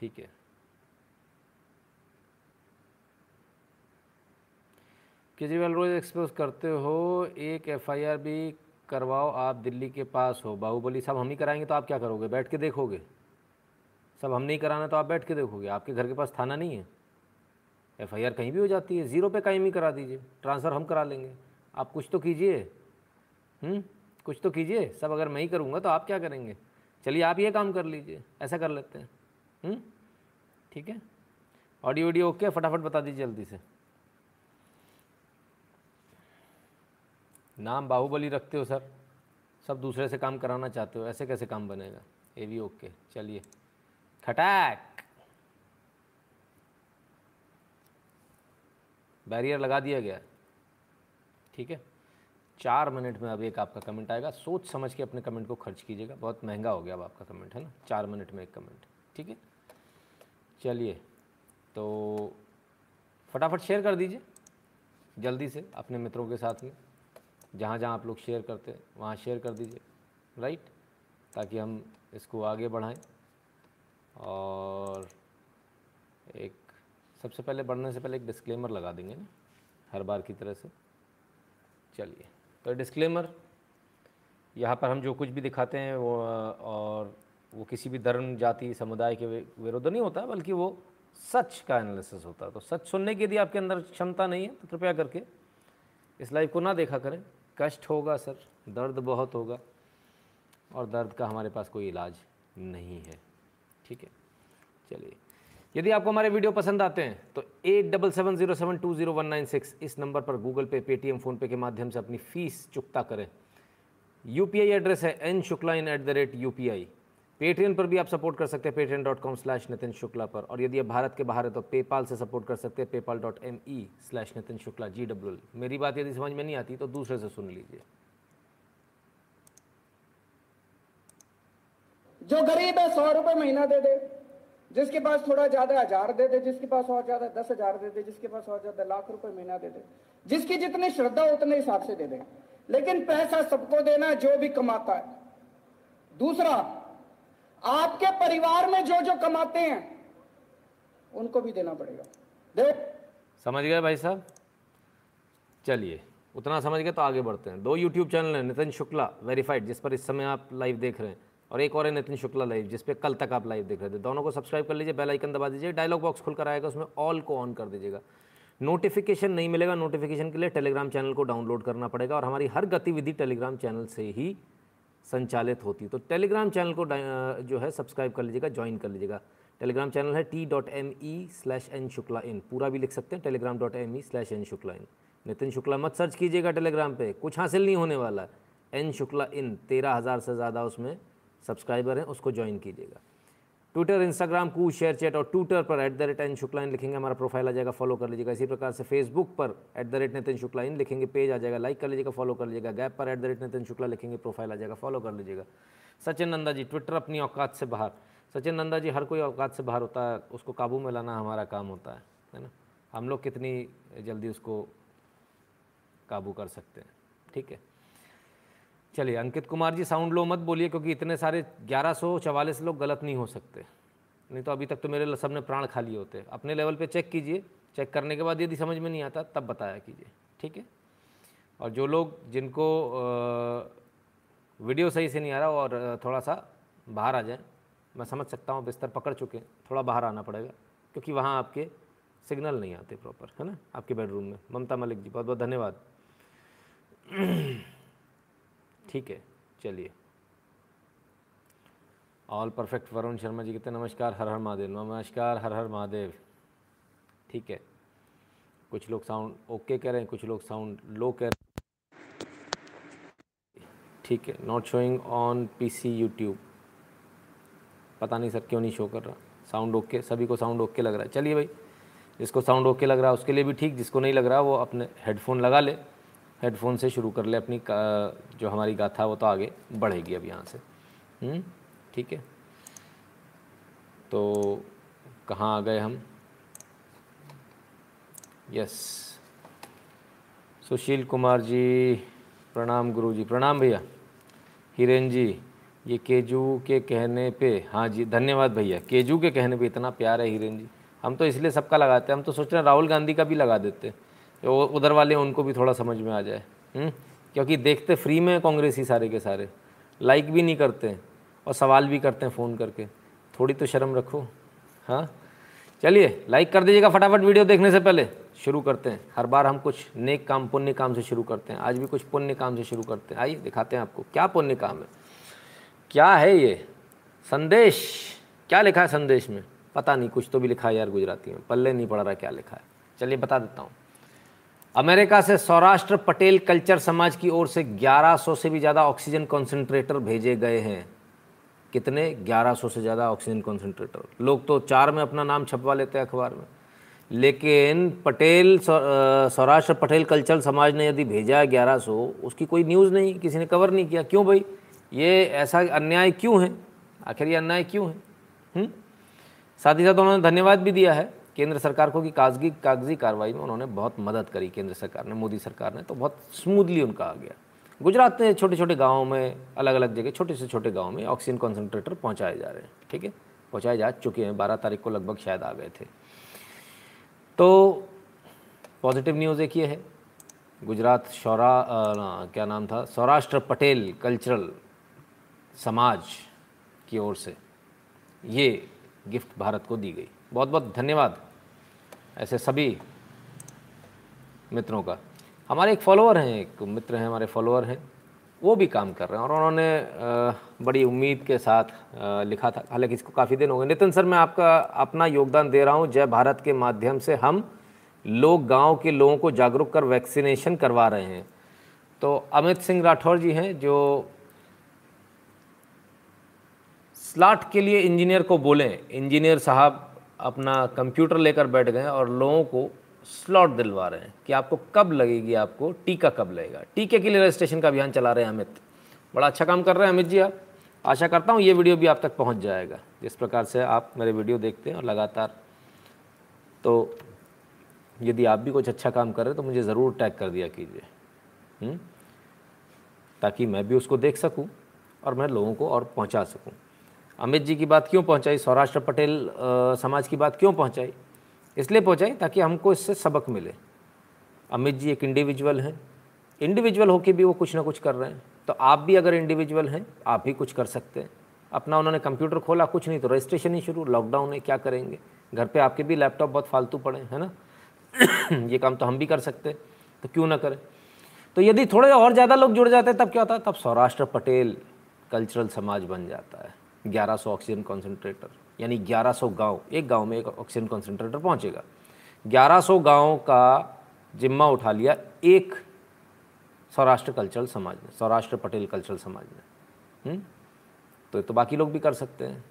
ठीक है। केजरीवाल, रोज एक्सपोज करते हो, एक एफआईआर भी करवाओ, आप दिल्ली के पास हो। बाहुबली सब हम ही कराएँगे तो आप क्या करोगे? बैठ के देखोगे। सब हम नहीं कराना तो आप बैठ के देखोगे। आपके घर के पास थाना नहीं है। एफआईआर कहीं भी हो जाती है। ज़ीरो पे कहीं भी करा दीजिए। ट्रांसफ़र हम करा लेंगे। आप कुछ तो कीजिए। हम्म? कुछ तो कीजिए। सब अगर मैं ही करूँगा तो आप क्या करेंगे? चलिए, आप ये काम कर लीजिए। ऐसा कर लेते हैं। हम्म? ठीक है? ऑडियो वीडियो ओके फटाफट बता दीजिए जल्दी से। नाम बाहुबली रखते हो, सर। सब दूसरे से काम कराना चाहते हो, ऐसे कैसे काम बनेगा? ये भी ओके चलिए। खटाक! बैरियर लगा दिया गया। ठीक है? चार मिनट में अब एक आपका कमेंट आएगा। सोच समझ के अपने कमेंट को खर्च कीजिएगा। बहुत महँगा हो गया अब आपका कमेंट है ना? चार मिनट में एक कमेंट ठीक है? चलिए तो फटाफट शेयर कर दीजिए, जल्दी से अपने मित्रों के साथ में, जहाँ जहाँ आप लोग शेयर करते हैं, वहाँ शेयर कर दीजिए राइट ताकि हम इसको आगे बढ़ाएँ। और एक, सबसे पहले बढ़ने से पहले एक डिस्क्लेमर लगा देंगे ना, हर बार की तरह से। चलिए तो डिस्क्लेमर यहाँ पर हम जो कुछ भी दिखाते हैं वो, और वो किसी भी धर्म, जाति, समुदाय के विरुद्ध नहीं होता, बल्कि वो सच का एनालिसिस होता है। तो सच सुनने की यदि आपके अंदर क्षमता नहीं है तो कृपया करके इस लाइफ को ना देखा करें। कष्ट होगा सर, दर्द बहुत होगा, और दर्द का हमारे पास कोई इलाज नहीं है। ठीक है? चलिए, यदि आपको हमारे वीडियो पसंद आते हैं तो eight double seven zero seven two zero one nine six इस नंबर पर गूगल पे पेटीएम फ़ोनपे के माध्यम से अपनी फ़ीस चुकता करें। UPI एड्रेस है N Shukla in at the rate U Paytm पर भी आप सपोर्ट कर सकते हैं Paytm dot com slash Nitin Shukla पर। और यदि आप भारत के बाहर है तो पेपाल से सपोर्ट कर सकते हैं PayPal dot M E slash Nitin Shukla G W मेरी बात यदि समझ में नहीं आती तो दूसरे से सुन लीजिए। जो गरीब है, सौ रुपए महीना दे दे। जिसके पास थोड़ा ज़्यादा हज़ार दे दे, जिसके पास और ज़्यादा दस हज़ार दे दे, जिसके पास और ज़्यादा लाख रुपए महीना दे दे। जिसकी जितनी श्रद्धा, उतने हिसाब से दे दे। लेकिन पैसा सबको देना, जो भी कमाता है। दूसरा आपके परिवार में जो जो कमाते हैं, उनको भी देना पड़ेगा। दे समझ गए भाई साहब? चलिए, उतना समझ गए तो आगे बढ़ते हैं। दो यूट्यूब चैनल हैं, नितिन शुक्ला वेरीफाइड जिस पर इस समय आप लाइव देख रहे हैं, और एक और है नितिन शुक्ला लाइव जिस पे कल तक आप लाइव देख रहे थे। दोनों को सब्सक्राइब कर लीजिए बेल आइकन दबा दीजिए डायलॉग बॉक्स खुलकर आएगा, उसमें ऑल को ऑन कर दीजिएगा। नोटिफिकेशन नहीं मिलेगा नोटिफिकेशन के लिए टेलीग्राम चैनल को डाउनलोड करना पड़ेगा, और हमारी हर गतिविधि टेलीग्राम चैनल से ही संचालित होती। तो टेलीग्राम चैनल को जो है सब्सक्राइब कर लीजिएगा ज्वाइन कर लीजिएगा। टेलीग्राम चैनल है T dot M E slash N Shukla in पूरा भी लिख सकते हैं Telegram dot M E slash N Shukla in Nitin Shukla, मत सर्च कीजिएगा टेलीग्राम पे। कुछ हासिल नहीं होने वाला। एन शुक्ला इन तेरह हज़ार से ज़्यादा उसमें सब्सक्राइबर हैं, उसको ज्वाइन कीजिएगा। ट्विटर इंस्टाग्राम कू शेयर चैट और ट्विटर पर at the rate N Shukla in लिखेंगे। हमारा प्रोफ़ाइल आ जाएगा फॉलो कर लीजिएगा। इसी प्रकार से फेसबुक पर at the rate Nitin Shukla in लिखेंगे। पेज आ जाएगा लाइक कर लीजिएगा फॉलो कर लीजिएगा। गैप पर at the rate Nitin Shukla लिखेंगे प्रोफ़ाइल आ जाएगा फॉलो कर लीजिएगा। सचिन नंदा जी ट्विटर अपनी औकात से बाहर। सचिन नंदा जी, हर कोई औकात से बाहर होता है, उसको काबू में लाना हमारा काम होता है है ना? हम लोग कितनी जल्दी उसको काबू कर सकते हैं, ठीक है? चलिए, अंकित कुमार जी, साउंड लो मत बोलिए, क्योंकि इतने सारे ग्यारह सौ चवालीस लोग गलत नहीं हो सकते। नहीं तो अभी तक तो मेरे सबने प्राण खाली होते अपने लेवल पे चेक कीजिए। चेक करने के बाद यदि समझ में नहीं आता, तब बताया कीजिए। ठीक है? और जो लोग जिनको वीडियो सही से नहीं आ रहा और थोड़ा सा बाहर आ जाए, मैं समझ सकता हूँ, बिस्तर पकड़ चुके हैं, थोड़ा बाहर आना पड़ेगा, क्योंकि वहाँ आपके सिग्नल नहीं आते प्रॉपर है ना? आपके बेडरूम में। ममता मलिक जी बहुत बहुत धन्यवाद। ठीक है, चलिए। ऑल परफेक्ट वरुण शर्मा जी कहते हैं, नमस्कार, हर हर महादेव, नमस्कार, हर हर महादेव। ठीक है। कुछ लोग साउंड ओके कह रहे हैं, कुछ लोग साउंड लो कह रहे हैं। ठीक है not showing on PC YouTube पता नहीं सर क्यों नहीं शो कर रहा। साउंड ओके सभी को साउंड ओके लग रहा है। चलिए भाई, जिसको साउंड ओके लग रहा है, उसके लिए भी ठीक, जिसको नहीं लग रहा, वो अपने हेडफोन लगा ले। हेडफोन से शुरू कर ले अपनी जो हमारी गाथा वो तो आगे बढ़ेगी अब यहाँ से। हम्म, ठीक है? तो कहाँ आ गए हम? यस सुशील कुमार जी प्रणाम गुरु जी प्रणाम भैया। हिरेन जी ये केजू के कहने पे हाँ जी धन्यवाद भैया। केजू के कहने पे इतना प्यार है हिरेन जी। हम तो इसलिए सबका लगाते हैं। हम तो सोच रहे हैं राहुल गांधी का भी लगा देते। तो उधर वाले उनको भी थोड़ा समझ में आ जाए। हुँ? क्योंकि देखते फ्री में कांग्रेस ही सारे के सारे। लाइक भी नहीं करते और सवाल भी करते हैं फ़ोन करके। थोड़ी तो शर्म रखो। हाँ? चलिए लाइक कर दीजिएगा फटाफट वीडियो देखने से पहले। शुरू करते हैं। हर बार हम कुछ नेक काम, पुण्य काम से शुरू करते हैं। आज भी कुछ पुण्य काम से शुरू करते हैं। आइए, दिखाते हैं आपको। क्या पुण्य काम है? क्या है ये? संदेश? क्या लिखा है संदेश में? पता नहीं, कुछ तो भी लिखा है यार गुजराती में। पल्ले नहीं पड़ रहा क्या लिखा है। चलिए बता देता हूँ। अमेरिका से सौराष्ट्र पटेल कल्चर समाज की ओर से 1100 से भी ज़्यादा ऑक्सीजन कॉन्सेंट्रेटर भेजे गए हैं। कितने? 1100 से ज़्यादा ऑक्सीजन कॉन्सेंट्रेटर लोग तो चार में अपना नाम छपवा लेते हैं अखबार में। लेकिन पटेल सौराष्ट्र पटेल कल्चर समाज ने यदि भेजा है ग्यारह सौ, उसकी कोई न्यूज़ नहीं, किसी ने कवर नहीं किया। क्यों भाई? ये ऐसा अन्याय क्यों है? आखिर ये अन्याय क्यों है? हम्म? साथ ही साथ उन्होंने धन्यवाद भी दिया है। केंद्र सरकार को कि कागज़ी कागज़ी कार्रवाई में उन्होंने बहुत मदद करी केंद्र सरकार ने, मोदी सरकार ने तो बहुत स्मूथली उनका आ गया। गुजरात में छोटे छोटे गाँवों में अलग अलग जगह छोटे से छोटे गाँव में ऑक्सीजन कॉन्सेंट्रेटर पहुँचाए जा रहे हैं, ठीक है? पहुँचाए जा चुके हैं, बारह तारीख को लगभग शायद आ गए थे। तो पॉजिटिव न्यूज़ एक ये है, गुजरात शौरा क्या नाम था? सौराष्ट्र पटेल कल्चरल समाज की ओर से ये गिफ्ट भारत को दी गई। बहुत बहुत धन्यवाद ऐसे सभी मित्रों का। हमारे एक फॉलोअर हैं, एक मित्र हैं, हमारे फॉलोअर हैं, वो भी काम कर रहे हैं और उन्होंने बड़ी उम्मीद के साथ लिखा था। हालाँकि इसको काफ़ी दिन हो गए। नितिन सर, मैं आपका अपना योगदान दे रहा हूँ। जय भारत के माध्यम से हम लोग गाँव के लोगों को जागरूक कर वैक्सीनेशन करवा रहे हैं। तो अमित सिंह राठौर जी हैं, जो स्लाट के लिए इंजीनियर को बोलें। इंजीनियर साहब अपना कंप्यूटर लेकर बैठ गए और लोगों को स्लॉट दिलवा रहे हैं कि आपको कब लगेगी आपको, टीका कब लगेगा। टीके के लिए रजिस्ट्रेशन का अभियान चला रहे हैं अमित। बड़ा अच्छा काम कर रहे हैं अमित जी आप। आशा करता हूँ ये वीडियो भी आप तक पहुँच जाएगा। जिस प्रकार से आप मेरे वीडियो देखते हैं और लगातार। तो यदि आप भी कुछ अच्छा काम कर रहे तो मुझे ज़रूर टैग कर दिया कीजिए। हम्म? ताकि मैं भी उसको देख सकूँ और मैं लोगों को और पहुँचा सकूँ। अमित जी की बात क्यों पहुंचाई? सौराष्ट्र पटेल समाज की बात क्यों पहुंचाई? इसलिए पहुंचाई ताकि हमको इससे सबक मिले। अमित जी एक इंडिविजुअल हैं। इंडिविजुअल होके भी वो कुछ ना कुछ कर रहे हैं। तो आप भी अगर इंडिविजुअल हैं, आप भी कुछ कर सकते हैं। अपना उन्होंने कंप्यूटर खोला, कुछ नहीं तो रजिस्ट्रेशन ही शुरू लॉकडाउन है क्या करेंगे? घर पे आपके भी लैपटॉप बहुत फालतू पड़े, है ना? ये काम तो हम भी कर सकते तो क्यों ना करें? तो यदि थोड़े और ज़्यादा लोग जुड़ जाते तब क्या होता है? तब सौराष्ट्र पटेल कल्चरल समाज बन जाता है। 1100 ऑक्सीजन कॉन्सेंट्रेटर यानी 1100 गाँव, एक गाँव में एक ऑक्सीजन कॉन्सेंट्रेटर पहुंचेगा। 1100 गाँवों का जिम्मा उठा लिया एक सौराष्ट्र कल्चरल समाज ने, सौराष्ट्र पटेल कल्चरल समाज ने। हम्म? तो तो बाकी लोग भी कर सकते हैं।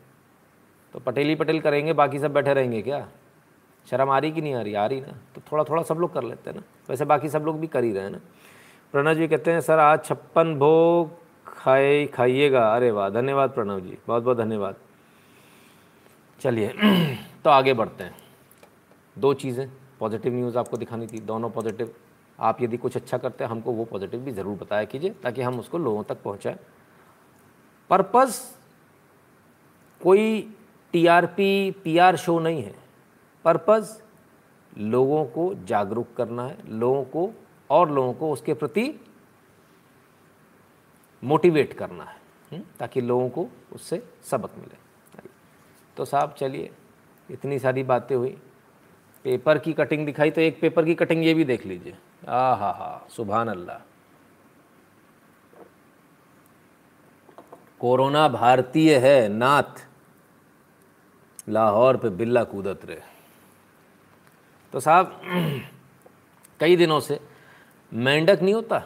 तो पटेल ही पटेल करेंगे, बाकी सब बैठे रहेंगे क्या? शर्म आ रही कि नहीं आ रही? आ रही ना। तो थोड़ा थोड़ा सब लोग कर लेते हैं ना। वैसे बाकी सब लोग भी कर ही रहे हैं ना। प्रणव जी कहते हैं, सर, आज छप्पन भोग खाए, खाइएगा। अरे वाह, धन्यवाद प्रणव जी। बहुत बहुत धन्यवाद। चलिए तो आगे बढ़ते हैं। दो चीज़ें पॉजिटिव न्यूज़ आपको दिखानी थी, दोनों पॉजिटिव आप यदि कुछ अच्छा करते हैं, हमको वो पॉजिटिव भी ज़रूर बताया कीजिए, ताकि हम उसको लोगों तक पहुँचाएँ। पर्पज़ कोई टीआरपी पीआर शो नहीं है। पर्पज़ लोगों को जागरूक करना है, लोगों को, और लोगों को उसके प्रति मोटिवेट करना है हम्म, ताकि लोगों को उससे सबक मिले। तो साहब चलिए इतनी सारी बातें हुई। पेपर की कटिंग दिखाई तो एक पेपर की कटिंग ये भी देख लीजिए। आ हा हा सुबहान अल्लाह कोरोना भारतीय है नाथ। लाहौर पे बिल्ला कूदत रहे। तो साहब कई दिनों से मेंढक नहीं होता।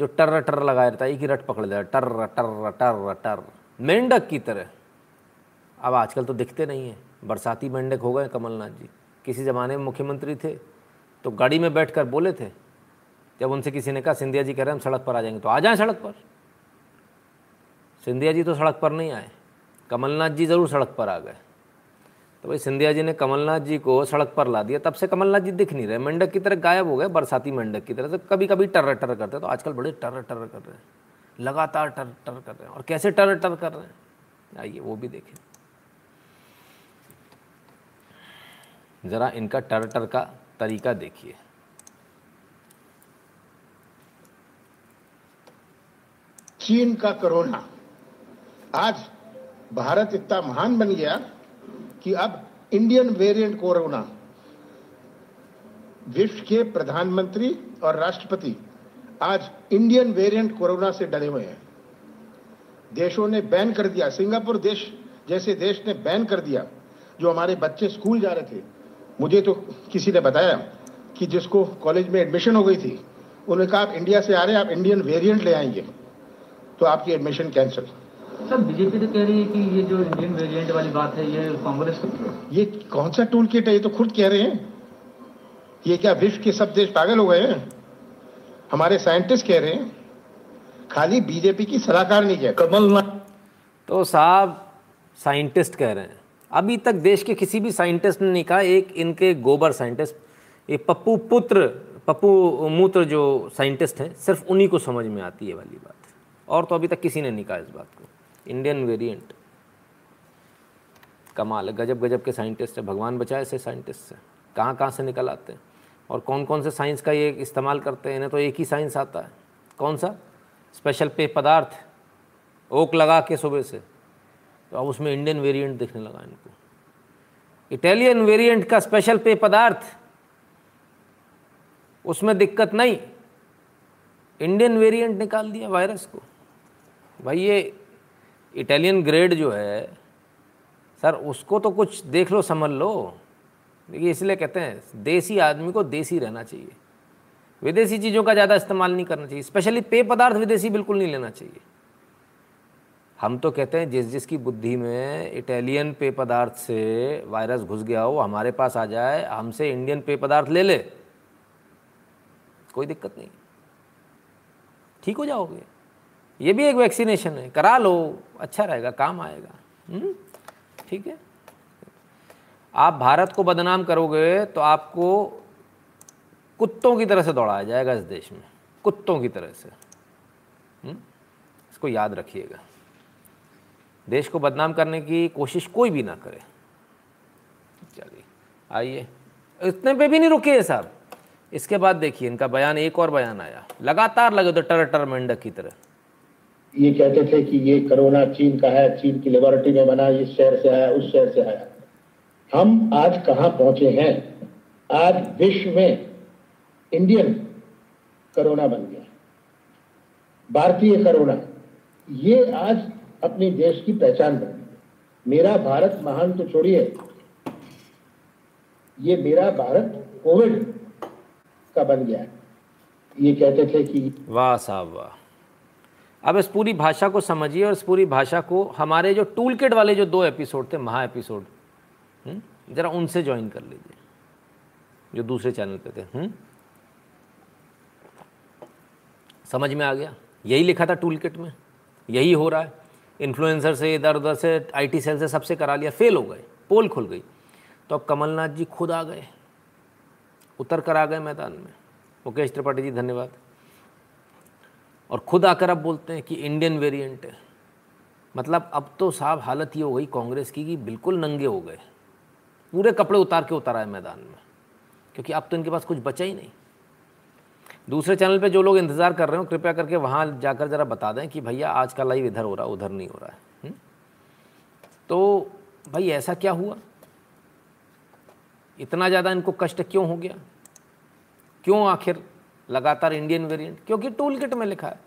जो टर्र टर्र लगाया रहता है, एक ही रट पकड़ लिया टर टर टर टर। मेंढक की तरह। अब आजकल तो दिखते नहीं हैं। बरसाती मेंढक हो गए कमलनाथ जी। किसी ज़माने में मुख्यमंत्री थे तो गाड़ी में बैठ कर बोले थे। जब उनसे किसी ने कहा, सिंधिया जी कह रहे हैं, हम सड़क पर आ जाएँगे। तो आ जाएँ सड़क पर। सिंधिया जी तो सड़क पर नहीं आए। कमलनाथ जी ज़रूर सड़क पर आ गए। तो भाई सिंधिया जी ने कमलनाथ जी को सड़क पर ला दिया। तब से कमलनाथ जी दिख नहीं रहे। मेंढक की तरह गायब हो गए, बरसाती मेंढक की तरह। तो कभी कभी टर्र टर्र करते तो आजकल बड़े टर्र टर्र कर रहे हैं। लगातार टर टर कर रहे हैं। और कैसे टर टर कर रहे हैं? आइए, वो भी देखें। ज़रा इनका टर टर का तरीका देखिए। चीन का कोरोना। आज भारत इतना महान बन गया कि अब इंडियन वेरिएंट कोरोना विश्व के प्रधानमंत्री और राष्ट्रपति आज इंडियन वेरिएंट कोरोना से डरे हुए हैं। देशों ने बैन कर दिया, सिंगापुर देश जैसे देश ने बैन कर दिया, जो हमारे बच्चे स्कूल जा रहे थे। मुझे तो किसी ने बताया कि जिसको कॉलेज में एडमिशन हो गई थी, उन्होंने कहा, आप इंडिया से आ रहे हैं, आप इंडियन वेरिएंट ले आएँगे। तो आपकी एडमिशन कैंसिल सर बीजेपी तो कह रही है कि ये जो इंडियन वेरिएंट वाली बात है ये कांग्रेस ये कौन सा टूल किट है? ये तो खुद कह रहे हैं। ये क्या विश्व के सब देश पागल हो गए हैं? हमारे साइंटिस्ट कह रहे हैं खाली बीजेपी की सलाहकार नहीं कह कमलनाथ। तो साहब साइंटिस्ट कह रहे हैं। अभी तक देश के किसी भी साइंटिस्ट ने नहीं कहा एक इनके गोबर साइंटिस्ट ये पप्पू पुत्र पप्पू मूत्र जो साइंटिस्ट हैं सिर्फ़ उन्हीं को समझ में आती है वाली बात। और तो अभी तक किसी ने नहीं कहा इस बात को। इंडियन वेरिएंट कमाल गजब गजब के साइंटिस्ट है। भगवान बचाए ऐसे साइंटिस्ट से कहाँ कहाँ से निकल आते हैं? और कौन कौन से साइंस का ये इस्तेमाल करते हैं? इन्हें तो एक ही साइंस आता है। कौन सा? स्पेशल पे पदार्थ। ओक लगा के सुबह से। तो अब उसमें इंडियन वेरिएंट दिखने लगा इनको। इटालियन वेरिएंट का स्पेशल पे पदार्थ। उसमें दिक्कत नहीं। इंडियन वेरिएंट निकाल दिया वायरस को। भाई ये इटालियन ग्रेड जो है सर उसको तो कुछ देख लो, समझ लो। देखिए, इसलिए कहते हैं, देसी आदमी को देसी रहना चाहिए। विदेशी चीज़ों का ज़्यादा इस्तेमाल नहीं करना चाहिए। स्पेशली पेय पदार्थ विदेशी बिल्कुल नहीं लेना चाहिए। हम तो कहते हैं, जिस जिसकी बुद्धि में इटालियन पेय पदार्थ से वायरस घुस गया हो, हमारे पास आ जाए, हमसे इंडियन पेय पदार्थ ले ले। कोई दिक्कत नहीं। ठीक हो जाओगे। ये भी एक वैक्सीनेशन है। करा लो अच्छा रहेगा, काम आएगा। हम्म? ठीक है? आप भारत को बदनाम करोगे तो आपको कुत्तों की तरह से दौड़ाया जाएगा इस देश में। कुत्तों की तरह से। हुँ? इसको याद रखिएगा। देश को बदनाम करने की कोशिश कोई भी ना करे। चलिए, आइए। इतने पे भी नहीं रुके हैं साहब। इसके बाद देखिए, इनका बयान, एक और बयान आया। लगातार लगे तो टर टर मेंढक की तरह। ये कहते थे कि ये कोरोना चीन का है, चीन की लेबोरेटरी में बना, इस शहर से आया, उस शहर से आया। हम आज कहाँ पहुँचे हैं? आज विश्व में इंडियन कोरोना बन गया। भारतीय कोरोना, ये आज अपने देश की पहचान बन गई मेरा भारत महान तो छोड़िए, ये मेरा भारत कोविड का बन गया। ये कहते थे कि वाह साहब, वाह। अब इस पूरी भाषा को समझिए और इस पूरी भाषा को हमारे जो टूल किट वाले जो दो एपिसोड थे महा एपिसोड हम्म, ज़रा उनसे ज्वाइन कर लीजिए जो दूसरे चैनल पे थे हुँ? हम्म? समझ में आ गया? यही लिखा था टूल किट में? यही हो रहा है? इन्फ्लुएंसर से इधर उधर से आईटी सेल से सबसे करा लिया फेल हो गए पोल खुल गई। तो अब कमलनाथ जी खुद आ गए उतर कर आ गए मैदान में। मुकेश त्रिपाठी जी धन्यवाद। और खुद आकर अब बोलते हैं कि इंडियन वेरिएंट है। मतलब अब तो साहब हालत ये हो गई कांग्रेस की कि बिल्कुल नंगे हो गए। पूरे कपड़े उतार के उतारा है मैदान में, क्योंकि अब तो इनके पास कुछ बचा ही नहीं। दूसरे चैनल पे जो लोग इंतज़ार कर रहे हो, कृपया करके वहाँ जाकर ज़रा बता दें कि भैया, आज का लाइव इधर हो रहा उधर नहीं हो रहा है। हुँ? तो भाई, ऐसा क्या हुआ? इतना ज़्यादा इनको कष्ट क्यों हो गया? क्यों आखिर लगातार इंडियन वेरिएंट क्योंकि टूल किट में लिखा है।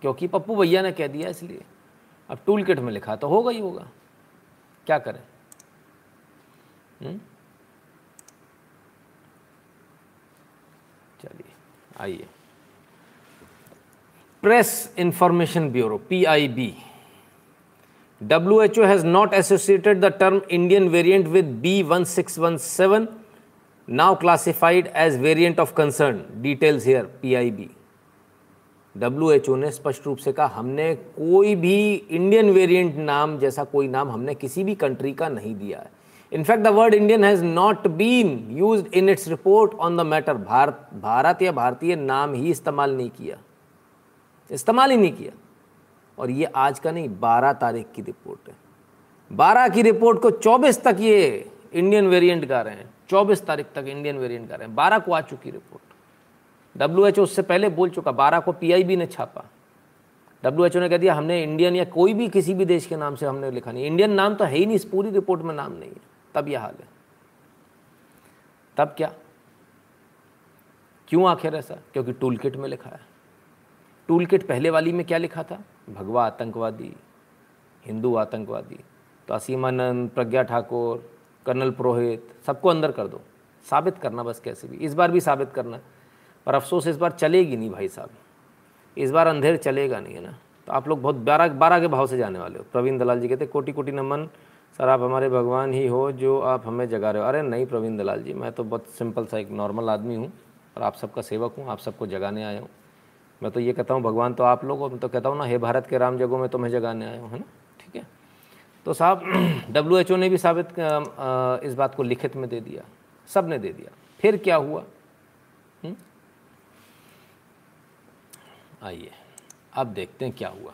क्योंकि पप्पू भैया ने कह दिया इसलिए। अब टूल किट में लिखा तो होगा ही होगा। क्या करें? हम्म? चलिए, आइए। Press information bureau PIB the term Indian associated the B one six one B1617 now classified as variant of concern. Details here PIB W H O ने स्पष्ट रूप से कहा, हमने कोई भी इंडियन वेरिएंट नाम जैसा कोई नाम हमने किसी भी कंट्री का नहीं दिया है। In fact the word Indian has not been use in its report on the matter Bharat Bharat या भारतीय नाम ही इस्तेमाल नहीं किया। इस्तेमाल ही नहीं किया। और ये आज का नहीं, बारह तारीख की रिपोर्ट है। बारह की रिपोर्ट को चौबीस तक ये इंडियन वेरिएंट गा रहे हैं। चौबीस तारीख तक इंडियन वेरिएंट गा रहे। बारह को आ चुकी रिपोर्ट डब्ल्यू एच उससे पहले बोल चुका, बारह को पीआईबी ने छापा। डब्ल्यू एच ने कह दिया, हमने इंडियन या कोई भी किसी भी देश के नाम से हमने लिखा नहीं। इंडियन नाम तो है ही नहीं, इस पूरी रिपोर्ट में नाम नहीं है। तब यह हाल है। तब क्या? क्यों आखिर ऐसा? क्योंकि टूल किट में लिखा है। टूल किट पहले वाली में क्या लिखा था? भगवा आतंकवादी, हिंदू आतंकवादी तो असीमानंद, प्रज्ञा ठाकुर कर्नल पुरोहित, सबको अंदर कर दो। साबित करना बस कैसे भी। इस बार भी साबित करना। पर अफसोस इस बार चलेगी नहीं भाई साहब। इस बार अंधेर चलेगा नहीं, है ना? तो आप लोग बहुत बारह बारह के भाव से जाने वाले हो। प्रवीण दलाल जी कहते कोटि कोटि नमन। सर, आप हमारे भगवान ही हो जो आप हमें जगा रहे हो। अरे नहीं प्रवीण दलाल जी, मैं तो बहुत सिंपल सा एक नॉर्मल आदमी हूँ और आप सबका सेवक हूँ, आप सबको जगाने आया हूँ। मैं तो ये कहता हूँ, भगवान तो आप लोग मैं तो कहता हूँ ना, हे भारत के राम जगों में तुम्हें जगाने आया हूँ, है ना? तो साहब डब्ल्यू एच ओ ने भी साबित इस बात को लिखित में दे दिया। सबने दे दिया। फिर क्या हुआ? आइए, अब देखते हैं क्या हुआ।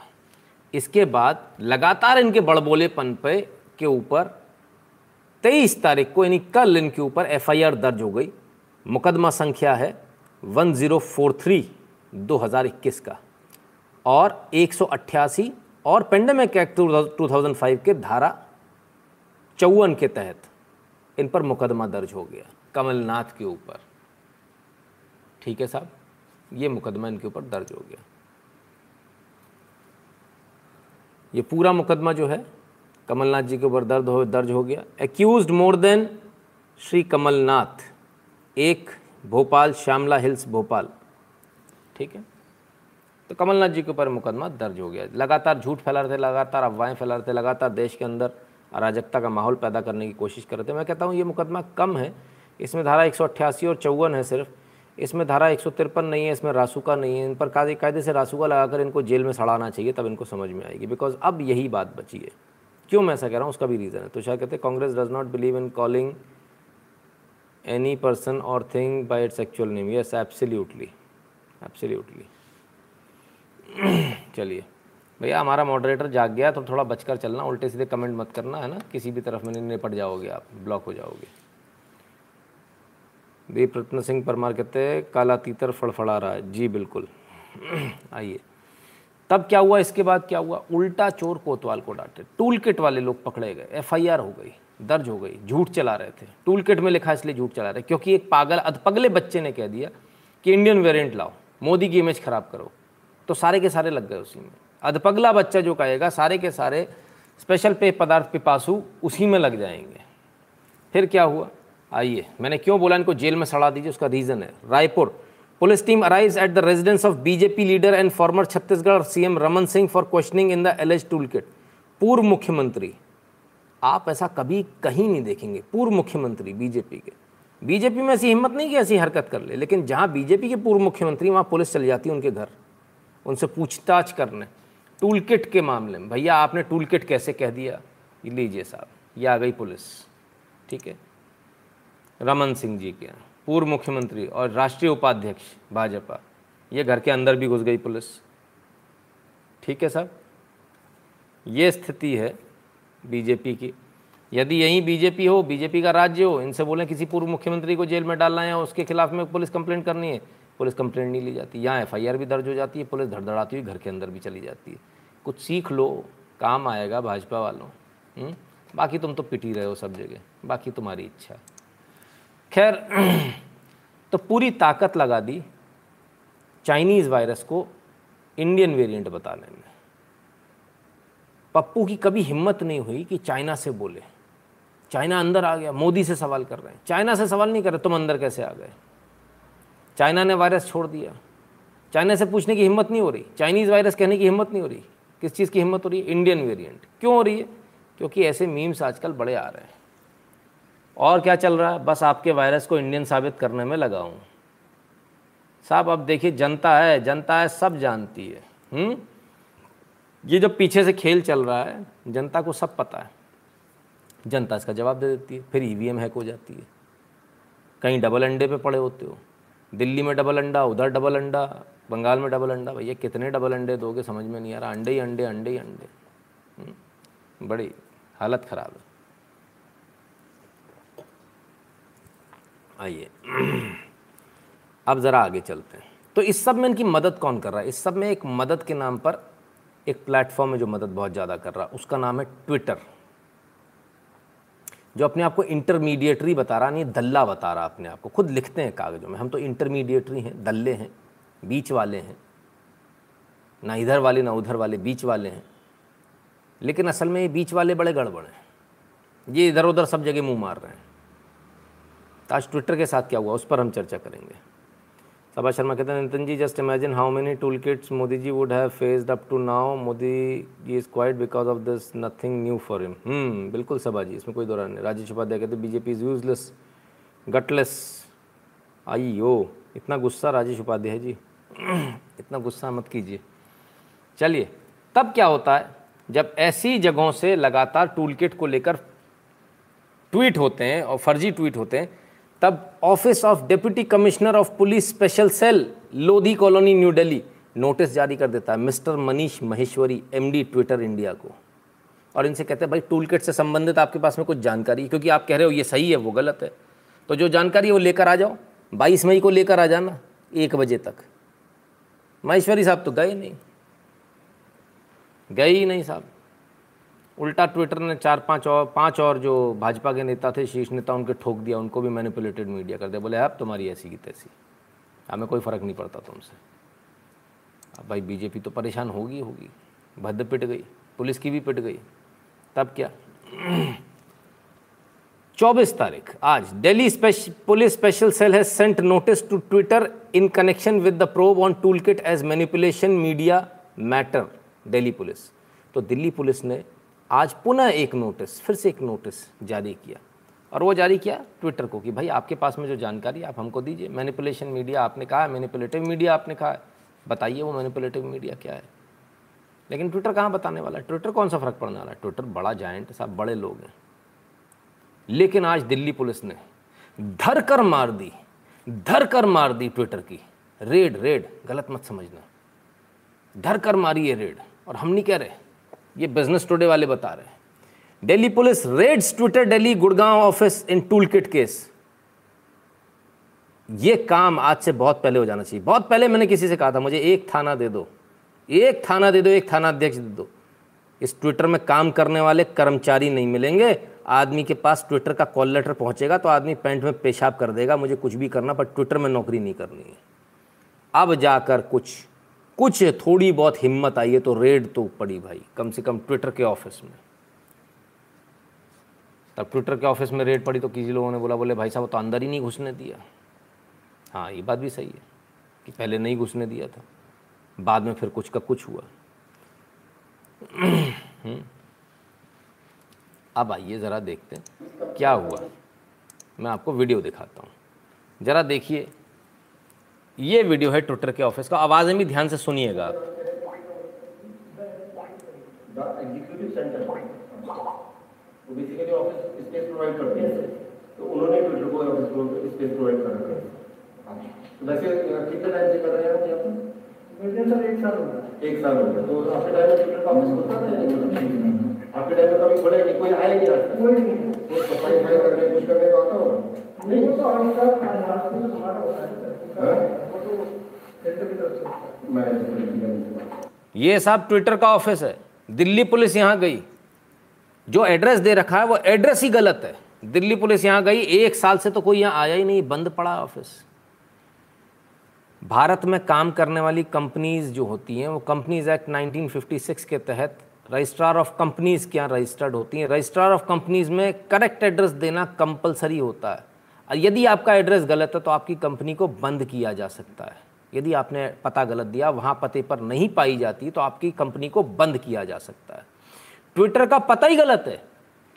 इसके बाद लगातार इनके बड़बोलेपन पे, के ऊपर तेईस तारीख को, यानी कल इनके ऊपर एफआईआर दर्ज हो गई। मुकदमा संख्या है वन ज़ीरो फोर थ्री दो हज़ार इक्कीस का और एक सौ अट्ठासी और pandemic act two thousand five के धारा चौवन के तहत इन पर मुकदमा दर्ज हो गया, कमलनाथ के ऊपर। ठीक है साहब? ये मुकदमा इनके ऊपर दर्ज हो गया। ये पूरा मुकदमा जो है, कमलनाथ जी के ऊपर दर्द हो, दर्ज हो गया। Accuse more than Shri Kamal Nath, एक भोपाल, श्यामला हिल्स, भोपाल। ठीक है? तो कमलनाथ जी के ऊपर मुकदमा दर्ज हो गया। लगातार झूठ फैला रहे थे लगातार अफवाहें फैला रहे थे लगातार देश के अंदर अराजकता का माहौल पैदा करने की कोशिश कर रहे थे मैं कहता हूँ, ये मुकदमा कम है। इसमें धारा एक सौ अट्ठासी और चौवन है सिर्फ़। इसमें धारा एक सौ तिरपन नहीं है, इसमें रासुका नहीं है। इन पर कायदे कायदे से रासुका लगाकर इनको जेल में सड़ाना चाहिए, तब इनको समझ में आएगी। बिकॉज़ अब यही बात बची है। क्यों मैं ऐसा कह रहा हूँ? उसका भी रीज़न है। तो शायद कहते हैं, Congress does not believe in calling any person और thing by its actual name yes absolutely absolutely चलिए। भैया, हमारा मॉडरेटर जाग गया तो थोड़ा बचकर चलना, उल्टे सीधे कमेंट मत करना, है ना? किसी भी तरफ़ में निपट जाओगे आप ब्लॉक हो जाओगे। दीप रत्न सिंह परमार कहते हैं, काला तीतर फड़फड़ा रहा है। जी, बिल्कुल। आइए। तब क्या हुआ? इसके बाद क्या हुआ? उल्टा चोर कोतवाल को डांटे। टूल किट वाले लोग पकड़े गए। एफआईआर हो गई, दर्ज हो गई, झूठ चला रहे थे। टूल किट में लिखा इसलिए झूठ चला रहे क्योंकि एक पागल अधपगले बच्चे ने कह दिया कि इंडियन वेरिएंट लाओ, मोदी की इमेज खराब करो। तो सारे के सारे लग गए उसी में। अधपगला बच्चा जो कहेगा, सारे के सारे स्पेशल पे पदार्थ पिपासु उसी में लग जाएँगे। फिर क्या हुआ? आइए, मैंने क्यों बोला इनको जेल में सड़ा दीजिए, उसका रीज़न है। Raipur, police team arrive at the residence of BJP leader and former Chhattisgarh CM Raman Singh for questioning in the alleged tool kit पूर्व मुख्यमंत्री, आप ऐसा कभी कहीं नहीं देखेंगे, पूर्व मुख्यमंत्री बीजेपी के। बीजेपी में ऐसी हिम्मत नहीं कि ऐसी हरकत कर ले, लेकिन जहाँ बीजेपी के पूर्व मुख्यमंत्री वहाँ पुलिस चली जाती है उनके घर। उनसे पूछताछ करने। टूल किट के मामले में। भैया, आपने टूल किट कैसे कह दिया? लीजिए साहब, ये आ गई पुलिस। ठीक है? रमन सिंह जी के। पूर्व मुख्यमंत्री और राष्ट्रीय उपाध्यक्ष, भाजपा। ये घर के अंदर भी घुस गई पुलिस। ठीक है साहब? ये स्थिति है बीजेपी की। यदि यहीं बीजेपी हो, बीजेपी का राज्य हो, इनसे बोलें किसी पूर्व मुख्यमंत्री को जेल में डालना है उसके खिलाफ में पुलिस कंप्लेंट करनी है पुलिस कंप्लेंट नहीं ली जाती। यहाँ एफआईआर भी दर्ज हो जाती है, पुलिस धड़धड़ाती हुई घर के अंदर भी चली जाती है। कुछ सीख लो, काम आएगा भाजपा वालों। हम्म? बाकी तुम तो पिटी रहे हो सब जगह, बाकी तुम्हारी इच्छा। खैर तो पूरी ताकत लगा दी, चाइनीज़ वायरस को इंडियन वेरिएंट बताने में। पप्पू की कभी हिम्मत नहीं हुई कि चाइना से बोले। चाइना अंदर आ गया, मोदी से सवाल कर रहे हैं। चाइना से सवाल नहीं कर रहे, तुम अंदर कैसे आ गए? चाइना ने वायरस छोड़ दिया। चाइना से पूछने की हिम्मत नहीं हो रही। चाइनीज़ वायरस कहने की हिम्मत नहीं हो रही। किस चीज़ की हिम्मत हो रही है? इंडियन वेरिएंट क्यों हो रही है? क्योंकि ऐसे मीम्स आजकल बड़े आ रहे हैं। और क्या चल रहा है? बस आपके वायरस को इंडियन साबित करने में लगा हूँ। साहब, अब देखिए, जनता है जनता है, सब जानती है। हुँ? हम्म? ये जब पीछे से खेल चल रहा है, जनता को सब पता है। जनता इसका जवाब दे देती है। फिर ईवीएम हैक हो जाती है। कहीं डबल अंडे पे पड़े होते हो। दिल्ली में डबल अंडा उधर डबल अंडा बंगाल में डबल अंडा। भैया कितने डबल अंडे दोगे समझ में नहीं आ रहा। अंडे ही अंडे अंडे ही अंडे। हम्म, बड़ी हालत ख़राब है। आइए। अब ज़रा आगे चलते हैं। तो इस सब में इनकी मदद कौन कर रहा है? इस सब में एक मदद के नाम पर एक प्लेटफॉर्म है जो मदद बहुत ज़्यादा कर रहा है। उसका नाम है ट्विटर। जो अपने आप को इंटरमीडिएटरी बता रहा, नहीं, दल्ला बता रहा अपने आप को। खुद लिखते हैं कागज़ों में। हम तो इंटरमीडिएटरी हैं, दल्ले हैं, बीच वाले हैं। ना इधर वाले, ना उधर वाले, बीच वाले हैं। लेकिन असल में ये बीच वाले बड़े गड़बड़ हैं। ये इधर उधर सब जगह मुँह मार रहे हैं। आज ट्विटर के साथ क्या हुआ, उस पर हम चर्चा करेंगे। सभा शर्मा कहते हैं Nitin ji just imagine how many tool kits Modi ji would have faced up to now Modi ji is quiet because of this nothing new for him बिल्कुल सभा जी, इसमें कोई दौरान नहीं। राजेश उपाध्याय कहते बीजेपी इज़ यूजलेस गटलेस आई ओ इतना गुस्सा राजेश उपाध्याय जी। इतना गुस्सा मत कीजिए। चलिए, तब क्या होता है, जब ऐसी जगहों से लगातार टूल किट को लेकर ट्वीट होते हैं और फर्जी ट्वीट होते हैं तब office of deputy commissioner of police special cell, Lodhi colony, new Delhi, notice जारी कर देता है mister Manish Maheshwari MD Twitter India को। और इनसे कहते हैं, भाई टूल से संबंधित आपके पास में कुछ जानकारी क्योंकि आप कह रहे हो ये सही है, वो गलत है। तो जो जानकारी है वो लेकर आ जाओ। बाईस मई को लेकर आ जाना, एक बजे तक। महेश्वरी साहब तो गए नहीं। गए ही नहीं साहब। उल्टा ट्विटर ने चार पाँच और पाँच और जो भाजपा के नेता थे, शीर्ष नेता, उनके ठोक दिया, उनको भी मैनिपुलेटेड मीडिया कर दिया। बोले अब तुम्हारी ऐसी की तैसी। हमें कोई फ़र्क नहीं पड़ता तुमसे। अब भाई बीजेपी तो परेशान होगी होगी। भद्द पिट गई, पुलिस की भी पिट गई। तब क्या? चौबीस तारीख, आज Delhi police special cell has sent notice to Twitter in connection with the probe on tool kit as manipulation media matter Delhi police. तो दिल्ली पुलिस ने आज पुनः एक नोटिस फिर से एक नोटिस जारी किया। और वो जारी किया ट्विटर को कि भाई आपके पास में जो जानकारी आप हमको दीजिए। मैनिपुलेशन मीडिया आपने कहा मैनिपुलेटिव मीडिया आपने कहा। बताइए वो मैनिपुलेटिव मीडिया क्या है? लेकिन ट्विटर कहाँ बताने वाला है? ट्विटर कौन सा फ़र्क पड़ने वाला है? ट्विटर बड़ा जाइंट सब बड़े लोग हैं। लेकिन आज दिल्ली पुलिस ने धर कर मार दी धर कर मार दी ट्विटर की। रेड रेड, गलत मत समझना। धर कर मारी है रेड। और हम नहीं कह रहे। ये बिज़नेस टुडे वाले बता रहे हैं। Delhi police raids Twitter Delhi Gurgaon office in tool kit case ये काम आज से बहुत पहले हो जाना चाहिए। बहुत पहले मैंने किसी से कहा था, मुझे एक थाना दे दो। एक थाना दे दो, एक थाना अध्यक्ष दे दो। इस ट्विटर में काम करने वाले कर्मचारी नहीं मिलेंगे। आदमी के पास ट्विटर का कॉल लेटर पहुंचेगा तो आदमी पैंट में पेशाब कर देगा, मुझे कुछ भी करना, पर ट्विटर में नौकरी नहीं करनी है। अब जाकर कुछ कुछ थोड़ी बहुत हिम्मत आई है तो रेड तो पड़ी भाई, कम से कम ट्विटर के ऑफ़िस में। तब ट्विटर के ऑफ़िस में रेड पड़ी तो किसी लोगों ने बोला, बोले, भाई साहब तो अंदर ही नहीं घुसने दिया। हाँ ये बात भी सही है कि पहले नहीं घुसने दिया था, बाद में फिर कुछ का कुछ हुआ। हम्म। अब आइए ज़रा देखते हैं क्या हुआ। मैं आपको वीडियो दिखाता हूँ। ज़रा देखिए ये वीडियो है ट्विटर के ऑफ़िस का। आवाज़ें भी ध्यान से सुनिएगा। बेसिकली ऑफ़िस स्पेस प्रोवाइड करते हैं तो उन्होंने ट्विटर को ऑफ़िस को स्पेस प्रोवाइड कर रखा है। तो वैसे कितने टाइम से कर रहे हैं आप यहाँ पर मुझे सर एक साल हो गया। एक साल हो गया। तो आपके टाइम में ट्विटर का ऑफ़िस होता था या नहीं होता आपके टाइम में कभी खोला नहीं? कोई आया नहीं आता कोई नहीं। तो सफ़ाई करने कुछ करने को आता होगा? नहीं तो तो हमारा होता है। ये साहब ट्विटर का ऑफ़िस है। दिल्ली पुलिस यहाँ गई। जो एड्रेस दे रखा है, वो एड्रेस ही गलत है। दिल्ली पुलिस यहाँ गई, एक साल से तो कोई यहाँ आया ही नहीं, बंद पड़ा ऑफ़िस। भारत में काम करने वाली कंपनीज़ जो होती हैं, वो कंपनीज़ एक्ट 1956 के तहत रजिस्ट्रार ऑफ़ कंपनीज़ क्या रजिस्टर्ड होती हैं। रजिस्ट्रार ऑफ़ कंपनीज़ में करेक्ट एड्रेस देना कंपलसरी होता है। यदि आपका एड्रेस गलत है तो आपकी कंपनी को बंद किया जा सकता है। यदि आपने पता गलत दिया, वहाँ पते पर नहीं पाई जाती तो आपकी कंपनी को बंद किया जा सकता है। ट्विटर का पता ही गलत है।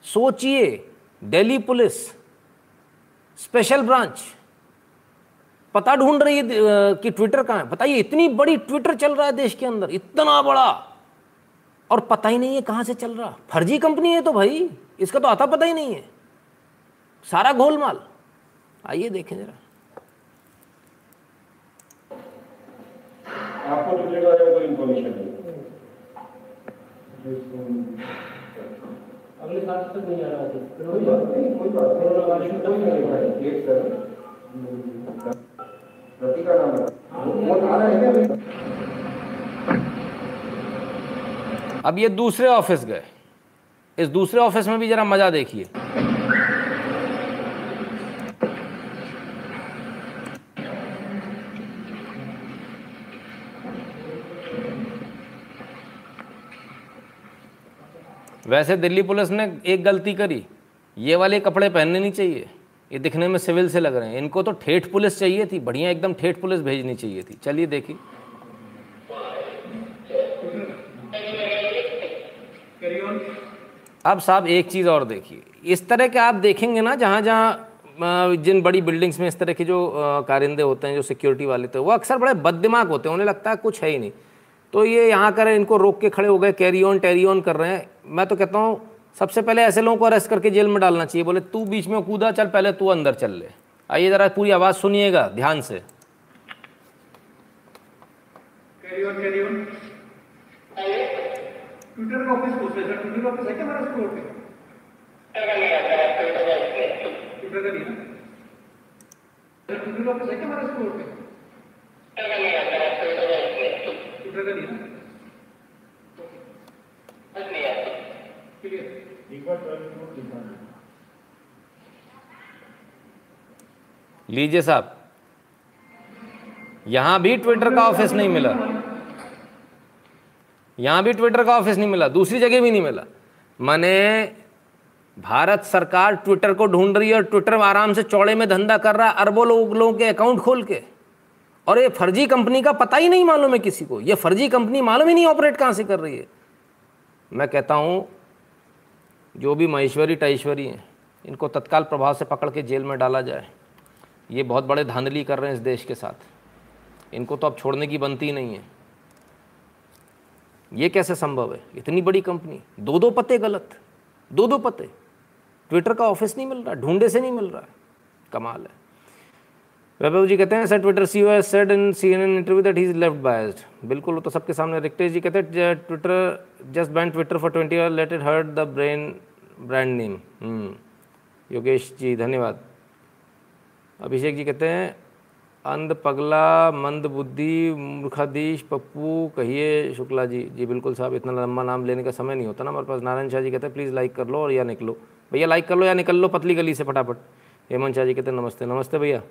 सोचिए दिल्ली पुलिस स्पेशल ब्रांच पता ढूंढ रही है कि ट्विटर कहाँ है? बताइए, इतनी बड़ी ट्विटर चल रहा है देश के अंदर, इतना बड़ा। और पता ही नहीं है कहाँ से चल रहा। फर्जी कंपनी है तो भाई, इसका तो आता पता ही नहीं है। सारा गोलमाल। आइए देखें जरा। आपको तो जगह कोई इंफॉर्मेशन नहीं अगले साल तक नहीं आ रहा था कोई बात नहीं कोई बात नहीं। कोरोना वायरस शुद्ध नहीं कर रहा है। एक सर प्रति का नाम वो आ रहा है क्या? अब ये दूसरे ऑफ़िस गए। इस दूसरे ऑफ़िस में भी जरा मज़ा देखिए। वैसे दिल्ली पुलिस ने एक गलती करी। ये वाले कपड़े पहनने नहीं चाहिए। ये दिखने में सिविल से लग रहे हैं। इनको तो ठेठ पुलिस चाहिए थी। बढ़िया एकदम ठेठ पुलिस भेजनी चाहिए थी। चलिए देखिए। अब साहब एक चीज़ और देखिए। इस तरह के आप देखेंगे ना, जहाँ जहाँ जिन बड़ी बिल्डिंग्स में इस तरह के जो कारिंदे होते हैं, जो सिक्योरिटी वाले होते हैं वो अक्सर बड़े बददिमाग होते हैं। उन्हें लगता है कुछ है ही नहीं। तो ये यहाँ करें, इनको रोक के खड़े हो गए कैरी ऑन टेरी ऑन कर रहे हैं। मैं तो कहता हूँ, सबसे पहले ऐसे लोगों को अरेस्ट करके जेल में डालना चाहिए। बोले, तू बीच में कूदा, चल पहले तू अंदर चल ले। आइए ज़रा पूरी आवाज़ सुनिएगा, ध्यान से। कैरी ऑन ट्विटर का ऑफ़िस पूछ रहे सर ट्विटर का ऑफ़िस है क्या हमारा स्टोर पे ट्विटर का नहीं है ट्विटर का ऑफ़िस है क्या हमारा स्टोर पे ट्विटर का क्लियर। लीजिए साहब। यहाँ भी ट्विटर का ऑफ़िस नहीं मिला। यहाँ भी ट्विटर का ऑफ़िस नहीं मिला। दूसरी जगह भी नहीं मिला। मैंने भारत सरकार ट्विटर को ढूंढ रही है और ट्विटर आराम से चौड़े में धंधा कर रहा है अरबों लोग लोगों के अकाउंट खोल के। और ये फर्जी कंपनी का पता ही नहीं मालूम है किसी को। ये फर्जी कंपनी मालूम ही नहीं ऑपरेट कहाँ से कर रही है। मैं कहता हूँ, जो भी महेश्वरी टाइश्वरी हैं, इनको तत्काल प्रभाव से पकड़ के जेल में डाला जाए। ये बहुत बड़े धांधली कर रहे हैं इस देश के साथ। इनको तो अब छोड़ने की बनती नहीं है। ये कैसे संभव है? इतनी बड़ी कंपनी। दो दो पते गलत। दो दो पते। ट्विटर का ऑफ़िस नहीं मिल रहा, ढूंढे से नहीं मिल रहा। कमाल है। वैभव जी कहते हैं sir Twitter C O S said in C N N interview that he is left biased बिल्कुल, वो तो सबके सामने रिक्टेश जी। कहते हैं Twitter just ban Twitter for twenty year let it hurt the brain brand name Yogesh ji, धन्यवाद। अभिषेक जी कहते हैं, अंध पगला, मंद बुद्धि, मूर्खाधीश, पप्पू, कहिए शुक्ला जी। जी बिल्कुल साहब, इतना लंबा नाम लेने का समय नहीं होता ना हमारे पास। नारायण शाह जी कहते हैं प्लीज़ लाइक कर लो और या निकलो। भैया लाइक कर लो या निकल लो, पतली गली से फटाफट। हेमंत शाह जी कहते हैं, नमस्ते नमस्ते भैया।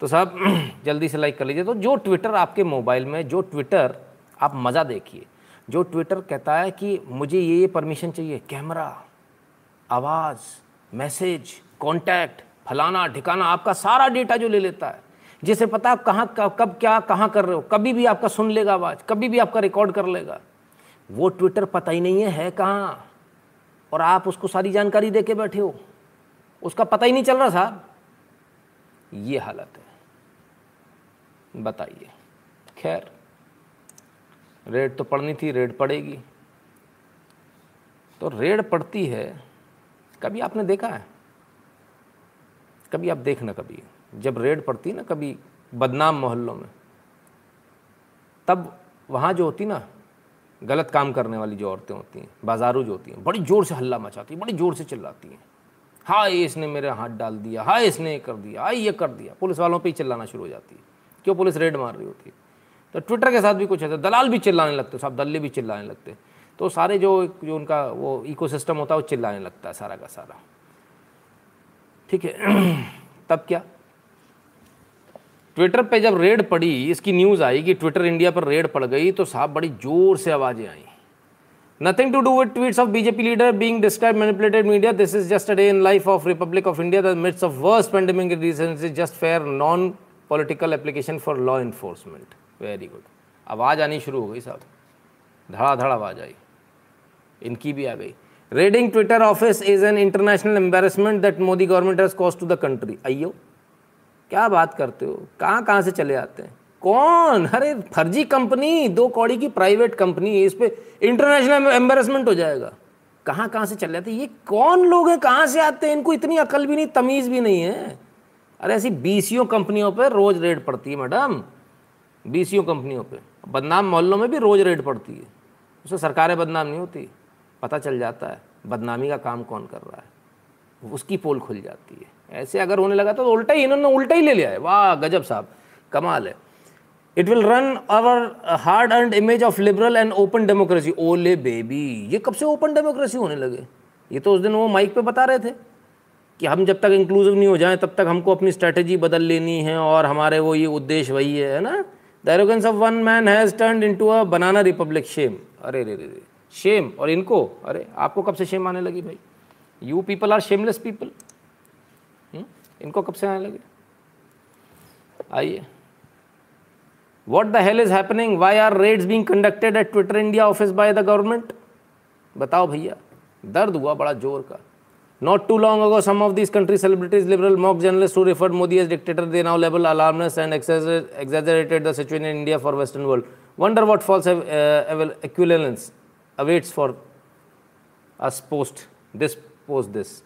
तो साहब, जल्दी से लाइक कर लीजिए। तो जो ट्विटर आपके मोबाइल में, जो ट्विटर आप मज़ा देखिए, जो ट्विटर कहता है कि मुझे ये ये परमिशन चाहिए। कैमरा आवाज़ मैसेज कॉन्टैक्ट फलाना, ठिकाना, आपका सारा डेटा जो ले लेता है। जिसे पता आप कहाँ, कब क्या, कहाँ कर रहे हो। कभी भी आपका सुन लेगा आवाज़, कभी भी आपका रिकॉर्ड कर लेगा। वो ट्विटर पता ही नहीं है है कहाँ? और आप उसको सारी जानकारी दे के बैठे हो। उसका पता ही नहीं चल रहा साहब। ये हालत है। बताइए। खैर, रेड तो पड़नी थी, रेड पड़ेगी। तो रेड पड़ती है, कभी आपने देखा है? कभी आप देखना कभी। जब रेड पड़ती ना कभी बदनाम मोहल्लों में, तब वहाँ जो होती ना, गलत काम करने वाली जो औरतें होती हैं, बाजारू जो होती हैं, बड़ी ज़ोर से हल्ला मचाती हैं, बड़ी ज़ोर से चिल्लाती हैं। हाय, इसने मेरे हाथ डाल दिया, हाय, इसने ये कर दिया, हाय, ये कर दिया। पुलिस वालों पे ही चिल्लाना शुरू हो जाती है। क्यों पुलिस रेड मार रही होती तो ट्विटर के साथ भी कुछ ऐसा, दलाल भी चिल्लाने लगते साहब दल्ले भी चिल्लाने लगते। तो सारे जो जो उनका वो इकोसिस्टम होता है, वो चिल्लाने लगता है सारा का सारा। ठीक है, तब क्या? ट्विटर पे जब रेड पड़ी, इसकी न्यूज़ आई कि ट्विटर इंडिया पर रेड पड़ गई तो साहब बड़ी ज़ोर से आवाज़ें आई। Nothing to do with tweets of BJP leader being describe manipulated media this is just a day in life of Republic of India the mids of worst pandemic reason is just fair non political application for law enforcement very good आवाज़ आनी शुरू हो गई साहब। धड़ाधड़ आवाज़ आई। इनकी भी आ गई। Raiding Twitter office is an international embarrassment that Modi government has cost to the country अयो क्या बात करते हो? कहाँ कहाँ से चले आते हैं? कौन? अरे, फर्जी कंपनी, दो कौड़ी की प्राइवेट कंपनी इस पे इंटरनेशनल एम्बेरसमेंट हो जाएगा। कहाँ कहाँ से चले हैं? ये कौन लोग हैं? कहाँ से आते हैं? इनको इतनी अकल भी नहीं, तमीज़ भी नहीं है। अरे ऐसी बीसियों कंपनियों पे रोज रेड पड़ती है मैडम। बीसियों कंपनियों पे। बदनाम मोहल्लों में भी रोज रेड पड़ती है। उससे सरकारें बदनाम नहीं होती। पता चल जाता है, बदनामी का काम कौन कर रहा है। उसकी पोल खुल जाती है। ऐसे अगर होने लगा तो उल्टा ही इन्होंने उल्टा ही ले लिया है। वाह, गजब साहब, कमाल है। It will run our hard earn image of liberal and open democracy ओले बेबी, ये कब से ओपन डेमोक्रेसी होने लगे? ये तो उस दिन वो माइक पे बता रहे थे। कि हम जब तक इंक्लूसिव नहीं हो जाएँ, तब तक हमको अपनी स्ट्रेटेजी बदल लेनी है और हमारे वो ये उद्देश्य वही है है ना? The arrogance of one man has turn into a banana republic shame अरे रे रे रे शेम और इनको? अरे, आपको कब से शेम आने लगी भाई? You people are shameless people इनको कब से आने लगे? आइए। What the hell is happening why are raids being conducted at Twitter India office by the government बताओ भैया, दर्द हुआ बड़ा ज़ोर का। Not too long ago, some of these country celebrities, liberal mock journalists who referred Modi as dictator, they now label alarmness and exaggerated the situation in India for Western world. Wonder what false uh, equivalence awaits for us post this post this.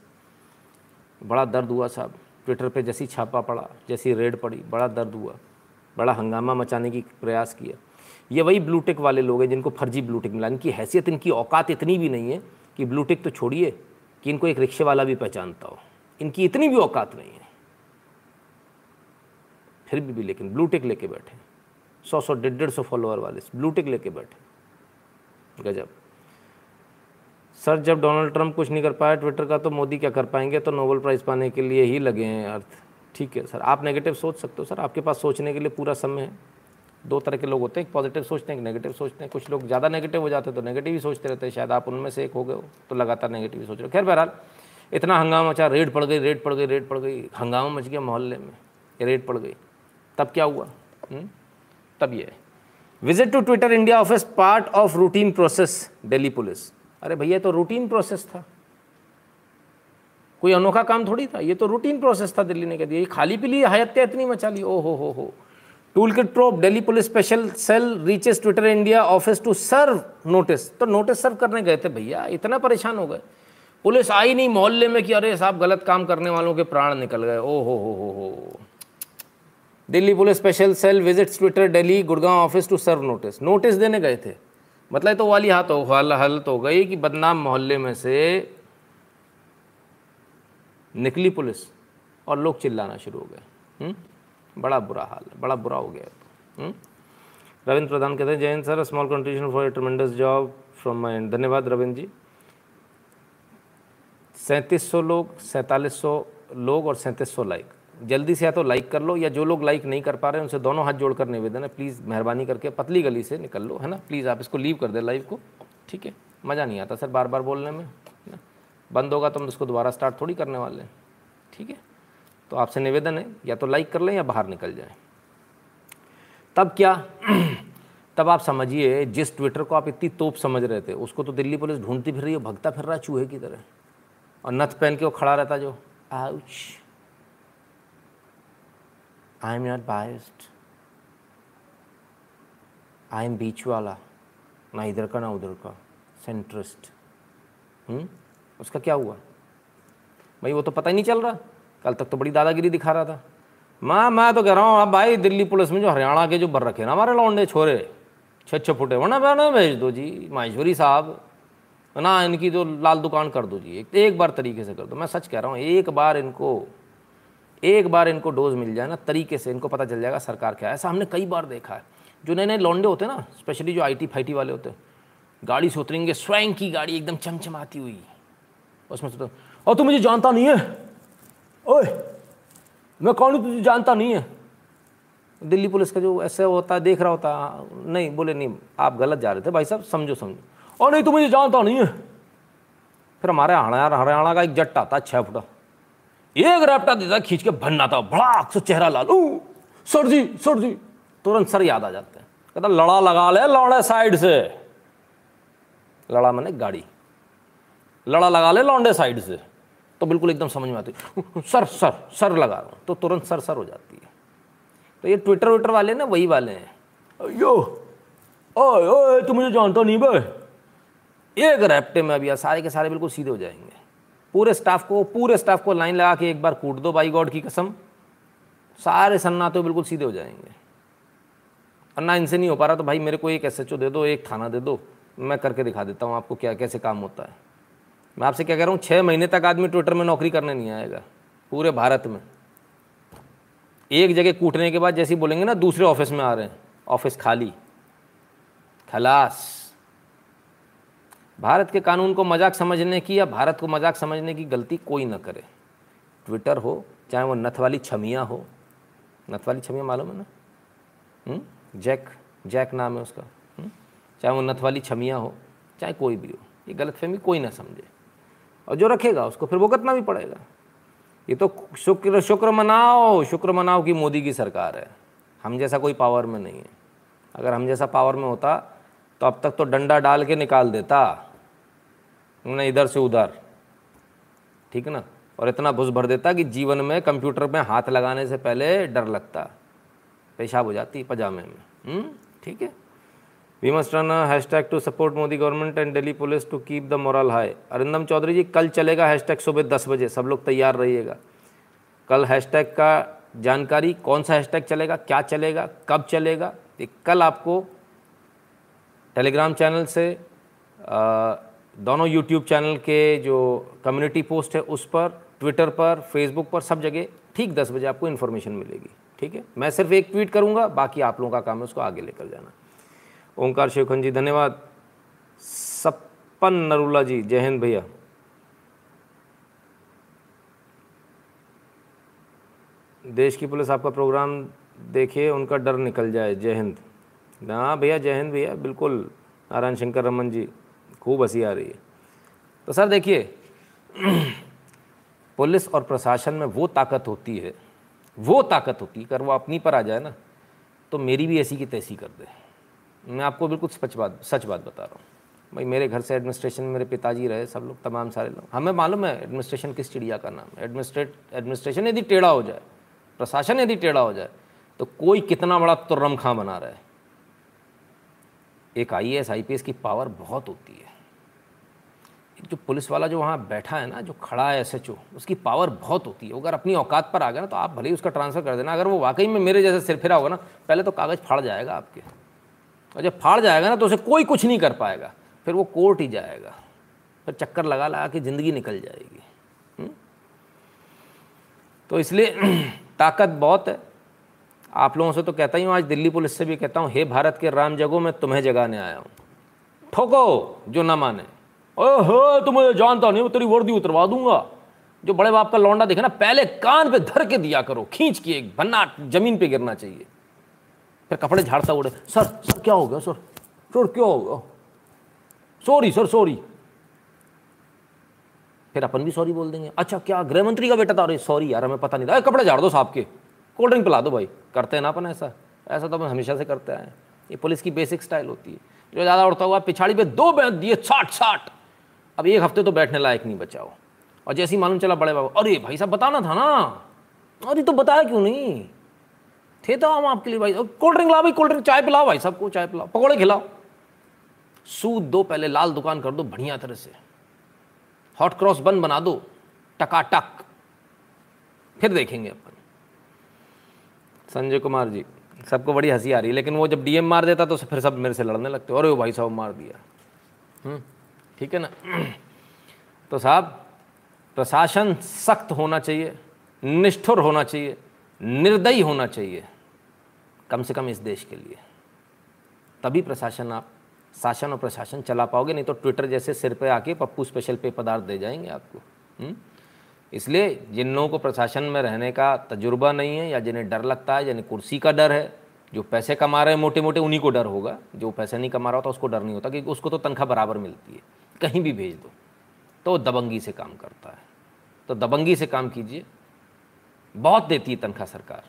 बड़ा दर्द हुआ साहब Twitter पे जैसी छापा पड़ा जैसी red पड़ी बड़ा दर्द हुआ बड़ा हंगामा मचाने की प्रयास किया ये वही ब्लूटिक वाले लोग हैं जिनको फर्जी ब्लूटिक मिला इनकी हैसियत इनकी औकात इतनी भी नहीं है कि ब्लूटिक तो छोड़िए कि इनको एक रिक्शे वाला भी पहचानता हो। इनकी इतनी भी औकात नहीं है। फिर भी, भी लेकिन ब्लू टिक लेके बैठे। सौ सौ डेढ़ डेढ़ सौ फॉलोअर वाले ब्लू टिक लेके बैठे। गजब। सर जब डोनाल्ड ट्रंप कुछ नहीं कर पाया ट्विटर का तो मोदी क्या कर पाएँगे? तो नोबल प्राइज़ पाने के लिए ही लगे हैं अर्थ। ठीक है सर आप नेगेटिव सोच सकते हो सर आपके पास सोचने के लिए पूरा समय है। दो तरह के लोग होते हैं, एक पॉजिटिव सोचते हैं, एक नेगेटिव सोचते हैं। कुछ लोग ज़्यादा नेगेटिव हो जाते हैं तो नेगेटिव ही सोचते रहते हैं, शायद आप उनमें से एक हो गए हो तो लगातार नेगेटिव ही सोच रहे हो। खैर बहरहाल, इतना हंगामा मचा, रेड पड़ गई, रेड पड़ गई, रेड पड़ गई, हंगामा मच गया मोहल्ले में रेड पड़ गई। तब क्या हुआ? हम्म? तब ये visit to Twitter India office part of routine process Delhi police अरे भैया तो रूटीन प्रोसेस था। कोई अनोखा काम थोड़ी था? ये तो रूटीन प्रोसेस था, दिल्ली ने कह दिया। ये खाली पीली हयत्या इतनी मचा ली। ओ हो हो हो। Toolkit probe, Delhi police special cell reaches Twitter India office to serve notice. तो नोटिस सर्व करने गए थे, भैया, इतना परेशान हो गए। पुलिस आई नहीं मोहल्ले में कि अरे साहब, गलत काम करने वालों के प्राण निकल गए। ओ हो हो हो हो। Delhi police special cell visit Twitter, Delhi, Gurgaon office to serve notice. Notice देने गए थे। मतलब तो वाली हाथ हो हालत हो गई कि बदनाम मोहल्ले में से निकली पुलिस और लोग चिल्लाना शुरू हो गए। हम्म? बड़ा बुरा हाल है, बड़ा बुरा हो गया हम्म? रविंद्र प्रधान कहते हैं Jain sir small contribution for a tremendous job from my end धन्यवाद रविंद्र जी। सैंतीस सौ लोग, सैंतालीस सौ लोग और सैंतीस सौ लाइक जल्दी से या तो लाइक कर लो या जो लोग लाइक नहीं कर पा रहे हैं, उनसे दोनों हाथ जोड़कर निवेदन है। प्लीज़ मेहरबानी करके पतली गली से निकल लो, है ना? प्लीज़ आप इसको लीव कर दे लाइव को। ठीक है? मज़ा नहीं आता सर बार बार बोलने में बंद होगा तो हम उसको दोबारा स्टार्ट थोड़ी करने वाले हैं। ठीक है? तो आपसे निवेदन है, या तो लाइक कर लें या बाहर निकल जाएँ। तब क्या? तब आप समझिए, जिस ट्विटर को आप इतनी तोप समझ रहे थे, उसको तो दिल्ली पुलिस ढूंढती फिर रही है, भगता फिर रहा चूहे की तरह। और नथ पहन के वो खड़ा रहता जो ouch I am not biased I am बीच वाला ना इधर का, ना उधर का। Centrist hmm? उसका क्या हुआ? भाई, वो तो पता ही नहीं चल रहा। कल तक तो बड़ी दादागिरी दिखा रहा था। मैं मैं तो कह रहा हूँ अब भाई दिल्ली पुलिस में जो हरियाणा के जो बर रखे ना हमारे लौंडे छोरे छः छः फुटे वरना बहना भेज दो जी माहेश्वरी साहब। ना इनकी जो लाल दुकान कर दो जी एक, बार तरीके से कर दो। मैं सच कह रहा हूँ एक बार इनको एक बार इनको डोज मिल जाए ना तरीके से इनको पता चल जाएगा सरकार क्या है। ऐसा हमने कई बार देखा है। जो नए नए लौंडे होते हैं ना स्पेशली जो आई टी फाइटी वाले होते हैं गाड़ी से उतरेंगे स्वयं की गाड़ी एकदम चमचमाती हुई। उसमें तो और तू मुझे जानता नहीं है? ओए, मैं कौन हूँ? तुझे जानता नहीं है। दिल्ली पुलिस का जो ऐसे होता है देख रहा होता है नहीं, बोले, नहीं, आप गलत जा रहे थे, भाई साहब, समझो समझो। और नहीं तो मुझे जानता नहीं है। फिर हमारे हरियाणा हरियाणा का एक जट्टा आता छः फुटा। एक रैप्टा देता खींच के भन्ना था बड़ा से चेहरा लाल। ओ सर जी सर जी। तुरंत सर याद आ जाते हैं। कहता, लड़ा लगा ले लौड़े साइड से। लड़ा मैंने गाड़ी। लड़ा लगा ले लौंडे साइड से। तो बिल्कुल एकदम समझ में आती सर सर सर लगा रहा हूँ। तो तुरंत सर सर हो जाती है। तो ये ट्विटर विटर वाले ना वही वाले हैं। यो ओए ओए तू मुझे जानता नहीं भाई एक रैप्टे में अभी सारे के सारे बिल्कुल सीधे हो जाएँगे। पूरे स्टाफ को पूरे स्टाफ को लाइन लगा के एक बार कूट दो बाई गॉड की कसम। सारे सन्नाते बिल्कुल सीधे हो जाएँगे। और ना इनसे नहीं हो पा रहा तो भाई मेरे को एक एसएचओ दे दो एक थाना दे दो। मैं करके दिखा देता हूँ आपको क्या कैसे काम होता है। मैं आपसे क्या कह रहा हूँ छः महीने तक आदमी ट्विटर में नौकरी करने नहीं आएगा, पूरे भारत में। एक जगह कूटने के बाद जैसे बोलेंगे ना, दूसरे ऑफ़िस में आ रहे हैं, ऑफ़िस खाली। खलास। भारत के कानून को मज़ाक समझने की या भारत को मज़ाक समझने की गलती कोई ना करे। ट्विटर हो, चाहे वो नथ वाली छमिया हो। नथ वाली छमिया मालूम है ना? हुँ? जैक जैक नाम है उसका। हुँ? चाहे वो नथ वाली छमिया हो, चाहे कोई भी हो, ये गलतफहमी कोई ना समझे। और जो रखेगा उसको फिर भुगतना भी पड़ेगा। ये तो शुक्र शुक्र मनाओ शुक्र मनाओ कि मोदी की सरकार है। हम जैसा कोई पावर में नहीं है। अगर हम जैसा पावर में होता तो अब तक तो डंडा डाल के निकाल देता। न इधर से उधर। ठीक ना? और इतना घुस भर देता कि जीवन में कंप्यूटर में हाथ लगाने से पहले डर लगता। पेशाब हो जाती पजामे में। हम्म? ठीक है? We must run hashtag to support Modi government and Delhi police to keep the morale high Arindam Chaudhary ji कल चलेगा हैशटैग सुबह दस बजे सब लोग तैयार रहिएगा। कल हैशटैग का जानकारी कौन सा हैशटैग चलेगा क्या चलेगा कब चलेगा ये कल आपको टेलीग्राम चैनल से आ, दोनों यूट्यूब चैनल के जो कम्युनिटी पोस्ट है उस पर ट्विटर पर फेसबुक पर सब जगह ठीक दस बजे आपको इन्फॉर्मेशन मिलेगी। ठीक है? मैं सिर्फ़ एक ट्वीट करूँगा बाकी आप लोगों का काम है उसको आगे लेकर जाना। ओंकार शेखन जी धन्यवाद। सप्पन नरूला जी, जय हिंद भैया। देश की पुलिस आपका प्रोग्राम देखिए, उनका डर निकल जाए। जय हिंद। हाँ भैया, जय हिंद भैया, बिल्कुल। नारायण शंकर रमन जी, खूब हँसी आ रही है। तो सर देखिए, पुलिस और प्रशासन में वो ताकत होती है, वो ताकत होती है, अगर वो अपनी पर आ जाए ना तो मेरी भी ऐसी की तैसी कर दे। मैं आपको बिल्कुल सच बात सच बात बता रहा हूँ। भाई, मेरे घर से एडमिनिस्ट्रेशन मेरे पिताजी रहे, सब लोग, तमाम सारे लोग। हमें मालूम है एडमिनिस्ट्रेशन किस चिड़िया का नाम है। एडमिनिस्ट्रेट एडमिनिस्ट्रेशन यदि टेढ़ा हो जाए, प्रशासन यदि टेढ़ा हो जाए तो कोई कितना बड़ा तुर्रम खां बना रहा है। एक I S I P S की पावर बहुत होती है। एक जो पुलिस वाला जो वहाँ बैठा है ना, जो खड़ा है एस एच ओ उसकी पावर बहुत होती है। अगर अपनी औकात पर आ गया ना तो आप भले ही उसका ट्रांसफ़र कर देना। अगर वो वाकई में मेरे जैसे सिर फिरा होगा ना, पहले तो कागज़ फाड़ जाएगा आपके। और जब फाड़ जाएगा ना तो उसे कोई कुछ नहीं कर पाएगा। फिर वो कोर्ट ही जाएगा। फिर चक्कर लगा लगा के ज़िंदगी निकल जाएगी। हुँ? तो इसलिए ताकत बहुत है। आप लोगों से तो कहता ही हूँ, आज दिल्ली पुलिस से भी कहता हूँ, हे भारत के राम जगो, मैं तुम्हें जगाने आया हूँ। ठोको जो ना माने। ओहो, तुम्हें जानता नहीं, मैं तेरी वर्दी उतरवा दूँगा। जो बड़े बाप का लौंडा देखे ना, पहले कान पे धर के दिया करो। खींच के एक भन्ना ज़मीन पे गिरना चाहिए। फिर कपड़े झाड़ता उड़े सर सर, क्या हो गया, सर? सर, क्या हो गया? सॉरी सर सॉरी फिर अपन भी सॉरी बोल देंगे. अच्छा क्या गृह मंत्री का बेटा था? अरे सॉरी यार, हमें पता नहीं था। कपड़े झाड़ दो साहब के। कोल्ड ड्रिंक पिला दो भाई। करते हैं ना अपन ऐसा। ऐसा तो अपन हमेशा से करते हैं। ये पुलिस की बेसिक स्टाइल होती है। जो ज़्यादा उड़ता हुआ, पिछाड़ी पे दो बैठ दिए साठ साठ अब एक हफ़्ते तो बैठने लायक नहीं बचाओ और जैसे ही मालूम चला बड़े बाबा, अरे भाई साहब, बताना था ना? अरे तो बताया क्यों नहीं? थे तो हम आपके लिए भाई, कोल्ड ड्रिंक लाओ भाई, कोल्ड ड्रिंक, चाय पिलाओ भाई सबको चाय पिलाओ, पकौड़े खिलाओ। सूद दो पहले, लाल दुकान कर दो बढ़िया तरह से। हॉट क्रॉस बंद बना दो, टकाटक। फिर देखेंगे अपन। संजय कुमार जी, सबको बड़ी हँसी आ रही है, लेकिन वो जब डीएम मार देता तो फिर सब मेरे से लड़ने लगते अरे वो भाई साहब मार दिया। ठीक है ना? तो साहब, प्रशासन सख्त होना चाहिए, निष्ठुर होना चाहिए, निर्दयी होना चाहिए। कम से कम इस देश के लिए। तभी प्रशासन आप, शासन और प्रशासन चला पाओगे, नहीं तो ट्विटर जैसे सिर पे आके पप्पू स्पेशल पे पदार्थ दे जाएँगे आपको। हुँ? इसलिए जिन लोगों को प्रशासन में रहने का तजुर्बा नहीं है या जिन्हें डर लगता है यानी कुर्सी का डर है, जो पैसे कमा रहे हैं मोटे मोटे उन्हीं को डर होगा। जो पैसे नहीं कमा रहा होता, उसको डर नहीं होता, क्योंकि उसको तो तनख्वाह बराबर मिलती है। कहीं भी भेज दो। तो वो दबंगी से काम करता है। तो दबंगी से काम कीजिए। बहुत देती है तनख्वाह सरकार।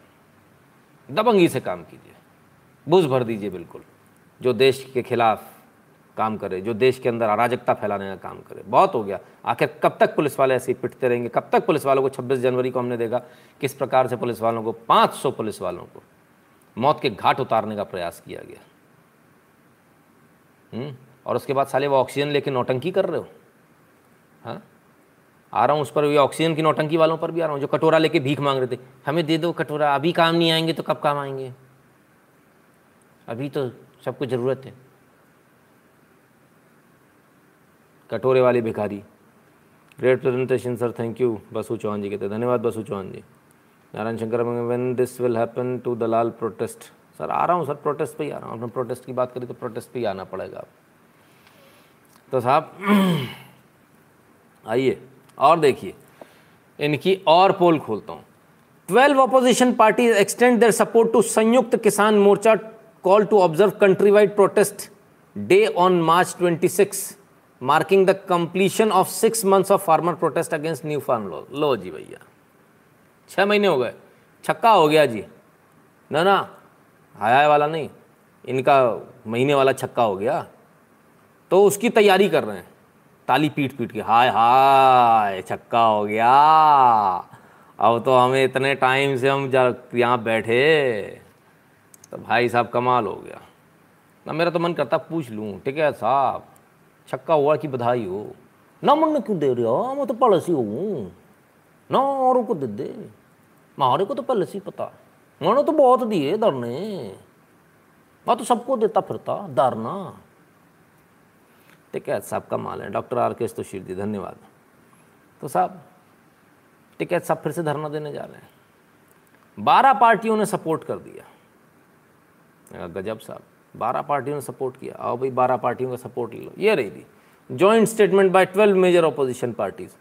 दबंगी से काम कीजिए। बुझ भर दीजिए बिल्कुल। जो देश के खिलाफ काम करे, जो देश के अंदर अराजकता फैलाने का काम करे। बहुत हो गया। आखिर कब तक पुलिस वाले ऐसे ही पिटते रहेंगे? कब तक पुलिस वालों को 26 जनवरी को हमने देखा? किस प्रकार से पुलिस वालों को 500 पुलिस वालों को मौत के घाट उतारने का प्रयास किया गया? हुँ? और उसके बाद साले वो ऑक्सीजन लेके नौटंकी कर रहे हो? हाँ? आ रहा हूँ, उस पर भी ऑक्सीजन की नौटंकी वालों पर भी आ रहा हूँ, जो कटोरा लेके भीख मांग रहे थे। हमें दे दो कटोरा, अभी काम नहीं आएँगे तो कब काम आएँगे? अभी तो सबको ज़रूरत है। कटोरे वाली भिखारी। Great presentation sir thank you Basu Chauhan ji कहते धन्यवाद Basu Chauhan ji. Narayan Shankar when this will happen to dalal protest sir आ रहा हूँ सर प्रोटेस्ट पे ही आ रहा हूँ। आपने प्रोटेस्ट की बात करी तो प्रोटेस्ट पे ही आना पड़ेगा। आप तो साहब, आइए। और देखिए, इनकी और पोल खोलता हूँ। Twelve opposition party extend their support to Samyukt Kisan Morcha call to observe country wide protest day on March 26 marking the completion of six months of farmer protest against new farm law लो जी भैया छः महीने हो गए। छक्का हो गया जी। ना ना हाय वाला नहीं, इनका महीने वाला छक्का हो गया। तो उसकी तैयारी कर रहे हैं। ताली पीट पीट के, हाय हाय, छक्का हो गया। अब तो हमें इतने टाइम से हम यहाँ बैठे तो भाई साहब कमाल हो गया। ना मेरा तो मन करता पूछ लूँ, ठीक है साहब? छक्का हुआ कि बधाई हो? ना मन क्यों दे रहे हो? मैं तो पड़ोसी हूँ। ना औरों को दे दे। मारे को तो पहले से पता। मैंने तो बहुत दिए धरने। मैं तो सबको देता फिरता, धरना। टिकैत साहब का माल है। डॉक्टर आर के सुशील जी, धन्यवाद। तो साहब टिकैत साहब फिर से धरना देने जा रहे हैं। बारह पार्टियों ने सपोर्ट कर दिया। गजब साहब, बारह पार्टियों ने सपोर्ट किया। आओ भाई, बारह पार्टियों का सपोर्ट ले लो। ये रही थी। Joint statement by twelve major opposition parties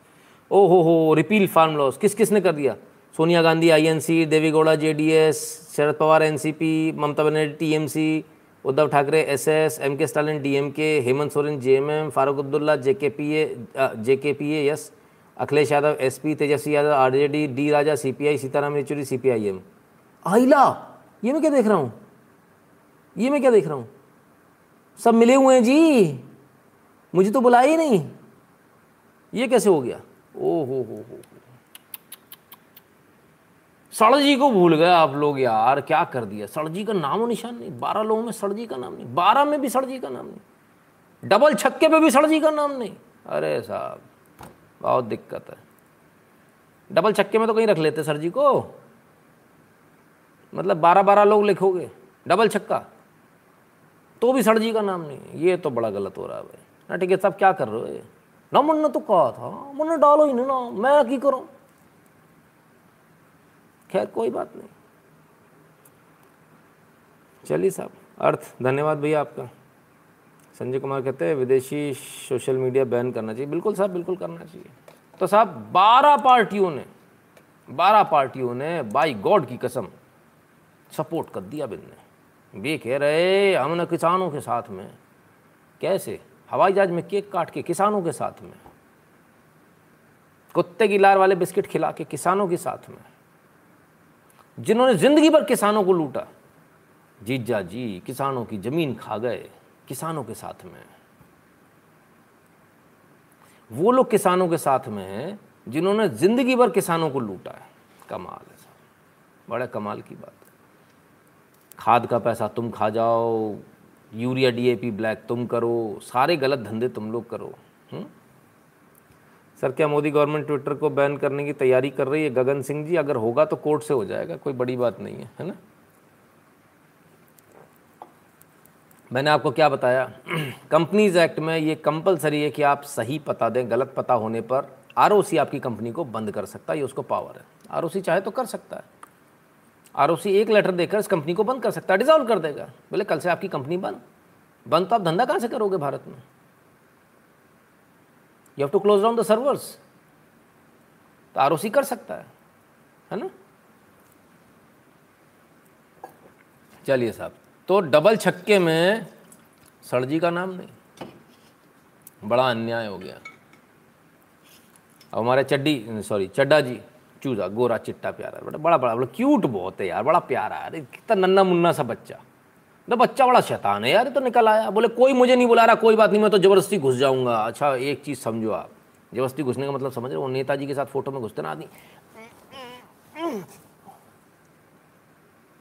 ओ हो हो रिपील फार्म लॉस किस किस ने कर दिया? Sonia Gandhi INC Deve Gowda JDS Sharad Pawar NCP Mamata Banerjee TMC Uddhav Thackeray S S M K Stalin D M K Hemant Soren J M M Farooq Abdullah J K P A J K P A yes Akhilesh Yadav S P Tejashwi Yadav R J D D Raja C P I Sitaram Yechury C P I M आइला ये मैं क्या देख रहा हूँ? ये मैं क्या देख रहा हूँ? सब मिले हुए हैं जी। मुझे तो बुलाया ही नहीं। ये कैसे हो गया? ओ हो हो हो। सड़जी को भूल गए आप लोग यार, क्या कर दिया? सड़जी का नाम निशान नहीं, बारह लोगों में सड़जी का नाम नहीं, बारह में भी सड़जी का नाम नहीं, डबल छक्के पे भी सड़जी का नाम नहीं। अरे साहब, बहुत दिक्कत है। डबल छक्के में तो कहीं रख लेते सर जी को। मतलब बारह बारह लोग लिखोगे, डबल छक्का तो भी सर जी का नाम नहीं। ये तो बड़ा गलत हो रहा है भाई। ना ठीक है सब क्या कर रहे हो ये? ना मुन्ना तो कहा था, मुन्ना डालो ही नहीं ना, मैं की करूँ? खैर, कोई बात नहीं। चलिए साहब, अर्थ, धन्यवाद भैया आपका। संजय कुमार कहते हैं, विदेशी सोशल मीडिया बैन करना चाहिए। बिल्कुल साहब, बिल्कुल करना चाहिए। तो साहब, बारह पार्टियों ने, बारह पार्टियों ने, बाई गॉड की कसम, सपोर्ट कर दिया बिल ने। वे कह रहे, हम न किसानों के साथ में कैसे? हवाई जहाज़ में केक काट के किसानों के साथ में कुत्ते की लार वाले बिस्किट खिला के किसानों के साथ में जिन्होंने ज़िंदगी भर किसानों को लूटा। जीजा जी, किसानों की ज़मीन खा गए, किसानों के साथ में। वो लोग किसानों के साथ में हैं जिन्होंने ज़िंदगी भर किसानों को लूटा है। कमाल है साहब बड़ा कमाल की बात। खाद का पैसा तुम खा जाओ, यूरिया, डीएपी, ब्लैक तुम करो, सारे गलत धंधे तुम लोग करो हुँ? सर, क्या मोदी गवर्नमेंट ट्विटर को बैन करने की तैयारी कर रही है? गगन सिंह जी, अगर होगा तो कोर्ट से हो जाएगा, कोई बड़ी बात नहीं है है ना? मैंने आपको क्या बताया? कंपनीज़ एक्ट में ये कंपलसरी है कि आप सही पता दें, गलत पता होने पर आरओसी आपकी कंपनी को बंद कर सकता है, ये उसको पावर है। आरओसी चाहे तो कर सकता है। आरओसी एक लेटर देकर इस कंपनी को बंद कर सकता है डिजॉल्व कर देगा। बोले, कल से आपकी कंपनी बंद। बंद तो आप धंधा कहाँ से करोगे भारत में? You have to close down the servers तो आर कर सकता है है ना? चलिए साहब तो डबल छक्के में सड़जी का नाम नहीं, बड़ा अन्याय हो गया। अब हमारे चड्डी सॉरी चड्डा जी, चूजा, गोरा, चिट्टा प्यारा, बड़ा बड़ा बड़ा क्यूट बहुत है यार, बड़ा प्यारा है कितना नन्ना मुन्ना सा बच्चा। ना, बच्चा बड़ा शैतान है यार तो निकल आया। बोले, कोई मुझे नहीं बुला रहा, कोई बात नहीं, मैं तो ज़बरदस्ती घुस जाऊँगा। अच्छा एक चीज़ समझो आप। ज़बरदस्ती घुसने का मतलब समझ रहे वो नेताजी के साथ फ़ोटो में घुसते ना आदमी।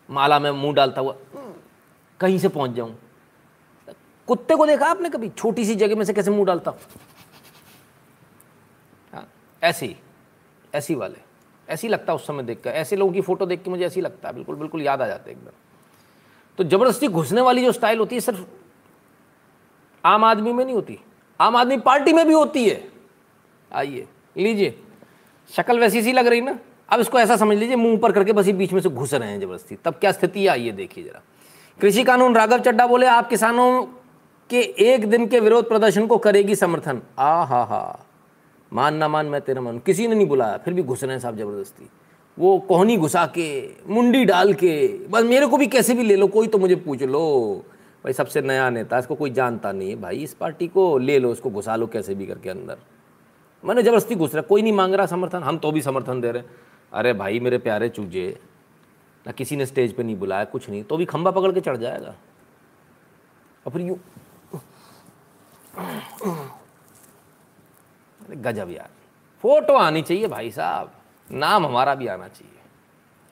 माला में मुँह डालता हुआ, कहीं से पहुँच जाऊँ। कुत्ते को देखा आपने कभी? छोटी सी जगह में से कैसे मुँह डालता? हाँ ऐसी ऐसी वाले। ऐसी लगता उस समय देखकर। ऐसे लोगों की फ़ोटो देख के मुझे ऐसी लगता है। बिल्कुल बिल्कुल याद आ जाते एकदम। तो ज़बरदस्ती घुसने वाली जो स्टाइल होती है, सिर्फ़ आम आदमी में नहीं होती। आम आदमी पार्टी में भी होती है। आइए, लीजिए। शक्ल वैसी सी लग रही ना? अब इसको ऐसा समझ लीजिए, मुँह ऊपर करके बस ये बीच में से घुस रहे हैं ज़बरदस्ती। तब क्या स्थिति है? आइए देखिए जरा। कृषि कानून, राघव चड्डा बोले, आप किसानों के एक दिन के विरोध प्रदर्शन को करेगी समर्थन। आ हा हा। मान ना मान, मैं तेरा मान। किसी ने नहीं बुलाया, फिर भी घुस रहे हैं साहब ज़बरदस्ती। वो कोहनी घुसा के, मुंडी डाल के, बस मेरे को भी कैसे भी ले लो, कोई तो मुझे पूछ लो। भाई सबसे नया नेता, इसको कोई जानता नहीं है। भाई इस पार्टी को ले लो, इसको घुसा लो कैसे भी करके अंदर। मैंने ज़बरदस्ती घुस रहा, कोई नहीं मांग रहा समर्थन, हम तो भी समर्थन दे रहे अरे भाई मेरे प्यारे चूजे, ना किसी ने स्टेज पे नहीं बुलाया, कुछ नहीं तो भी खंबा पकड़ के चढ़ जाएगा। और फिर यूँ, अरे गजब यार, फ़ोटो आनी चाहिए भाई साहब। नाम हमारा भी आना चाहिए।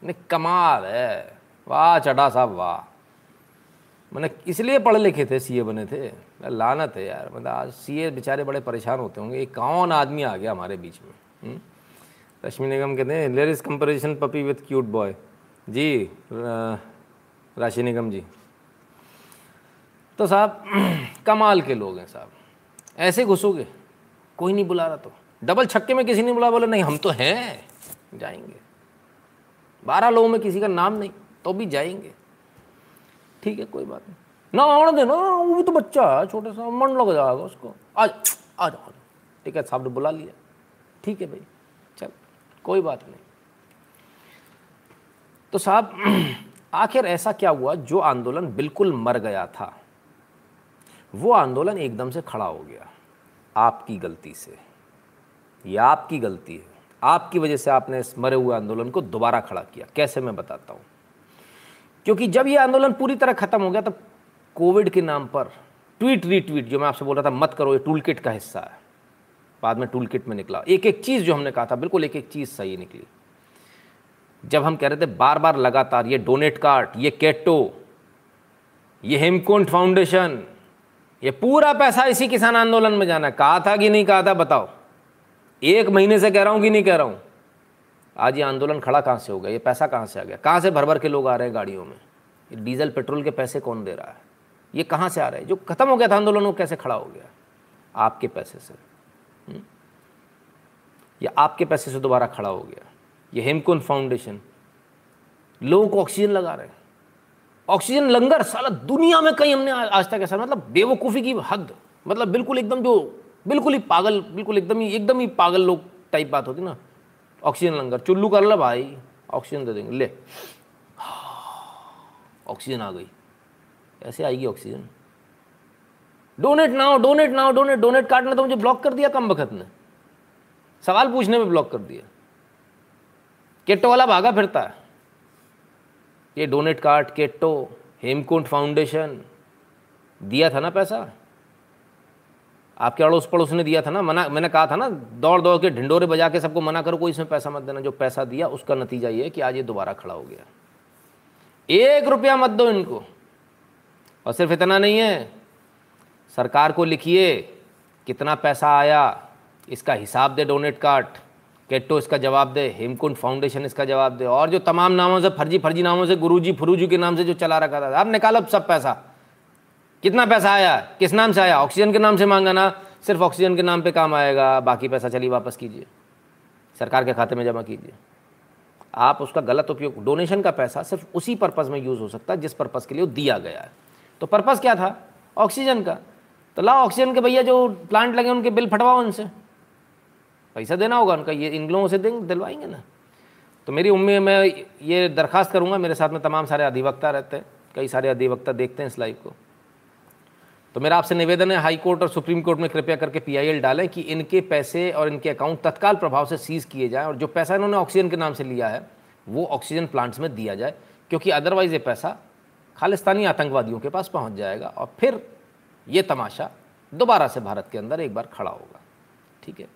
नहीं कमाल है। वाह, चढ़ा साहब, वाह। मैंने इसलिए पढ़े लिखे थे, सीए बने थे। लानत है यार। मतलब आज सीए बेचारे बड़े परेशान होते होंगे। ये कौन आदमी आ गया हमारे बीच में हम्म? रश्मि निगम कहते हैं लेर is comparison puppy with cute boy जी राशि निगम जी। तो साहब, कमाल के लोग हैं साहब। ऐसे घुसोगे, कोई नहीं बुला रहा तो। डबल छक्के में किसी ने बुला बोले, नहीं, हम तो हैं। जाएँगे। बारह लोगों में किसी का नाम नहीं तो भी जाएँगे। ठीक है, कोई बात नहीं। ना, आने देना वो भी तो बच्चा है, छोटे सा, मन लग जाएगा उसको। आ जा आ जाओ आ जाओ। ठीक है, साहब ने बुला लिया। ठीक है भाई, चल, कोई बात नहीं। तो साहब, आखिर ऐसा क्या हुआ जो आंदोलन बिल्कुल मर गया था? वो आंदोलन एकदम से खड़ा हो गया, आपकी गलती से। ये आपकी गलती है। आपकी वजह से आपने इस मरे हुए आंदोलन को दोबारा खड़ा किया। कैसे मैं बताता हूँ? क्योंकि जब ये आंदोलन पूरी तरह खत्म हो गया, तब कोविड के नाम पर ट्वीट रीट्वीट, जो मैं आपसे बोल रहा था, मत करो, ये टूल किट का हिस्सा है। बाद में टूल किट में निकला। एक एक चीज़ जो हमने कहा था, बिल्कुल एक एक चीज़ सही निकली। जब हम कह रहे थे बार बार लगातार ये डोनेट कार्ड, ये कैटो, ये हेमकुंड फाउंडेशन, ये पूरा पैसा इसी किसान आंदोलन में जाना कहा था कि नहीं कहा था, बताओ। एक महीने से कह रहा हूँ कि नहीं कह रहा हूँ। आज ये आंदोलन खड़ा कहाँ से हो गया? ये पैसा कहाँ से आ गया? कहाँ से भर भर के लोग आ रहे हैं गाड़ियों में? ये डीजल, पेट्रोल के पैसे कौन दे रहा है? ये कहाँ से आ रहे हैं? जो खत्म हो गया था आंदोलन, वो कैसे खड़ा हो गया? आपके पैसे से। हम्म? ये आपके पैसे से दोबारा खड़ा हो गया। ये हेमकुंड फाउंडेशन। लोगों को ऑक्सीजन लगा रहे हैं। ऑक्सीजन लंगर, साला दुनिया में कहीं हमने आज तक ऐसा मतलब बेवकूफ़ी की हद। मतलब बिल्कुल एकदम जो बिल्कुल ही पागल, बिल्कुल एकदम ही एकदम ही पागल लोग टाइप बात होती ना। ऑक्सीजन लंगर चुल्लू कर ला भाई ऑक्सीजन दे देंगे, ले। ऑक्सीजन आ गई। ऐसे आएगी oxygen donate now donate now donate donate card ने तो मुझे ब्लॉक कर दिया कम वक्त ने। सवाल पूछने में ब्लॉक कर दिया। केट्टो वाला भागा फिरता। है ये donate card Ketto Hemkund foundation दिया था ना पैसा? आपके अड़ोस पड़ोस ने दिया था ना, मना, मैंने कहा था ना, दौड़ दौड़ के ढिंडोरे बजा के सबको मना करो, कोई इसमें पैसा मत देना, जो पैसा दिया, उसका नतीजा ये कि आज ये दोबारा खड़ा हो गया। एक रुपया मत दो इनको। और सिर्फ़ इतना नहीं है, सरकार को लिखिए, कितना पैसा आया, इसका हिसाब दे डोनेट कार्ड, केट्टो इसका जवाब दे, हेमकुंड फाउंडेशन इसका जवाब दे, और जो तमाम नामों से फर्जी फर्जी नामों से गुरुजी, फुरुजी के नाम से जो चला रखा था अब निकालो सब पैसा। कितना पैसा आया? किस नाम से आया? ऑक्सीजन के नाम से मांगा ना। सिर्फ़ ऑक्सीजन के नाम पे काम आएगा। बाकी पैसा चलिए वापस कीजिए। सरकार के खाते में जमा कीजिए। आप उसका गलत उपयोग डोनेशन का पैसा सिर्फ़ उसी पर्पज़ में यूज़ हो सकता है, जिस पर्पज़ के लिए दिया गया है। तो पर्पज़ क्या था? ऑक्सीजन का। तो लाओ ऑक्सीजन के भैया जो प्लांट लगे उनके बिल फटवाओ उनसे। पैसा देना होगा उनका। ये इन लोगों से देंगे दिलवाएँगे ना। तो मेरी उम्मीद मैं ये दरखास्त करूँगा। मेरे साथ में तमाम सारे अधिवक्ता रहते हैं। कई सारे अधिवक्ता देखते हैं इस लाइव को। तो मेरा आपसे निवेदन है, हाई कोर्ट और सुप्रीम कोर्ट में कृपया करके पीआईएल डालें कि इनके पैसे और इनके अकाउंट तत्काल प्रभाव से सीज किए जाएँ और जो पैसा इन्होंने ऑक्सीजन के नाम से लिया है, वो ऑक्सीजन प्लांट्स में दिया जाए, क्योंकि अदरवाइज़ ये पैसा खालिस्तानी आतंकवादियों के पास पहुँच जाएगा और फिर ये तमाशा दोबारा से भारत के अंदर एक बार खड़ा होगा। ठीक है?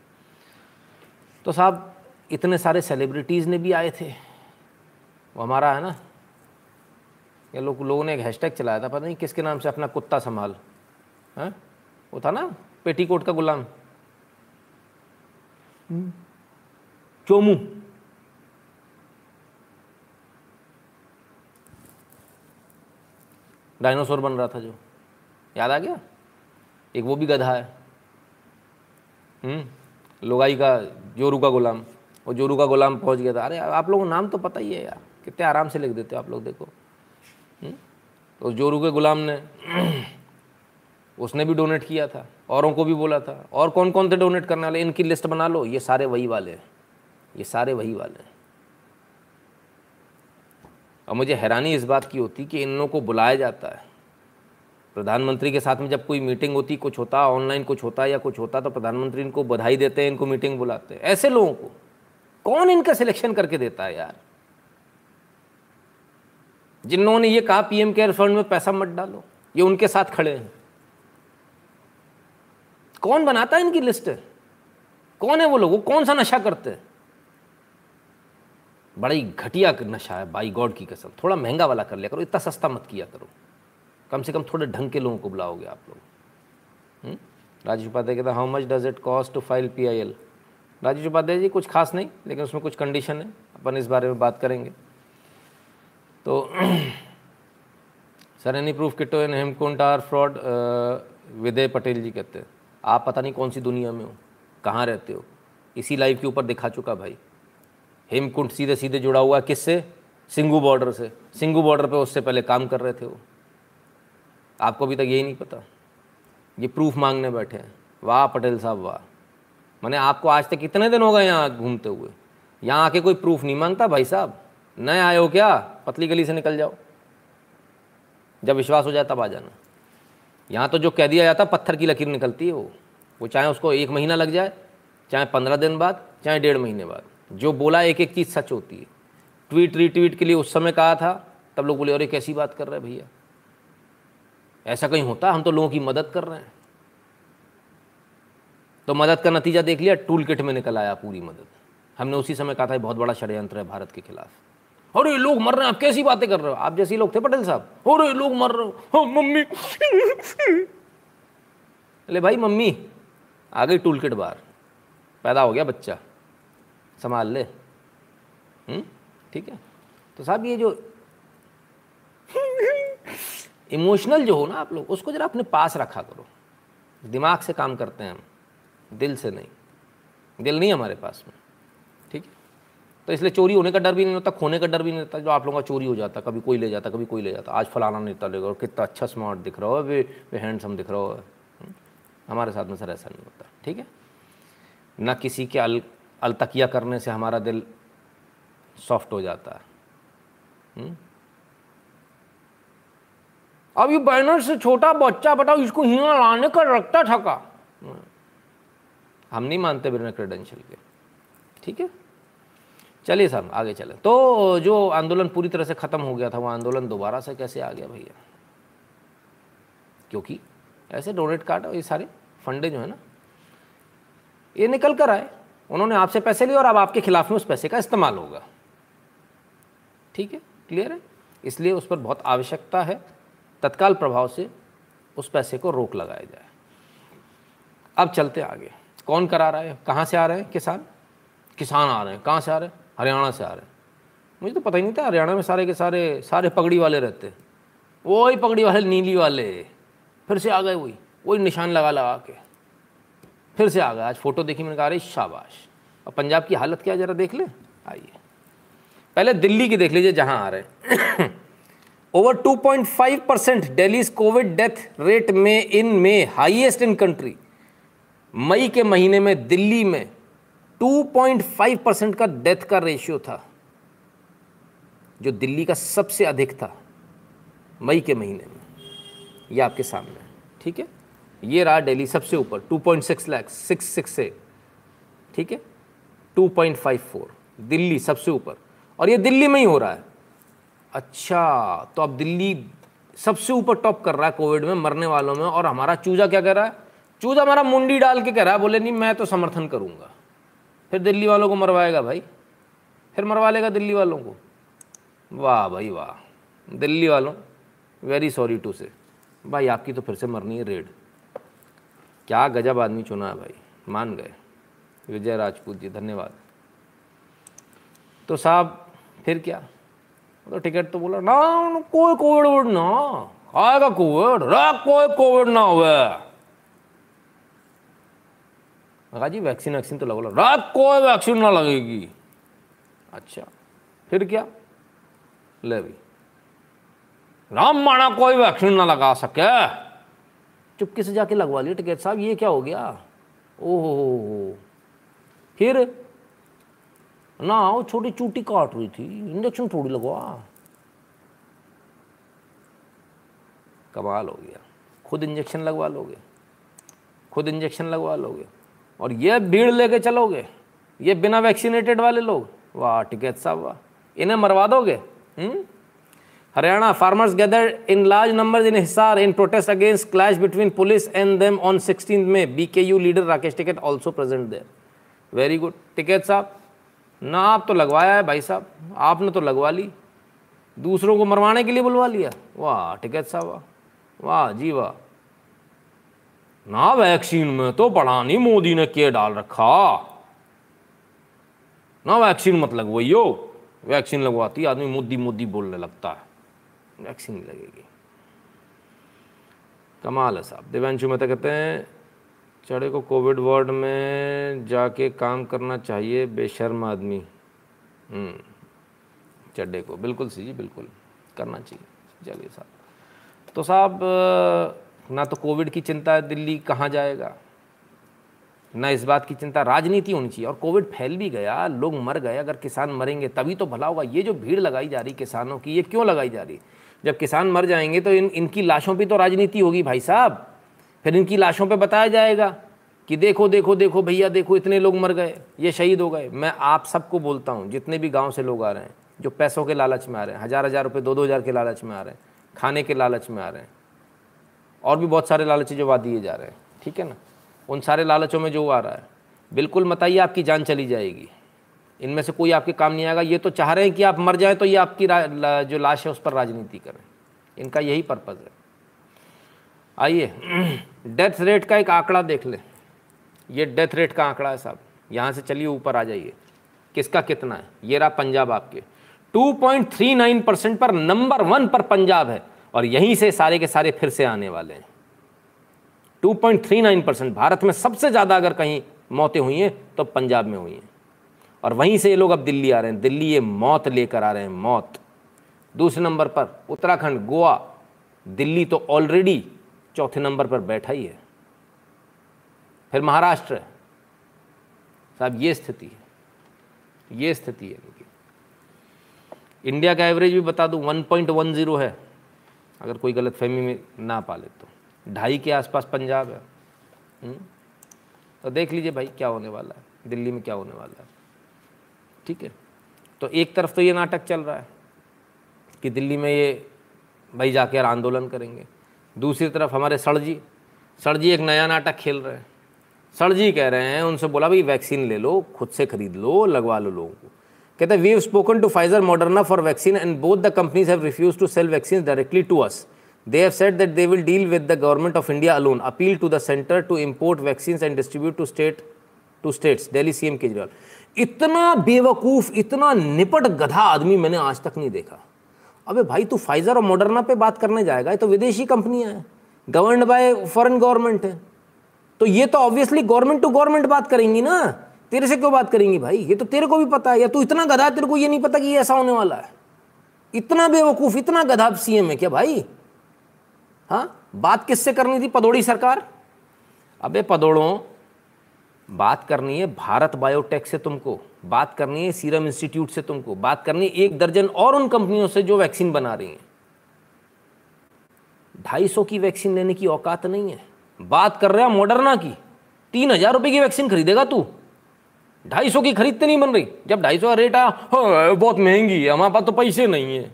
तो साहब, इतने सारे सेलिब्रिटीज़ ने भी आए थे। वो हमारा है ना? ये लोग, लोगों ने एक हैशटैग चलाया था, पता नहीं किसके नाम से अपना कुत्ता संभाल। हैं? वो था ना पेटीकोट का गुलाम। चोमू। डायनासोर बन रहा था जो। याद आ गया? एक वो भी गधा है। हम्म, लोगाई का जोरू का गुलाम। वो जोरू का गुलाम पहुँच गया था। अरे आप लोगों को नाम तो पता ही है यार। कितने आराम से लिख देते हो आप लोग देखो। हम्म, तो जोरू के गुलाम ने उसने भी डोनेट किया था, औरों को भी बोला था, और कौन कौन थे डोनेट करने वाले, इनकी लिस्ट बना लो, ये सारे वही वाले हैं, ये सारे वही वाले हैं। और मुझे हैरानी इस बात की होती कि इन लोगों को बुलाया जाता है। प्रधानमंत्री के साथ में जब कोई मीटिंग होती, कुछ होता ऑनलाइन कुछ होता या कुछ होता तो प्रधानमंत्री इनको बधाई देते हैं, इनको मीटिंग बुलाते हैं। ऐसे लोगों को, कौन इनका सिलेक्शन करके देता है यार? जिन लोगों ने ये कहा, पीएम केयर फंड में पैसा मत डालो, ये उनके साथ खड़े हैं। कौन बनाता है इनकी लिस्ट? कौन है वो लोग? वो कौन सा नशा करते हैं? बड़ा ही घटिया नशा है बाई गॉड की कसम। थोड़ा महँगा वाला कर लिया करो, इतना सस्ता मत किया करो। कम से कम थोड़े ढंग के लोगों को बुलाओगे आप लोग। हम्म? राजेश उपाध्याय कहता how much does it cost to file P I L Rajesh Upadhyay ji, कुछ खास नहीं, लेकिन उसमें कुछ कंडीशन है। अपन इस बारे में बात करेंगे। तो sir any proof Ketto in Hemkunt are fraud Vidya Patel ji कहते हैं। आप पता नहीं कौन सी दुनिया में हो, कहाँ रहते हो। इसी लाइव के ऊपर दिखा चुका भाई। हेमकुंट सीधे सीधे जुड़ा हुआ किससे? सिंगू बॉर्डर से। सिंगू बॉर्डर पे उससे पहले काम कर रहे थे वो। आपको अभी तक यही नहीं पता? ये प्रूफ मांगने बैठे हैं। वाह, पटेल साहब, वाह। मैंने आपको आज तक कितने दिन हो गए यहाँ घूमते हुए। यहाँ आके कोई प्रूफ नहीं माँगता भाई साहब। नए आए हो क्या? पतली गली से निकल जाओ। जब विश्वास हो जाए तब आ जाना। यहाँ तो जो कह दिया जाता, पत्थर की लकीर निकलती है वो। वो चाहे उसको एक महीना लग जाए, चाहे पंद्रह दिन बाद, चाहे डेढ़ महीने बाद। जो बोला एक एक चीज़ सच होती है। ट्वीट, रीट्वीट के लिए उस समय कहा था, तब लोग बोले, अरे, कैसी बात कर रहे हैं भैया? ऐसा कहीं होता, हम तो लोगों की मदद कर रहे हैं। तो मदद का नतीजा देख लिया टूल किट में निकल आया पूरी मदद। हमने उसी समय कहा था बहुत बड़ा षड्यंत्र है भारत के खिलाफ। अरे लोग मर रहे हैं आप कैसी बातें कर रहे हो? आप जैसे लोग थे पटेल साहब। अरे लोग मर रहे हो। हाँ, मम्मी। अरे भाई मम्मी आ गई टूल किट बाहर। पैदा हो गया बच्चा। संभाल ले। हम्म? ठीक है। तो साहब ये जो इमोशनल जो हो ना आप लोग उसको जरा अपने पास रखा करो। दिमाग से काम करते हैं हम दिल से नहीं। दिल नहीं हमारे पास में। तो इसलिए चोरी होने का डर भी नहीं होता, खोने का डर भी नहीं होता, जो आप लोगों का चोरी हो जाता, कभी कोई ले जाता, कभी कोई ले जाता। आज फलाना नेता लेगा और कितना अच्छा स्मार्ट दिख रहा हो वे वे हैंडसम दिख रहा हो। हम्म? हमारे साथ में सर ऐसा नहीं होता, ठीक है? ना किसी के अल, अलतकिया करने से हमारा दिल सॉफ्ट हो जाता है। हम्म? अब ये बैनर से छोटा बच्चा बताओ, इसको यहाँ लाने का रखता थका हम नहीं मानते बिना क्रेडेंशियल के, ठीक है? चलिए सर, आगे चले। तो जो आंदोलन पूरी तरह से ख़त्म हो गया था, वो आंदोलन दोबारा से कैसे आ गया भैया? क्योंकि ऐसे डोनेट कार्ड ये सारे फंडे जो है ना, ये निकल कर आए। उन्होंने आपसे पैसे लिए और अब आपके खिलाफ में उस पैसे का इस्तेमाल होगा। ठीक है? क्लियर है? इसलिए उस पर बहुत आवश्यकता है, तत्काल प्रभाव से उस पैसे को रोक लगाया जाए। अब चलते आगे। कौन करा रहा है कहाँ से आ रहे हैं? किसान? किसान आ रहे हैं। कहाँ से आ रहे हैं? हरियाणा से आ रहे हैं। मुझे तो पता ही नहीं था हरियाणा में सारे के सारे सारे पगड़ी वाले रहते हैं। वही पगड़ी वाले, नीली वाले। फिर से आ गए वही वही निशान लगा लगा के। फिर से आ गए। आज फ़ोटो देखी मैंने कहा, अरे शाबाश। और पंजाब की हालत क्या जरा देख ले। आइए। पहले दिल्ली की देख लीजिए, जहाँ आ रहे हैं। Over 2.5 percent daily covid death rate में इन में हाईएस्ट इन कंट्री मई के महीने में, दिल्ली में 2.5 परसेंट का डेथ का रेशियो था, जो दिल्ली का सबसे अधिक था, मई के महीने में। ये आपके सामने ठीक है? ये रहा दिल्ली सबसे ऊपर 2.6 लाख, सिक्स सिक्स से ठीक है? 2.54 दिल्ली सबसे ऊपर। और ये दिल्ली में ही हो रहा है। अच्छा तो अब दिल्ली सबसे ऊपर टॉप कर रहा है कोविड में, मरने वालों में। और हमारा चूजा क्या कह रहा है? चूजा हमारा मुंडी डाल के कह रहा है, बोले, नहीं, मैं तो समर्थन करूँगा। फिर दिल्ली वालों को मरवाएगा भाई। फिर मरवा लेगा दिल्ली वालों को। वाह भाई वाह। दिल्ली वालों वेरी सॉरी टू से भाई आपकी तो फिर से मरनी है रेड। क्या गजब आदमी चुना है भाई। मान गए। विजय राजपूत जी, धन्यवाद। तो साहब, फिर क्या? तो टिकट तो बोला, ना कोई कोविड ना। आएगा कोविड। कोई कोविड ना हुए कहा जी वैक्सीन वैक्सीन तो लगो रात कोई वैक्सीन ना लगेगी। अच्छा फिर क्या? ले भाई। राम माना कोई वैक्सीन ना लगा सके। चुपके से जाके लगवा लिया टिकट साहब, ये क्या हो गया? ओहो फिर? ना, वो छोटी चूटी काट रही थी इंजेक्शन थोड़ी लगवा। कमाल हो गया। खुद इंजेक्शन लगवा लोगे। खुद इंजेक्शन लगवा लोगे। और ये भीड़ लेके चलोगे, ये बिना वैक्सीनेटेड वाले लोग, वाह टिकैत साहब वाह इन्हें मरवा दोगे? हम्म? Haryana farmers gather in large number in Hisar in protest against clash between police and them on sixteen में B K U leader Rakesh Tikait also present there very good Tikait साहब, ना आप तो लगवाया है भाई साहब, आपने तो लगवा ली। दूसरों को मरवाने के लिए बुलवा लिया। वाह टिकैत साहब, वाह। वाह, जी वाह। ना वैक्सीन में तो बड़ा नहीं मोदी ने के डाल रखा। ना वैक्सीन मत लगवाइयो वैक्सीन लगवाती आदमी मोदी मोदी बोलने लगता है। वैक्सीन लगेगी। कमाल है साहब। दिव्यांशु मेहता कहते हैं चढ़े को कोविड वार्ड में जाके काम करना चाहिए बेशर्म आदमी। हम्म, चड्डे को। बिल्कुल सी जी बिल्कुल। करना चाहिए। चलिए साहब। तो साहब ना तो कोविड की चिंता है दिल्ली कहाँ जाएगा? ना इस बात की चिंता राजनीति होनी चाहिए। और कोविड फैल भी गया, लोग मर गए, अगर किसान मरेंगे तभी तो भला होगा। ये जो भीड़ लगाई जा रही किसानों की, ये क्यों लगाई जा रही? जब किसान मर जाएँगे तो इन, इनकी लाशों पे तो राजनीति होगी भाई साहब। फिर इनकी लाशों पे बताया जाएगा कि देखो देखो देखो भैया, देखो इतने लोग मर गए, ये शहीद हो गए। मैं आप सबको बोलता हूँ, जितने भी गाँव से लोग आ रहे हैं, जो पैसों के लालच में आ रहे हैं, हज़ार हज़ार रुपये, दो दो हज़ार के लालच में आ रहे हैं, खाने के लालच में आ रहे हैं और भी बहुत सारे लालच जो दिए जा रहे हैं ठीक है ना? उन सारे लालचों में जो आ रहा है बिल्कुल बताइए आपकी जान चली जाएगी। इनमें से कोई आपके काम नहीं आएगा। ये तो चाह रहे हैं कि आप मर जाएँ तो ये आपकी ला, जो लाश है उस पर राजनीति करें। इनका यही पर्पज़ है। आइए डेथ रेट का एक आंकड़ा देख लें। ये डेथ रेट का आंकड़ा है साहब। यहाँ से चलिए ऊपर आ जाइए। किसका कितना है? ये रहा पंजाब आपके। 2.39 परसेंट पर नंबर वन पर पंजाब है। और यहीं से सारे के सारे फिर से आने वाले हैं। 2.39 परसेंट भारत में सबसे ज़्यादा अगर कहीं मौतें हुई हैं तो पंजाब में हुई हैं। और वहीं से ये लोग अब दिल्ली आ रहे हैं। दिल्ली ये मौत लेकर आ रहे हैं, मौत। दूसरे नंबर पर उत्तराखंड, गोवा। दिल्ली तो ऑलरेडी चौथे नंबर पर बैठा ही है। फिर महाराष्ट्र। साहब, ये स्थिति है। ये स्थिति है इंडिया का एवरेज भी बता दूँ 1.10 है। अगर कोई गलत फहमी में ना पाले तो। ढाई के आसपास पंजाब है। हुँ? तो देख लीजिए भाई, क्या होने वाला है? दिल्ली में क्या होने वाला है? ठीक है? तो एक तरफ़ तो ये नाटक चल रहा है कि दिल्ली में ये भाई जाके आंदोलन करेंगे। दूसरी तरफ़ हमारे सड़जी सड़जी एक नया नाटक खेल रहे हैं। सड़जी कह रहे हैं, उनसे बोला, भाई, वैक्सीन ले लो, खुद से खरीद लो, लगवा लो लोगों को। कहते हैं we have spoken to Pfizer Moderna for vaccine and both the companies have refuse to sell vaccine directly to us They have said that they will deal with the government of India alone. Appeal to the center to import vaccines and distribute to state, to states. Delhi CM Kejriwal इतना बेवकूफ़, इतना निपट गधा आदमी मैंने आज तक नहीं देखा। अबे भाई, तू फाइजर और मॉडर्ना पे बात करने जाएगा, ये तो विदेशी कंपनियाँ हैं। गवर्नड बाय फॉरेन गवर्नमेंट है। तो ये तो ऑब्वियसली गवर्नमेंट टू गवर्नमेंट बात करेंगी ना। तेरे से क्यों बात करेंगी भाई? ये तो तेरे को भी पता है। या तू इतना गधा तेरे को ये नहीं पता कि ये ऐसा होने वाला है। इतना बेवकूफ़, इतना गधा सीएम है क्या भाई? हाँ? बात किससे करनी थी? पदोड़ी सरकार? अबे पदोड़ों, बात करनी है भारत बायोटेक से तुमको। बात करनी है सीरम इंस्टीट्यूट से तुमको। बात करनी है एक दर्जन और उन कंपनियों से जो वैक्सीन बना रही हैं। ढाई सौ की वैक्सीन लेने की औकात नहीं है। बात कर रहे हैं मॉडर्ना की। तीन हज़ार रुपए की वैक्सीन खरीदेगा तू? ढाई सौ की खरीदते नहीं बन रही। जब ढाई सौ का रेट आया बहुत महँगी है, हमारे पास तो पैसे नहीं है।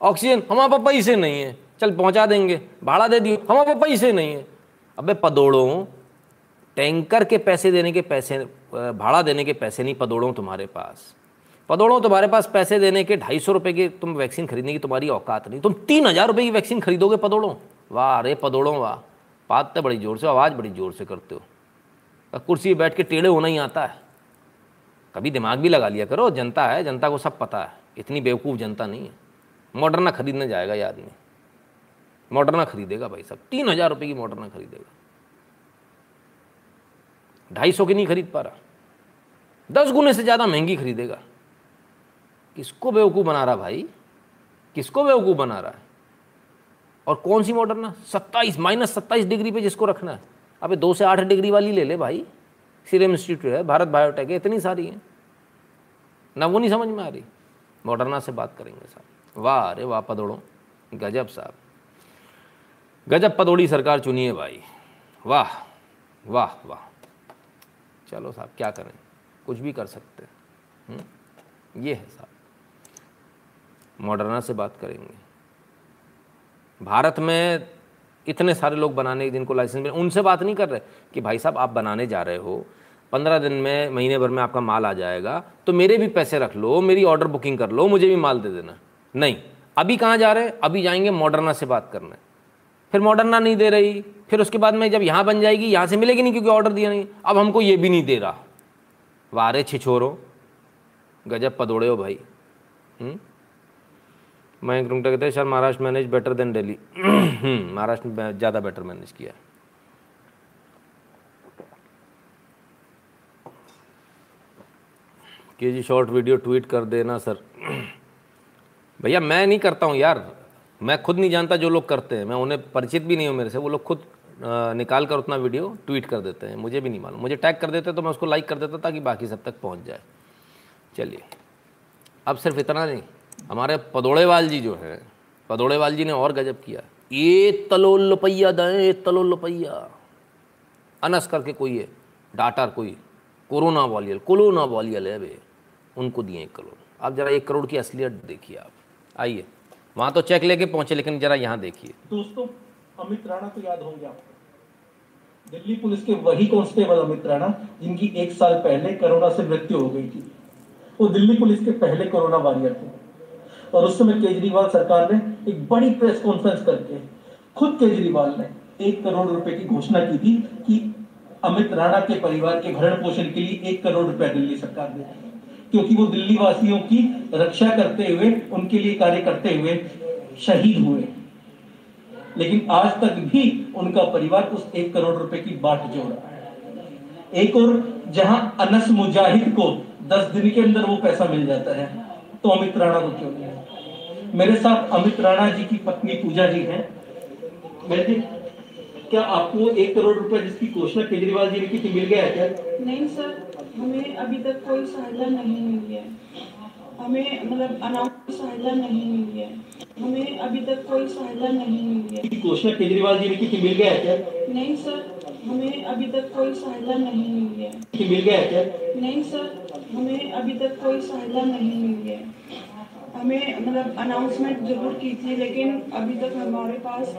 ऑक्सीजन हमारे पास पैसे नहीं है। चल, पहुँचा देंगे, भाड़ा दे दियो हमारे पास पैसे नहीं है। अबे पदोड़ों, टैंकर के पैसे देने के पैसे भाड़ा देने के पैसे नहीं, पदोड़ों तुम्हारे पास। पदोड़ों तुम्हारे पास पैसे देने के ढाई सौ रुपये की तुम वैक्सीन खरीदने की तुम्हारी औकात नहीं। तुम तीन हज़ार रुपये की वैक्सीन खरीदोगे पदोड़ों। वाह, अरे पदोड़ों, वाह। बात तो बड़ी ज़ोर से, आवाज़ बड़ी ज़ोर से करते हो। कुर्सी बैठ के टेढ़े होना ही आता है। कभी दिमाग भी लगा लिया करो, जनता है, जनता को सब पता है। इतनी बेवकूफ़ जनता नहीं है। मॉडर्ना खरीदने जाएगा ये आदमी मॉडर्ना खरीदेगा भाई साहब। तीन हज़ार रुपये की मॉडर्ना खरीदेगा। ढाई सौ की नहीं खरीद पा रहा। दस गुने से ज़्यादा महँगी खरीदेगा। किसको बेवकूफ़ बना रहा भाई? किसको बेवकूफ़ बना रहा है? और कौन सी मॉडर्ना सत्ताईस, माइनस सत्ताईस डिग्री पे जिसको रखना है। अबे दो से आठ डिग्री वाली ले ले भाई। सीरम इंस्टीट्यूट है, भारत बायोटेक है, इतनी सारी हैं। ना वो नहीं समझ में आ रही। मॉडर्ना से बात करेंगे साहब। वाह, अरे वाह, पदोड़ो। गजब साहब। गजब पदोड़ी सरकार चुनिए भाई। वाह वाह वाह। चलो साहब, क्या करें? कुछ भी कर सकते हैं। हम्म? ये है साहब। मॉडर्ना से बात करेंगे। भारत में इतने सारे लोग बनाने जिनको लाइसेंस मिले। उनसे बात नहीं कर रहे कि भाई साहब, आप बनाने जा रहे हो। पंद्रह दिन में, महीने भर में आपका माल आ जाएगा। तो मेरे भी पैसे रख लो, मेरी ऑर्डर बुकिंग कर लो, मुझे भी माल दे देना। नहीं। अभी कहाँ जा रहे हैं? अभी जाएँगे मॉडर्ना से बात करने। फिर मॉडर्ना नहीं दे रही। फिर उसके बाद में जब यहाँ बन जाएगी, यहाँ से मिलेगी नहीं क्योंकि ऑर्डर दिया नहीं। अब हमको ये भी नहीं दे रहा। वारे छिछोरो। गजब पदोड़े हो भाई। हम्म? मयंक रुंगटा कहते हैं, sir, Maharashtra manage better than Delhi Maharashtra में ज़्यादा बेटर मैनेज किया है। कि जी शॉर्ट वीडियो ट्वीट कर देना, सर। भैया, मैं नहीं करता हूँ यार। मैं खुद नहीं जानता जो लोग करते हैं। मैं उन्हें परिचित भी नहीं हूँ मेरे से। वो लोग खुद निकाल कर उतना वीडियो ट्वीट कर देते हैं। मुझे भी नहीं मालूम। मुझे टैग कर देते तो मैं उसको लाइक कर देता ताकि बाकी सब तक पहुँच जाए। चलिए। अब सिर्फ़ इतना नहीं। हमारे पदोड़ेवाल जी जो हैं पदोड़ेवाल जी ने और गजब किया। ये तलोल रुपया दें ये तलोल रुपया अनस करके कोई है, डाटर कोई, कोरोना वॉलियल कोरोना वॉलियल है वे उनको दिए एक करोड़। आप जरा एक करोड़ की असलियत देखिए आप। आइए। वहाँ तो चेक लेके पहुँचे, लेकिन जरा यहाँ देखिए। दोस्तों, अमित राणा तो याद होंगे आपको। दिल्ली पुलिस के वही कांस्टेबल अमित राणा, जिनकी एक साल पहले कोरोना से मृत्यु हो गई थी। वो दिल्ली पुलिस के पहले कोरोना वॉरियर थे। और उस समय केजरीवाल सरकार ने एक बड़ी प्रेस कॉन्फ्रेंस करके, खुद केजरीवाल ने एक करोड़ रुपए की घोषणा की थी कि अमित राणा के परिवार के भरण पोषण के लिए एक करोड़ रुपया दिल्ली सरकार देगी क्योंकि वो दिल्ली वासियों की रक्षा करते हुए, उनके लिए कार्य करते हुए शहीद हुए। लेकिन आज तक भी उनका परिवार उस एक करोड़ रुपए की बाट जोड़ रहा है। एक और जहाँ अनस मुजाहिद को दस दिन के अंदर वो पैसा मिल जाता है तो अमित राणा को क्यों नहीं? मेरे साथ अमित राणा जी की पत्नी पूजा जी हैं। मेरे क्या आपको एक करोड़ रुपए जिसकी घोषणा केजरीवाल जी ने की थी मिल गया है क्या? नहीं सर हमें अभी तक कोई सहायता नहीं मिली है। हमें मतलब अनाउंस सहायता नहीं मिली है। हमें अभी तक कोई सहायता नहीं मिली है। घोषणा केजरीवाल जी ने की थी मिल गया है क्या? नहीं सर हमें अभी तक कोई सहायता नहीं मिली है। मिल गया है क्या? नहीं सर हमें अभी तक कोई सहायता नहीं मिली है। हमें मतलब अनाउंसमेंट ज़रूर की थी लेकिन अभी तक हमारे पास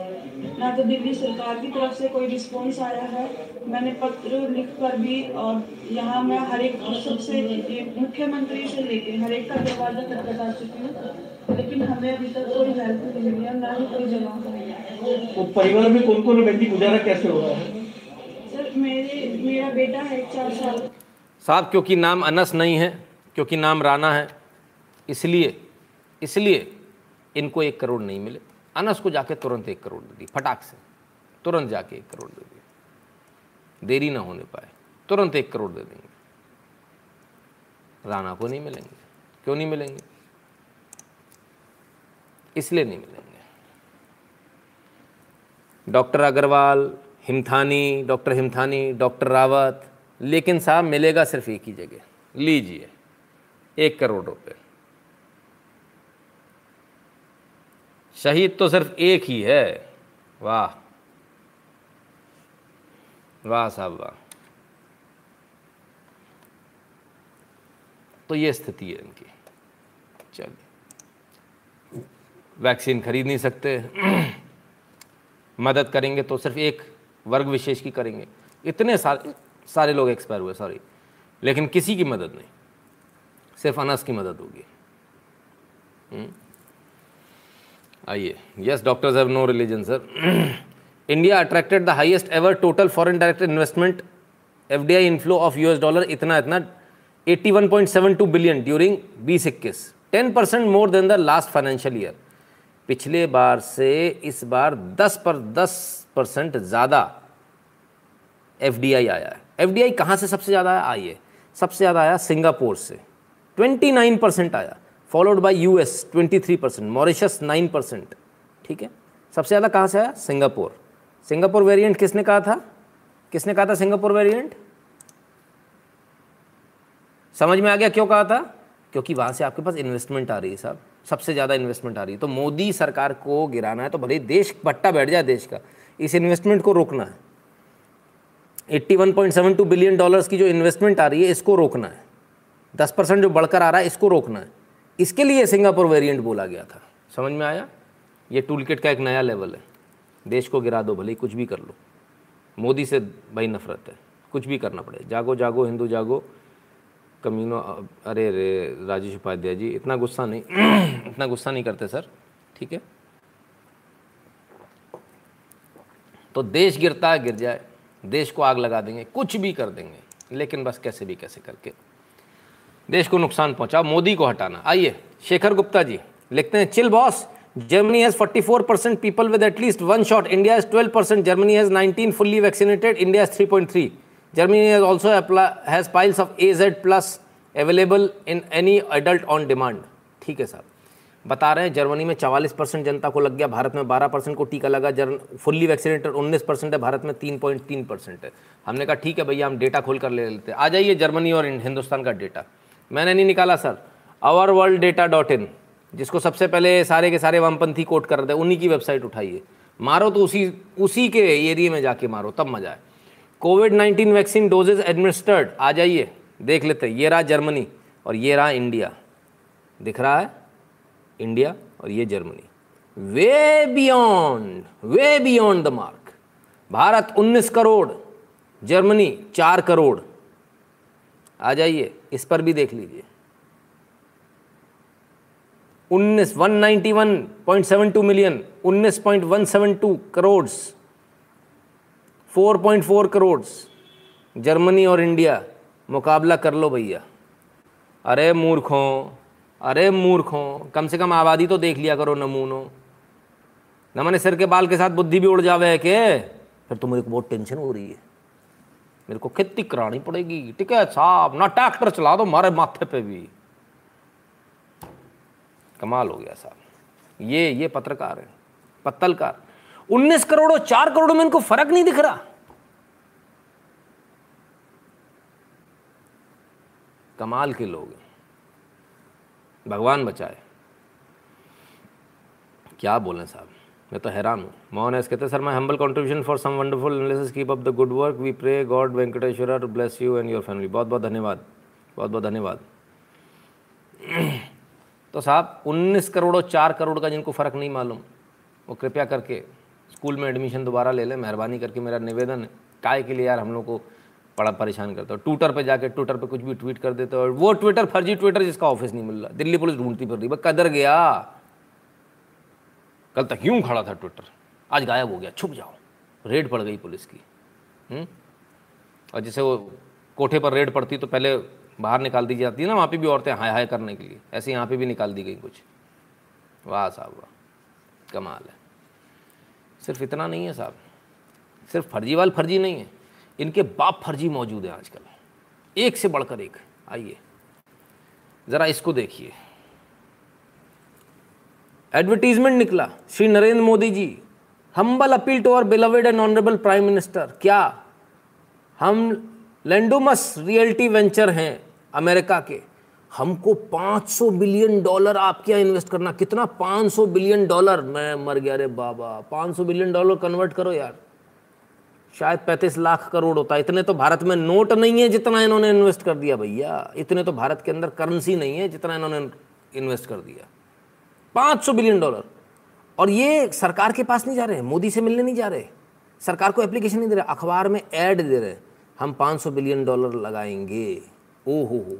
ना तो दिल्ली सरकार की तरफ़ से कोई रिस्पॉन्स आया है। मैंने पत्र लिख कर भी और यहाँ मैं हर एक सबसे मुख्यमंत्री से लेके हर एक का दरवाज़ा खटखटा चुकी हूँ लेकिन हमें अभी तक कोई हेल्प नहीं मिली है ना ही कोई जवाब मिली है वो परिवार में कौन कौन बंदी गुजारा कैसे हो रहा है? सर मेरे मेरा बेटा है चार साल। साहब, क्योंकि नाम अनस नहीं है, क्योंकि नाम राणा है, इसलिए इसलिए इनको एक करोड़ नहीं मिले। अनस को जाके तुरंत एक करोड़ दे दी, फटाक से, तुरंत जाके एक करोड़ दे दिया देरी ना होने पाए, तुरंत एक करोड़ दे देंगे। राणा को नहीं मिलेंगे। क्यों नहीं मिलेंगे? इसलिए नहीं मिलेंगे। Doctor Agarwal, Himthani, doctor Himthani, doctor Rawat लेकिन साहब मिलेगा सिर्फ़ एक ही जगह। लीजिए, एक करोड़ रुपए। शहीद तो सिर्फ़ एक ही है। वाह। वाह साहब, वाह। तो ये स्थिति है इनकी। चलिए। वैक्सीन खरीद नहीं सकते। मदद करेंगे तो सिर्फ़ एक वर्ग विशेष की करेंगे। इतने सारे सारे लोग एक्सपायर हुए सॉरी लेकिन किसी की मदद नहीं। सिर्फ़ अनस की मदद होगी। हम्म? आइए। Yes doctors have no religion sir India attracted the highest ever total foreign direct investment FDI inflow of US dollar इतना इतना 81.72 बिलियन ड्यूरिंग बीस इक्कीस ten percent more than the last financial year पिछले बार से इस बार 10 पर 10 परसेंट ज़्यादा एफडीआई आया है। एफ़ डी आई कहाँ से सबसे ज़्यादा आया? आइए। सबसे ज़्यादा आया सिंगापुर से। 29 परसेंट आया followed by US 23 percent Mauritius 9 percent ठीक है? सबसे ज़्यादा कहाँ से आया? सिंगापुर। सिंगापुर वेरिएंट किसने कहा था? किसने कहा था सिंगापुर वेरिएंट समझ में आ गया क्यों कहा था? क्योंकि वहाँ से आपके पास इन्वेस्टमेंट आ रही है साहब। सबसे ज़्यादा इन्वेस्टमेंट आ रही है। तो मोदी सरकार को गिराना है तो भले देश पट्टा बैठ जाए देश का, इस इन्वेस्टमेंट को रोकना है। 81.72 बिलियन डॉलर्स की जो इन्वेस्टमेंट आ रही है, इसको रोकना है। 10 परसेंट जो बढ़कर आ रहा है, इसको रोकना है। इसके लिए सिंगापुर वेरिएंट बोला गया था। समझ में आया? ये टूल किट का एक नया लेवल है। देश को गिरा दो, भले कुछ भी कर लो। मोदी से भाई नफरत है। कुछ भी करना पड़े। जागो जागो, हिंदू, जागो। कमीनो, अरे अरे राजेश उपाध्याय जी, इतना गुस्सा नहीं। इतना गुस्सा नहीं करते, सर। ठीक है? तो देश गिरता, गिर जाए। देश को आग लगा देंगे, कुछ भी कर देंगे, लेकिन बस कैसे भी कैसे करके। देश को नुकसान पहुँचा मोदी को हटाना। आइए, शेखर गुप्ता जी, लिखते हैं, chill boss, Germany has 44 percent people with at least one shot India is 12 percent Germany has 19 fully vaccinated India is 3.3 Germany has also has piles of AZ plus available in any adult on demand ठीक है, साहब। बता रहे हैं, Germany में 44 percent जनता को लग गया, भारत में 12 परसेंट को टीका लगा, जर्म, फुल्ली वैक्सीनेटेड 19 परसेंट है, भारत में 3.3 परसेंट है। हमने कहा, ठीक है भैया, हम डेटा खोल कर ले लेते हैं। आ जाइए जर्मनी और हिंदुस्तान का डेटा। मैंने नहीं निकाला, sir. Our world data dot in जिसको सबसे पहले सारे के सारे वामपंथी कोट कर रहे उन्हीं की वेबसाइट उठाइए। मारो तो उसी उसी के एरिए में जाके मारो, तब मज़ा आए। Covid nineteen vaccine doses administered, आ जाइए, देख लेते ये रहा जर्मनी और ये रहा इंडिया। दिख रहा है? इंडिया और ये Germany. Way beyond way beyond the mark Bharat 19 crore, Germany 4 crore. आ जाइए, इस पर भी देख लीजिए। उन्नीस one ninety one point seven two million, उन्नीस, point one seven two crore four point four crore Germany और इंडिया मुकाबला कर लो भैया। अरे मूर्खों अरे मूर्खों, कम से कम आबादी तो देख लिया करो नमूनों। न मैंने सिर के बाल के साथ बुद्धि भी उड़ जावे है के? फिर तो को बहुत टेंशन हो रही है। मेरे को खेती करानी पड़ेगी। ठीक है, साहब, ना ट्रैक्टर चला दो, मारे माथे पे भी। कमाल हो गया साहब। ये ये पत्रकार है, पत्तलकार। 19 करोड़ और चार करोड़ में इनको फ़र्क नहीं दिख रहा। कमाल के लोग भगवान बचाए। क्या बोलें साहब? मैं तो हैरान हूँ। मोहन एस कहते sir my humble contribution for some wonderful analysis keep up the good work we pray God Venkateshwar bless you and your family बहुत बहुत धन्यवाद। बहुत बहुत धन्यवाद। तो साहब 19 करोड़ और चार करोड़ का जिनको फ़र्क नहीं मालूम, वो कृपया करके स्कूल में एडमिशन दोबारा ले लें। मेहरबानी करके मेरा निवेदन है। काय के लिए यार हम लोग को बड़ा परेशान करता हो। ट्विटर पर जाके ट्विटर पर कुछ भी ट्वीट कर देते हो और वो ट्विटर, फर्जी ट्विटर जिसका ऑफ़िस नहीं मिल रहा। दिल्ली पुलिस ढूंढती फिर रही कदर गया। कल तक यूँ खड़ा था ट्विटर। आज गायब हो गया, छुप जाओ। रेड पड़ गई पुलिस की हुँ? हम्म? और जैसे वो कोठे पर रेड पड़ती तो पहले बाहर निकाल दी जाती है ना, वहाँ पे भी औरतें हाय हाय करने के लिए। ऐसे यहाँ पे भी निकाल दी गई कुछ। वाह साहब, वाह। कमाल है। सिर्फ़ इतना नहीं है साहब। सिर्फ़ फर्जीवाल फर्जी नहीं है। इनके बाप फर्जी मौजूद हैं आजकल। एक से बढ़कर एक। आइए, ज़रा इसको देखिए। एडवर्टीजमेंट निकला। Shri Narendra Modi ji humble appeal to our beloved and honourable prime minister क्या हम लेंडोमस रियल्टी वेंचर हैं अमेरिका के? हमको 500 बिलियन डॉलर आपके यहाँ इन्वेस्ट करना। कितना? 500 बिलियन डॉलर मैं मर गया रे बाबा। 500 बिलियन डॉलर कन्वर्ट करो यार। शायद 35 लाख करोड़ होता है। इतने तो भारत में नोट नहीं है जितना इन्होंने इन्वेस्ट कर दिया भैया। इतने तो भारत के अंदर करेंसी नहीं है जितना इन्होंने इन्वेस्ट कर दिया। 500 बिलियन डॉलर और ये सरकार के पास नहीं जा रहे हैं मोदी से मिलने नहीं जा रहे। सरकार को एप्लीकेशन नहीं दे रहे, अखबार में ऐड दे रहे। हम 500 बिलियन डॉलर लगाएँगे। ओ हो। हो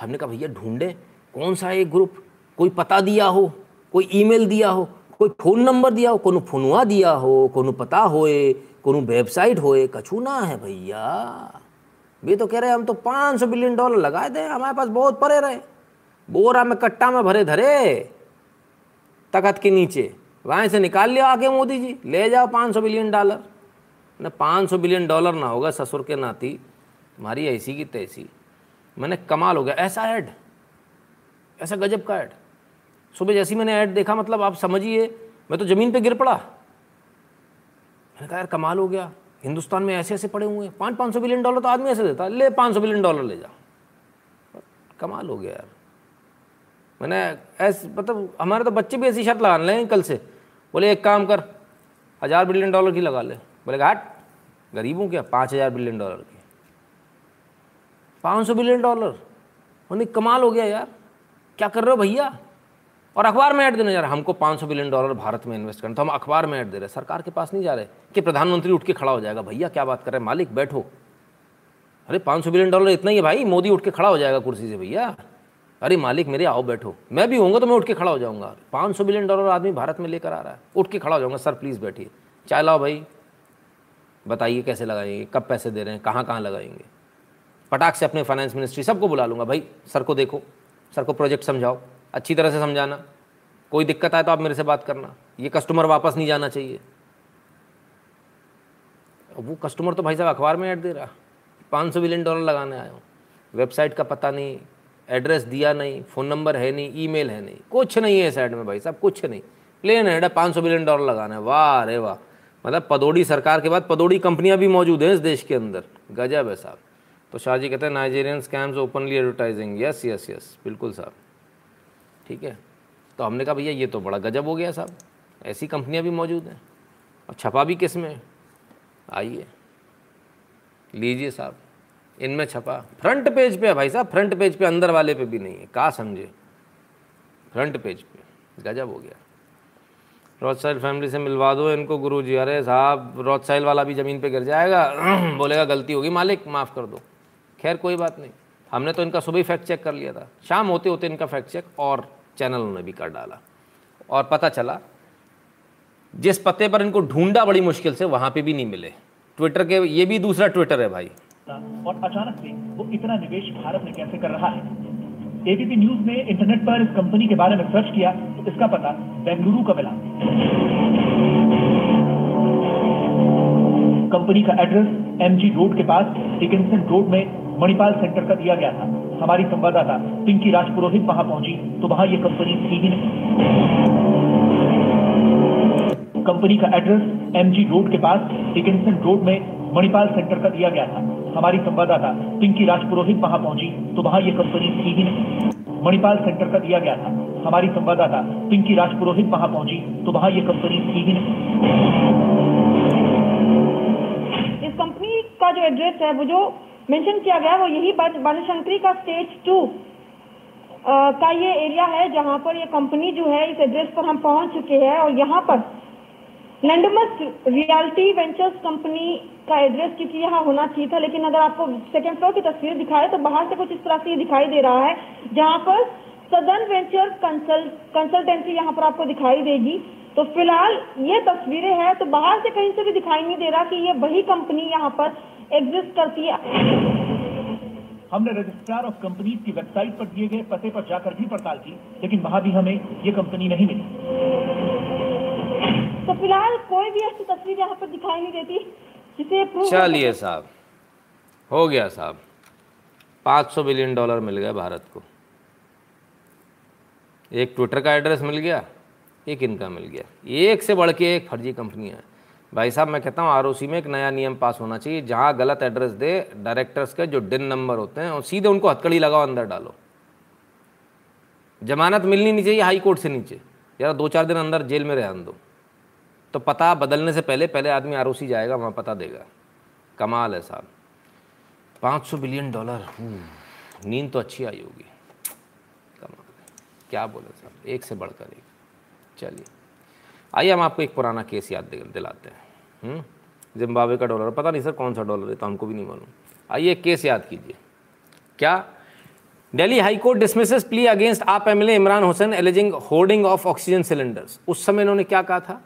हमने कहा भैया ढूंढे, कौन सा एक ग्रुप कोई पता दिया हो, कोई ईमेल दिया हो, कोई फ़ोन नंबर दिया हो कोनो फोनुआ दिया हो कोनो पता होए कोनो वेबसाइट होए, कछू ना है भैया। वे तो कह रहे हम तो पाँच सौ बिलियन डॉलर लगाए थे, हमारे पास बहुत परे रहे। बोरा में कट्टा में भरे धरे, तखत के नीचे। वहाँ से निकाल लिया आके मोदी जी, ले जाओ पाँच सौ बिलियन डॉलर। न पाँच सौ बिलियन डॉलर ना होगा ससुर के नाती तुम्हारी ऐसी की तैसी। मैंने कमाल हो गया, ऐसा ऐड, ऐसा गजब का ऐड। सुबह जैसी मैंने ऐड देखा मतलब आप समझिए, मैं तो ज़मीन पे गिर पड़ा। मैंने कहा, यार, कमाल हो गया। हिंदुस्तान में ऐसे ऐसे पड़े हुए हैं। पाँच पाँच सौ बिलियन डॉलर तो आदमी ऐसे देता ले, पाँच सौ बिलियन डॉलर ले जा। कमाल हो गया यार। मैंने ऐसे मतलब हमारे तो बच्चे भी ऐसी शर्त लगा लें कल से। बोले, एक काम कर, हज़ार बिलियन डॉलर की लगा ले। बोले, घाट, गरीबों क्या पाँच हज़ार बिलियन डॉलर की। पाँच सौ बिलियन डॉलर? मैंने कमाल हो गया यार। क्या कर रहे हो भैया? और अखबार में ऐड देने जा रहे हमको 500 बिलियन डॉलर भारत में इन्वेस्ट करना तो हम अखबार में ऐड दे रहे सरकार के पास नहीं जा रहे कि प्रधानमंत्री उठ के खड़ा हो जाएगा, भैया, क्या बात कर रहे हैं? मालिक, बैठो। अरे 500 बिलियन डॉलर इतना ही है भाई, मोदी उठ के खड़ा हो जाएगा कुर्सी से, भैया, अरे मालिक, मेरे, आओ बैठो। मैं भी होऊँगा तो मैं उठ के खड़ा हो जाऊँगा। 500 बिलियन डॉलर आदमी भारत में लेकर आ रहा है। उठ के खड़ा हो जाऊँगा, सर, प्लीज़ बैठिए। चाय लाओ भाई। बताइए कैसे लगाएँगे, कब पैसे दे रहे हैं, कहाँ कहाँ लगाएँगे? पटाख से अपने फाइनेंस मिनिस्ट्री सबको बुला लूँगा, भाई, सर को देखो, सर को प्रोजेक्ट समझाओ। अच्छी तरह से समझाना। कोई दिक्कत आए तो आप मेरे से बात करना। ये कस्टमर वापस नहीं जाना चाहिए। वो कस्टमर तो भाई साहब अखबार में ऐड दे रहा। पाँच सौ बिलियन डॉलर लगाने आया हूँ। वेबसाइट का पता नहीं एड्रेस दिया नहीं फ़ोन नंबर है नहीं ईमेल है नहीं। कुछ नहीं है इस ऐड में भाई साहब, कुछ नहीं। प्लेन है, पाँच सौ बिलियन डॉलर लगाना है। वाह अरे वाह। मतलब पदोड़ी सरकार के बाद पदोड़ी कंपनियाँ भी मौजूद हैं इस देश के अंदर। गजब है साहब। तो शाहजी कहते हैं Nigerian scams openly advertising yes yes yes बिल्कुल साहब। ठीक है? तो हमने कहा, भैया, ये तो बड़ा गजब हो गया साहब। ऐसी कंपनियाँ भी मौजूद हैं। और छपा भी किसमें? आइए। लीजिए साहब। इनमें छपा। फ्रंट पेज पे है भाई साहब, फ्रंट पेज पे अंदर वाले पे भी नहीं है। कहा समझे? फ्रंट पेज पे। गजब हो गया। रोथसाइल फैमिली से मिलवा दो इनको गुरु जी अरे साहब रोथसाइल वाला भी ज़मीन पे गिर जाएगा। बोलेगा, गलती होगी मालिक, माफ़ कर दो। खैर, कोई बात नहीं। हमने तो इनका सुबह ही फैक्ट चेक कर लिया था। शाम होते होते इनका फैक्ट चेक और चैनलों ने भी कर डाला। और पता चला, जिस पते पर इनको ढूंढा बड़ी मुश्किल से, वहाँ पे भी नहीं मिले। ट्विटर के, ये भी दूसरा ट्विटर है भाई। और अचानक से वो इतना निवेश भारत में कैसे कर रहा है? एबीपी न्यूज़ ने इंटरनेट पर इस कंपनी के बारे में सर्च किया तो इसका पता बेंगलुरु का मिला। कंपनी का एड्रेस एमजी रोड के पास डिकिंसन रोड में मणिपाल सेंटर का दिया गया था। हमारी संवाददाता पिंकी राजपुरोहित वहाँ पहुँची तो वहाँ ये कंपनी थी ही नहीं? कंपनी का एड्रेस एमजी रोड के पास डिकिंसन रोड में मणिपाल सेंटर का दिया गया था। हमारी संवाददाता पिंकी राजपुरोहित वहाँ पहुँची तो वहाँ ये कंपनी थी ही नहीं? मणिपाल सेंटर का दिया गया था। हमारी संवाददाता पिंकी राजपुरोहित वहाँ पहुँची तो वहाँ ये कंपनी थी ही नहीं? इस कंपनी का जो एड्रेस है, वो जो मेंशन किया गया वो यही बनशंकरी का स्टेज टू का ये एरिया है जहाँ पर ये कंपनी जो है, इस एड्रेस पर हम पहुँच चुके हैं और यहाँ पर लैंडमस रियलिटी वेंचर्स कंपनी का एड्रेस क्योंकि यहाँ होना चाहिए था, लेकिन अगर आपको सेकेंड फ्लोर की तस्वीर दिखाए तो बाहर से कुछ इस तरह से ये दिखाई दे रहा है, जहाँ पर सदर्न वेंचर कंसल्टेंसी यहाँ पर आपको दिखाई देगी। तो फ़िलहाल ये तस्वीरें हैं तो बाहर से कहीं से भी दिखाई नहीं दे रहा कि ये वही कंपनी यहाँ पर एग्जिस्ट करती है। हमने रजिस्ट्रार ऑफ़ कंपनीज़ की वेबसाइट पर दिए गए पते पर जाकर भी पड़ताल की लेकिन वहाँ भी हमें ये कंपनी नहीं मिली। तो फ़िलहाल कोई भी ऐसी तस्वीर यहाँ पर दिखाई नहीं देती जिसे चलिए साहब। हो गया साहब। 500 बिलियन डॉलर मिल गया भारत को। एक ट्विटर का एड्रेस मिल गया एक इनका मिल गया। एक से बढ़ के एक फर्जी कंपनियाँ हैं। भाई साहब मैं कहता हूँ आर में एक नया नियम पास होना चाहिए। जहाँ गलत एड्रेस दे डायरेक्टर्स के जो डिन नंबर होते हैं और सीधे उनको हथकड़ी लगाओ अंदर डालो। जमानत मिलनी नहीं चाहिए हाई कोर्ट से नीचे। यार दो चार दिन अंदर जेल में रहने दो तो पता बदलने से पहले पहले आदमी आरओसी जाएगा वहाँ पता देगा। कमाल है साहब। पाँच सौ बिलियन डॉलर। हम्म, नींद तो अच्छी आई होगी। कमाल क्या बोले साहब? एक से बढ़कर एक। चलिए। आइए हम आपको एक पुराना केस याद दिलाते हैं। हम्म, जिम्बाब्वे का डॉलर पता नहीं सर कौन सा डॉलर है तो हमको भी नहीं मालूम। आइए एक केस याद कीजिए। क्या? Delhi high court dismisses plea against AAP MLA Imran Hussain alleging hoarding of oxygen cylinders उस समय इन्होंने क्या कहा था?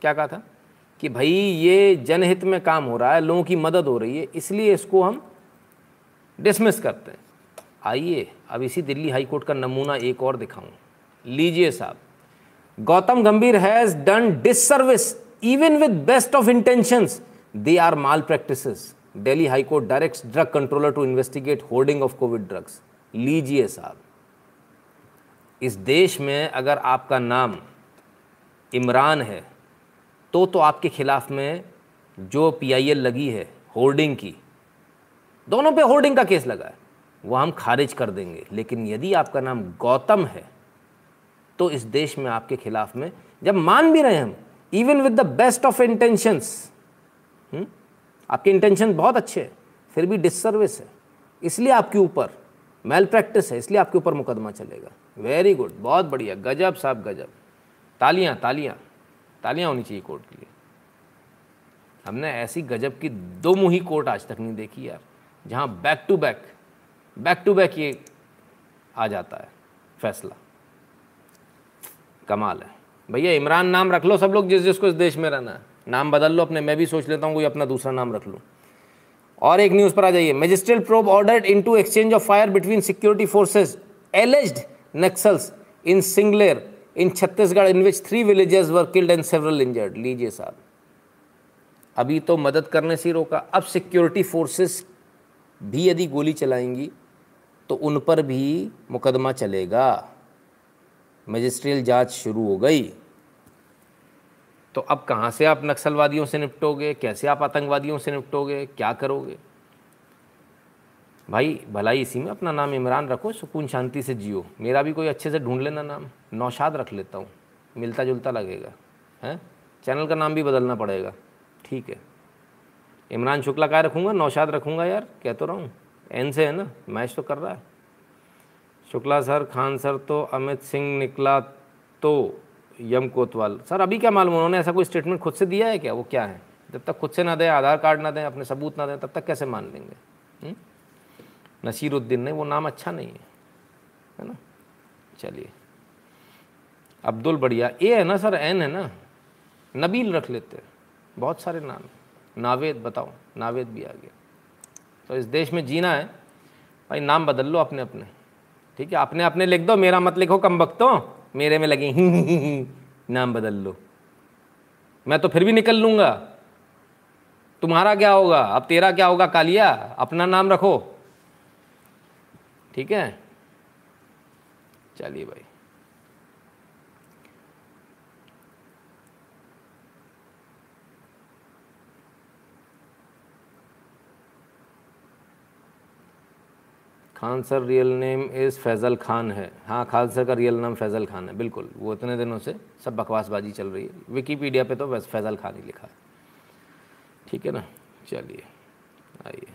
क्या कहा था? कि भाई ये जनहित में काम हो रहा है लोगों की मदद हो रही है इसलिए इसको हम डिसमिस करते हैं। आइए अब इसी दिल्ली हाई कोर्ट का नमूना एक और दिखाऊँ। लीजिए साहब। Gautam Gambhir has done disservice even with best of intentions they are malpractices Delhi high court directs drug controller to investigate hoarding of covid drugs लीजिए साहब इस देश में अगर आपका नाम इमरान है तो तो आपके खिलाफ में जो पीआईएल लगी है होर्डिंग की, दोनों पे होर्डिंग का केस लगा है। वो हम खारिज कर देंगे। लेकिन यदि आपका नाम गौतम है तो इस देश में आपके खिलाफ में जब मान भी रहे हम even with the best of intentions आपके इंटेंशन बहुत अच्छे हैं, फिर भी डिससर्विस है। इसलिए आपके ऊपर मेल प्रैक्टिस है, इसलिए आपके ऊपर मुकदमा चलेगा। वेरी गुड बहुत बढ़िया, गजब साहब, गजब। तालियाँ तालियाँ तालियाँ होनी चाहिए कोर्ट के लिए। हमने ऐसी गजब की दो मुही कोर्ट आज तक नहीं देखी यार, जहाँ back to back back to back ये आ जाता है फैसला। कमाल है। भैया, इमरान नाम रख लो सब लोग जिस जिसको इस देश में रहना है। नाम बदल लो अपने, मैं भी सोच लेता हूँ कोई अपना दूसरा नाम रख लूँ। और एक न्यूज़ पर आ जाइए। Magistrate probe ordered into exchange of fire between security forces alleged Naxals in Silger in Chhattisgarh in which three villages were killed and several injured लीजिए साहब। अभी तो मदद करने से रोका। अब सिक्योरिटी फोर्सेस भी यदि गोली चलाएँगी तो उन पर भी मुकदमा चलेगा। मजिस्ट्रियल जाँच शुरू हो गई। तो अब कहाँ से आप नक्सलवादियों से निपटोगे? कैसे आप आतंकवादियों से निपटोगे? क्या करोगे? भाई भलाई इसी में अपना नाम इमरान रखो, सुकून शांति से जियो। मेरा भी कोई अच्छे से ढूंढ लेना नाम। नौशाद रख लेता हूँ। मिलता जुलता लगेगा, हैं? चैनल का नाम भी बदलना पड़ेगा। ठीक है। इमरान शुक्ला क्या रखूँगा, नौशाद रखूँगा यार, कह तो रहा हूँ। एन से है ना? मैच तो कर रहा है। शुक्ला सर, खान सर तो अमित सिंह निकला तो यम कोतवाल। सर, अभी क्या मालूम, उन्होंने ऐसा कोई स्टेटमेंट खुद से दिया है क्या? वो क्या है? जब तक खुद से ना दें, आधार कार्ड ना दें, अपने सबूत ना दें, तब तक कैसे मान लेंगे? हम्म? नसीरुद्दीन नहीं वो नाम अच्छा नहीं है है ना? चलिए। अब्दुल बढ़िया ए है ना सर, एन है ना? नबील रख लेते हैं। बहुत सारे नाम नावेद, बताओ, नावेद भी आ गया। तो इस देश में जीना है। भाई, नाम बदल लो अपने अपने ठीक है अपने अपने लिख दो मेरा मत लिखो कम वक्तों मेरे में लगे ही, ही, ही, नाम बदल लो। मैं तो फिर भी निकल लूँगा। तुम्हारा क्या होगा? अब तेरा क्या होगा कालिया? अपना नाम रखो। ठीक है? चलिए भाई। Khan sir real name is Faizal Khan है। हाँ खान सर का रियल नाम फैज़ल खान है, बिल्कुल। वो इतने दिनों से सब बकवासबाजी चल रही है। विकीपीडिया पे तो बस फैज़ल खान ही लिखा है। ठीक है ना? चलिए, आइए।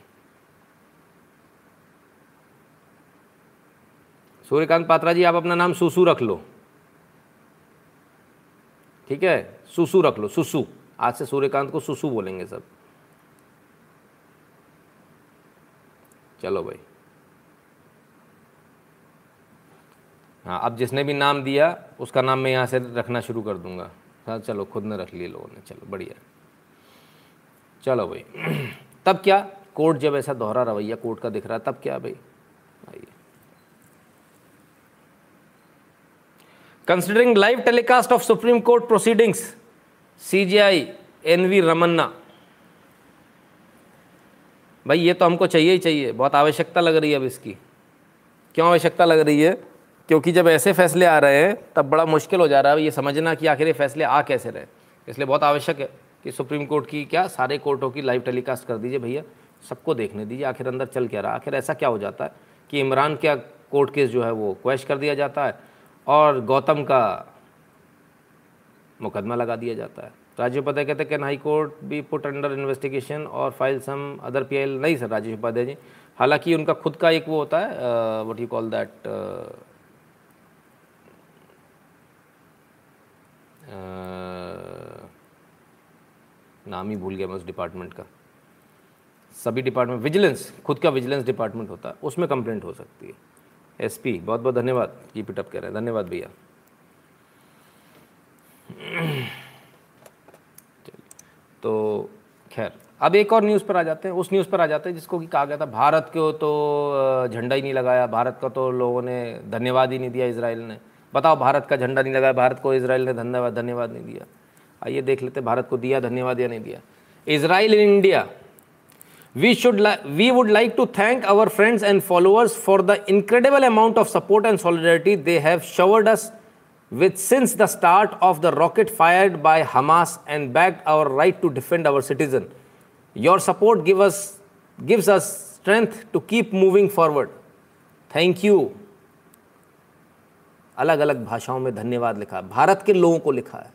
सूर्यकांत पात्रा जी, आप अपना नाम सुसु रख लो। ठीक है? सुसु रख लो, सुसु। आज से सूर्यकांत को सुसु बोलेंगे सब। चलो भाई। हाँ अब जिसने भी नाम दिया, उसका नाम मैं यहाँ से रखना शुरू कर दूँगा। हाँ चलो, खुद ने रख लिए लोगों ने, चलो, बढ़िया। चलो भाई। तब क्या? कोर्ट जब ऐसा दोहरा रवैया कोर्ट का दिख रहा तब क्या भाई? आइए। Considering live telecast of supreme court proceedings CJI NV Ramana भाई, ये तो हमको चाहिए ही चाहिए। बहुत आवश्यकता लग रही है अब इसकी। क्यों आवश्यकता लग रही है? क्योंकि जब ऐसे फैसले आ रहे हैं, तब बड़ा मुश्किल हो जा रहा है ये समझना कि आखिर ये फैसले आ कैसे रहे इसलिए बहुत आवश्यक है कि सुप्रीम कोर्ट की क्या सारे कोर्टों की लाइव टेलीकास्ट कर दीजिए, भैया, सबको देखने दीजिए, आखिर अंदर चल क्या रहा आखिर ऐसा क्या हो जाता है कि इमरान का कोर्ट केस जो है वो क्वेश कर दिया जाता है और गौतम का मुकदमा लगा दिया जाता है? राजीव उपाध्याय कहते हैं can high court be put under investigation और फ़ाइल सम अदर पी नहीं सर, राजीव उपाध्याय जी, हालाँकि उनका खुद का एक वो होता है वट यू कॉल दैट नाम ही भूल गया मैं उस डिपार्टमेंट का। सभी डिपार्टमेंट विजिलेंस खुद का विजिलेंस डिपार्टमेंट होता है, उसमें कंप्लेंट हो सकती है। एसपी बहुत बहुत धन्यवाद कीप इट अप कह रहे हैं। धन्यवाद भैया। तो खैर, अब एक और न्यूज़ पर आ जाते हैं। उस न्यूज़ पर आ जाते हैं जिसको कि कहा गया था, भारत को तो झंडा ही नहीं लगाया। भारत का तो लोगों ने धन्यवाद ही नहीं दिया इसराइल ने। बताओ भारत का झंडा नहीं लगाया भारत को इसराइल ने धन्यवाद धन्यवाद नहीं दिया आइए देख लेते भारत को दिया धन्यवाद या नहीं दिया Israel in India we should li- we would like to thank our friends and followers for the incredible amount of support and solidarity they have showered us with since the start of the rocket fired by Hamas and backed our right to defend our citizen. Your support give us gives us strength to keep moving forward. Thank you. अलग अलग भाषाओं में धन्यवाद लिखा। है भारत के लोगों को लिखा है।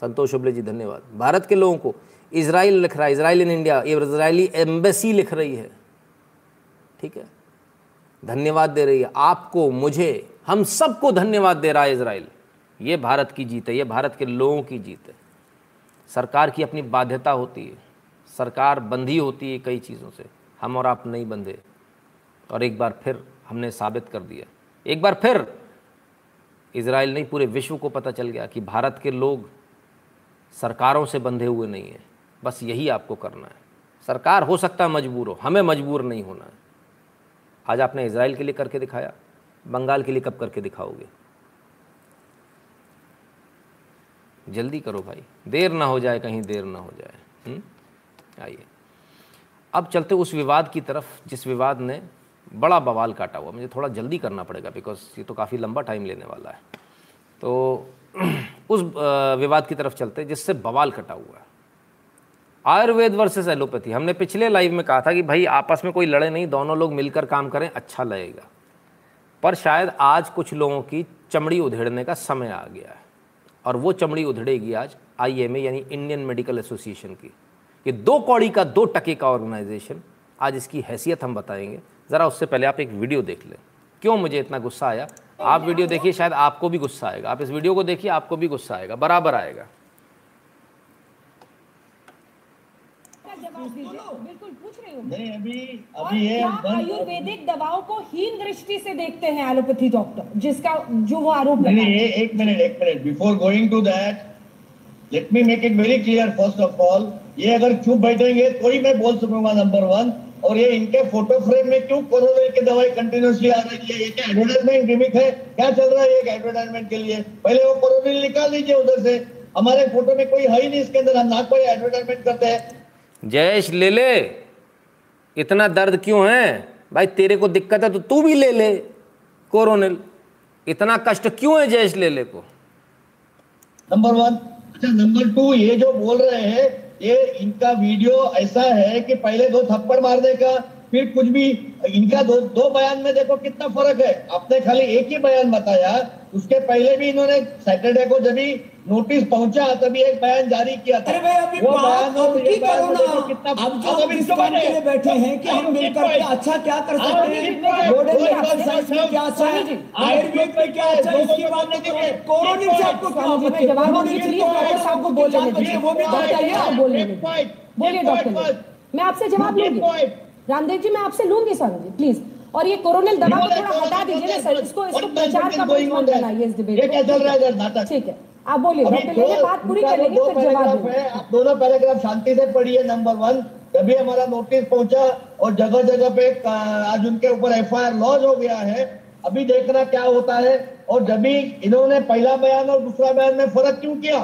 संतोष उबले जी, धन्यवाद। भारत के लोगों को इसराइल लिख रहा है, Israel in India Israeli embassy लिख रही है। ठीक है? धन्यवाद दे रही है। आपको, मुझे, हम सबको धन्यवाद दे रहा है इसराइल। ये भारत की जीत है, ये भारत के लोगों की जीत है। सरकार की अपनी बाध्यता होती है। सरकार बंधी होती है कई चीज़ों से। हम और आप नहीं बंधे। और एक बार फिर हमने साबित कर दिया। एक बार फिर इसराइल नहीं, पूरे विश्व को पता चल गया कि भारत के लोग सरकारों से बंधे हुए नहीं हैं। बस यही आपको करना है। सरकार हो सकता है मजबूर हो, हमें मजबूर नहीं होना है। आज आपने इसराइल के लिए करके दिखाया, बंगाल के लिए कब करके दिखाओगे? जल्दी करो भाई, देर ना हो जाए, कहीं देर ना हो जाए। हम्म? आइए। अब चलते उस विवाद की तरफ़, जिस विवाद ने बड़ा बवाल काटा हुआ। मुझे थोड़ा जल्दी करना पड़ेगा बिकॉज़ ये तो काफ़ी लंबा टाइम लेने वाला है। तो उस विवाद की तरफ़ चलते जिससे बवाल कटा हुआ है। आयुर्वेद वर्सेस एलोपैथी हमने पिछले लाइव में कहा था कि भाई, आपस में कोई लड़े नहीं, दोनों लोग मिलकर काम करें अच्छा लगेगा। पर शायद आज कुछ लोगों की चमड़ी उधेड़ने का समय आ गया है। और वो चमड़ी उधेड़ेगी आज आईएमए यानी इंडियन मेडिकल एसोसिएशन की। ये दो कौड़ी का, दो टके का ऑर्गेनाइजेशन आज इसकी हैसियत हम बताएँगे। ज़रा उससे पहले आप एक वीडियो देख लें। क्यों मुझे इतना गुस्सा आया? आप वीडियो देखिए शायद आपको भी गुस्सा आएगा। आप इस वीडियो को देखिए आपको भी गुस्सा आएगा। बराबर आएगा। बिल्कुल पूछ रही हूँ नहीं अभी अभी ये आयुर्वेदिक दवाओं को हीन दृष्टि से देखते हैं एलोपैथी डॉक्टर जिसका जो वो आरोप नहीं एक मिनट एक minute. Before going to that let me make it very clear first of all ये अगर चुप बैठेंगे तो ही मैं बोल सकूँगा नंबर वन और ये इनके फ़ोटो फ्रेम में क्यों कोरोना की दवाई कंटिन्यूसली आ रही है? ये क्या एडवर्टाइजमेंट गिमिक है? क्या चल रहा है ये एडवर्टाइजमेंट के लिए? पहले वो कोरोना निकाल दीजिए उधर से। हमारे फ़ोटो में कोई है ही नहीं इसके अंदर हम ना कोई एडवर्टाइजमेंट करते हैं। जयेश ले ले। इतना दर्द क्यों है? भाई तेरे को दिक्कत है तो तू भी ले ले कोरोनिल इतना कष्ट क्यों है जयेश ले ले को? नंबर वन अच्छा नंबर टू ये जो बोल रहे हैं ये इनका वीडियो ऐसा है कि पहले दो थप्पड़ मारने का फिर कुछ भी, इनका दो दो बयान में देखो कितना फ़र्क है। आपने खाली एक ही बयान बताया, उसके पहले भी इन्होंने सैटरडे को जब भी नोटिस पहुँचा तभी एक बयान जारी किया था। वो बयान और ये बयान में देखो कितना अब जो अब के लिए बैठे हैं कि हम मिलकर के अच्छा क्या कर सकते हैं? मॉडर्न इनको में क्या अच्छा है? आयुर्वेद में क्या अच्छा है? इसकी बात नहीं करो कोरोनिल से आपको क्या जी, मैं जवाब दूँगी, प्लीज़ डॉक्टर साहब को बोलने दीजिए। वो भी बताइए बोलने दीजिए। बोलिए डॉक्टर मैं आपसे जवाब लूँगी रामदेव जी मैं आपसे लूँगी स्वामी जी प्लीज़ और ये कोरोनिल दवा को थोड़ा हटा दीजिए ना सर। इसको इसको प्रचार का बनाइए इस डिबेट ये क्या चल रहा है। इधर नाटक ठीक है। आप बोलिए डॉक्टर बात पूरी कर लेंगे फिर जवाब है। आप दोनों पैराग्राफ शांति से पढ़िए नंबर वन तभी हमारा नोटिस पहुँचा और जगह जगह पे आज उनके ऊपर एफ़ आई लॉज हो गया है। अभी देखना क्या होता है। और जब भी इन्होंने पहला बयान और दूसरा बयान में फ़र्क क्यों किया?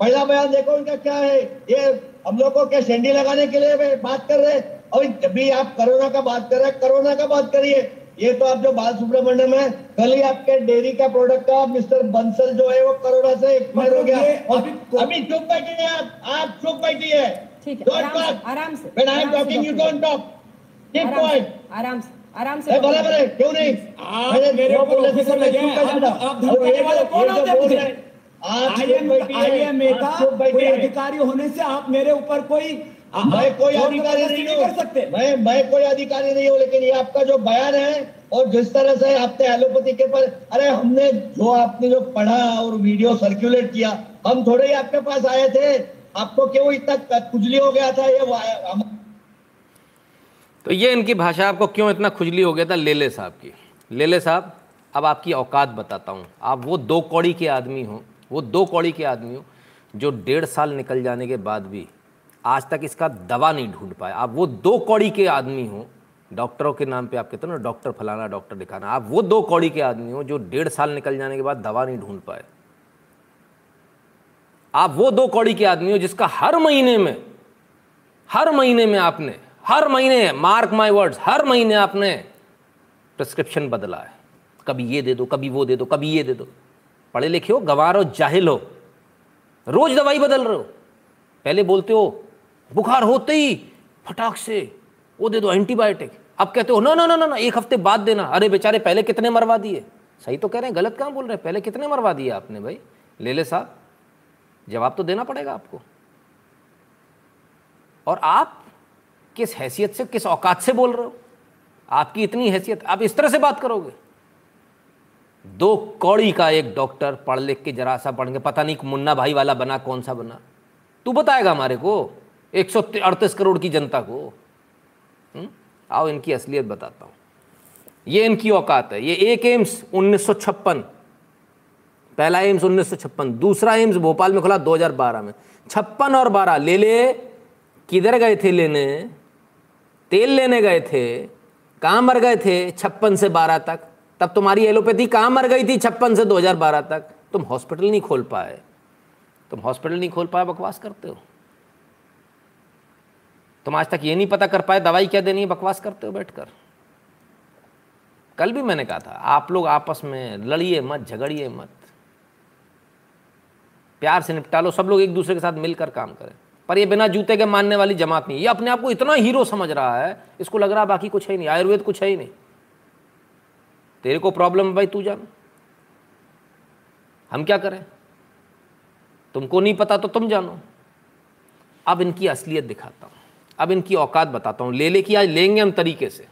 पहला बयान देखो इनका क्या है। ये हम लोग को क्या शेंडी लगाने के लिए बात कर रहे हैं। और जब भी आप कोरोना का बात कर रहे हैं कोरोना का बात करिए। ये तो आप जो बाल सुब्रमण्यम है कल ही आपके डेयरी का प्रोडक्ट का मिस्टर बंसल जो है वो करोड़ा से एक्सपायर हो गया। और अभी चुप बैठिए आप आप चुप बैठिए ठीक है आराम से. आराम से आराम से, आराम से, आराम से आराम से क्यों नहीं? आप मेरे ऊपर ऑफिसर लगे हैं, चुप बैठ। आप- धमकाने वाले कौन होते हैं मुझे? आप का कोई अधिकारी होने से आप मेरे ऊपर कोई मैं कोई अधिकारी ज़बरदस्ती नहीं कर हूँ। सकते। मैं मैं कोई अधिकारी नहीं हूँ लेकिन ये आपका जो बयान है और जिस तरह से आपने एलोपैथी के पर अरे हमने जो आपने जो पढ़ा और वीडियो सर्कुलेट किया हम थोड़े ही आपके पास आए थे। आपको क्यों इतना खुजली हो गया था ये हम- तो ये इनकी भाषा आपको क्यों इतना खुजली हो गया था लेले साहब की? लेले साहब अब आपकी औकात बताता हूँ। आप वो दो कौड़ी के आदमी हो वो दो कौड़ी के आदमी हो जो डेढ़ साल निकल जाने के बाद भी आज तक इसका दवा नहीं ढूंढ पाए। आप वो दो कौड़ी के आदमी हो, डॉक्टरों के नाम पे आप कहते हो ना, डॉक्टर फलाना डॉक्टर दिखाना, आप वो दो कौड़ी के आदमी हो जो डेढ़ साल निकल जाने के बाद दवा नहीं ढूंढ पाए। आप वो दो कौड़ी के आदमी हो जिसका हर महीने में, हर महीने में आपने, हर महीने मार्क माय वर्ड्स हर महीने आपने प्रिस्क्रिप्शन बदला है। कभी ये दे दो, कभी वो दे दो, कभी ये दे दो। पढ़े लिखे हो, गंवार हो, जाहिल हो, रोज दवाई बदल रहे हो। पहले बोलते हो बुखार होते ही फटाक से वो दे दो एंटीबायोटिक। आप कहते हो, ना ना ना ना एक हफ़्ते बाद देना। अरे बेचारे, पहले कितने मरवा दिए? सही तो कह रहे हैं, गलत कहाँ बोल रहे हैं? पहले कितने मरवा दिए आपने भाई? ले ले साहब, जवाब तो देना पड़ेगा आपको। और आप किस हैसियत से, किस औकात से बोल रहे हो? आपकी इतनी हैसियत, आप इस तरह से बात करोगे? दो कौड़ी का एक डॉक्टर पढ़ लिख के जरा सा पढ़ के, पता नहीं मुन्ना भाई वाला बना, कौन सा बना। तू बताएगा हमारे को। एक सौ अड़तीस करोड़ की जनता को। हुँ? आओ इनकी असलियत बताता हूँ। ये इनकी औकात है। ये एक एम्स 1956 पहला एम्स 1956 दूसरा एम्स भोपाल में खुला 2012 में। छप्पन और बारह ले ले। किधर गए थे लेने? तेल लेने गए थे। कहाँ मर गए थे? छप्पन से बारह तक। तब तुम्हारी एलोपैथी कहाँ मर गई थी? छप्पन से 2012 तक। तुम हॉस्पिटल नहीं खोल पाए। तुम हॉस्पिटल नहीं खोल पाए, बकवास करते हो। तुम आज तक ये नहीं पता कर पाए, दवाई क्या देनी है, बकवास करते हो, बैठकर। कल भी मैंने कहा था, आप लोग आपस में लड़िए मत, झगड़िए मत। प्यार से निपटा लो सब लोग एक दूसरे के साथ मिलकर काम करें। पर ये बिना जूते के मानने वाली जमात नहीं ये अपने आप को इतना हीरो समझ रहा है, इसको लग रहा है बाकी कुछ है ही नहीं, आयुर्वेद कुछ है ही नहीं। तेरे को प्रॉब्लम भाई, तू जान। हम क्या करें? तुमको नहीं पता तो तुम जानो। अब इनकी असलियत दिखाता हूँ। अब इनकी औकात बताता हूँ। ले ले की आज लेंगे हम तरीके से।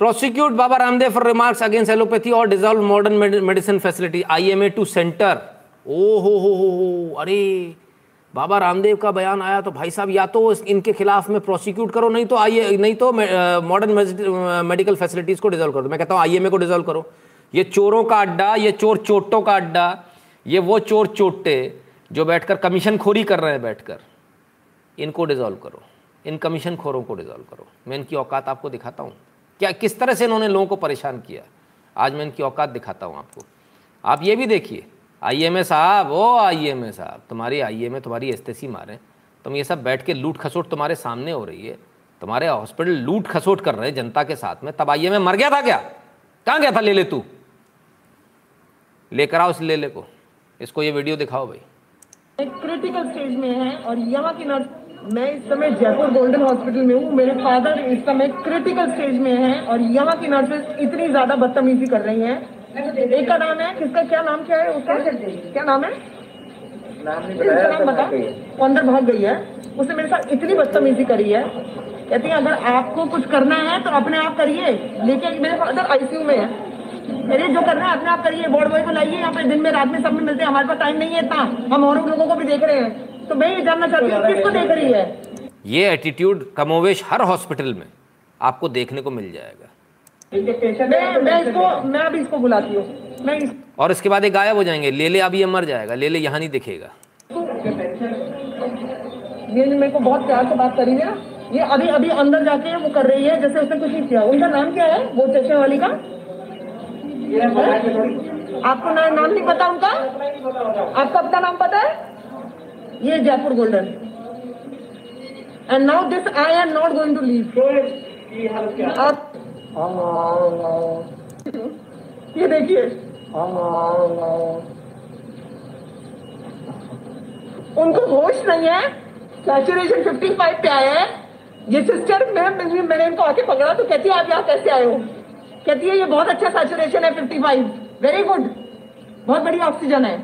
Prosecute Baba Ramdev for remarks against allopathy और dissolve modern medicine facility IMA to centre ओ हो हो हो हो, अरे, बाबा रामदेव का बयान आया तो भाई साहब, या तो इनके खिलाफ में प्रोसिक्यूट करो, नहीं तो आइए नहीं तो मॉडर्न मेडिकल फैसिलिटीज़ को डिजोल्व करो। मैं कहता हूँ आईएमए को डिजोल्व करो। ये चोरों का अड्डा, ये चोर चोटों का अड्डा, ये वो चोर चोटे जो बैठकर कमीशन खोरी कर रहे हैं बैठकर, इनको डिजोल्व करो। इन कमीशन खोरों को डिजोल्व करो। मैं इनकी औकात आपको दिखाता हूँ। क्या, किस तरह से इन्होंने लोगों को परेशान किया? आज मैं इनकी औकात दिखाता हूँ आपको। आप ये भी देखिए आईएमए साहब, ओ आईएमए साहब, तुम्हारी आईएमए तुम्हारी एस्तेसी मारे। तुम ये सब बैठ के लूट खसोट तुम्हारे सामने हो रही है। तुम्हारे हॉस्पिटल लूट खसोट कर रहे हैं जनता के साथ में। तब आईएमए मर गया था क्या? कहाँ गया था ले ले तू? लेकर आओ इस ले ले को। इसको ये वीडियो दिखाओ भाई। क्रिटिकल स्टेज में है और यहाँ की नर्स मैं इस समय जयपुर गोल्डन हॉस्पिटल में हूँ। मेरे फादर इस समय क्रिटिकल स्टेज में हैं और यहाँ की नर्सेस इतनी ज़्यादा बदतमीजी कर रही हैं। एक का नाम है किसका क्या नाम क्या है उसका? क्या नाम है? नाम बता वो अंदर भाग गई है। उसने मेरे साथ इतनी बदतमीजी करी है। कहती है अगर आपको कुछ करना है तो अपने आप करिए लेकिन मेरे फादर आईसीयू में है। मेरे जो करना है अपने आप करिए। बोर्ड बॉय को लाइए यहाँ पे दिन में रात में सब में मिलते हैं। हमारे पास टाइम नहीं है इतना। हम और लोगों को भी देख रहे हैं। तो मैं ये जानना चाहती हूँ किसको देख रही है? ये एटीट्यूड कमोवेश हर हॉस्पिटल में आपको देखने को मिल जाएगा। मैं मैं इसको मैं अभी इसको बुलाती हूँ। इस और इसके बाद ये गायब हो जाएँगे। ले ले अभी ये मर जाएगा। ले ले यहाँ नहीं दिखेगा। ये मेरे को बहुत प्यार से बात करी है ये अभी अभी अंदर जाके वो कर रही है जैसे उसने कुछ नहीं किया। उनका नाम क्या है? वो चश्मे वाली का? आपको ना, नाम नहीं पता उनका? आपका अपना नाम पता है? ये Jaipur golden and now this I am not going to leave आप ये देखिए। उनको होश नहीं है। सैचुरेशन 55 पे आया है। ये सिस्टर मैं मैंने इनको आके पकड़ा तो कहती है, आप यहाँ कैसे आए हो? कहती है, ये बहुत अच्छा सैचुरेशन है 55 वेरी गुड बहुत बढ़िया ऑक्सीजन है.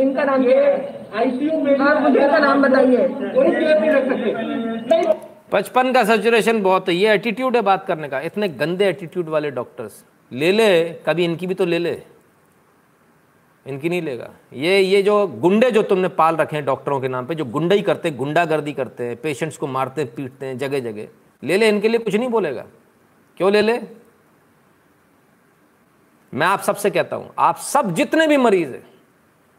इनका नाम क्या है? आईसीयू में हाँ मुझे इनका नाम बताइए। कोई केयर नहीं रख सकते। पचपन का सेचुरेशन बहुत है ये एटीट्यूड है बात करने का। इतने गंदे एटीट्यूड वाले डॉक्टर्स ले ले कभी इनकी भी तो ले ले। इनकी नहीं लेगा। ये ये जो गुंडे जो तुमने पाल रखे हैं डॉक्टरों के नाम पे जो गुंडा ही करते हैं गुंडागर्दी करते हैं पेशेंट्स को मारते हैं पीटते हैं जगह जगह ले ले इनके लिए कुछ नहीं बोलेगा। क्यों ले ले? मैं आप सबसे कहता हूँ आप सब जितने भी मरीज़ हैं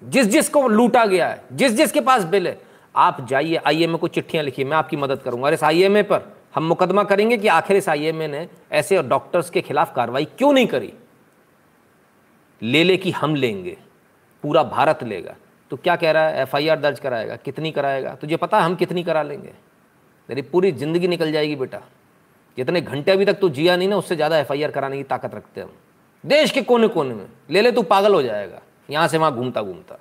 जिस जिस को लूटा गया है, जिस जिस के पास बिल है, आप जाइए आईएमए को चिट्ठियाँ लिखिए, मैं आपकी मदद करूँगा। और इस आईएमए पर हम मुकदमा करेंगे कि आखिर इस आईएमए ने ऐसे डॉक्टर्स के खिलाफ कार्रवाई क्यों नहीं करी? ले ले कि हम लेंगे, पूरा भारत लेगा। तो क्या कह रहा है? एफआईआर दर्ज कराएगा, कितनी कराएगा? तुझे पता हम कितनी करा लेंगे? तेरी पूरी ज़िंदगी निकल जाएगी बेटा। जितने घंटे अभी तक तू जिया नहीं ना, उससे ज़्यादा एफआईआर कराने की ताकत रखते हम। देश के कोने कोने में। ले ले, तू पागल हो जाएगा। यहाँ से वहाँ घूमता घूमता।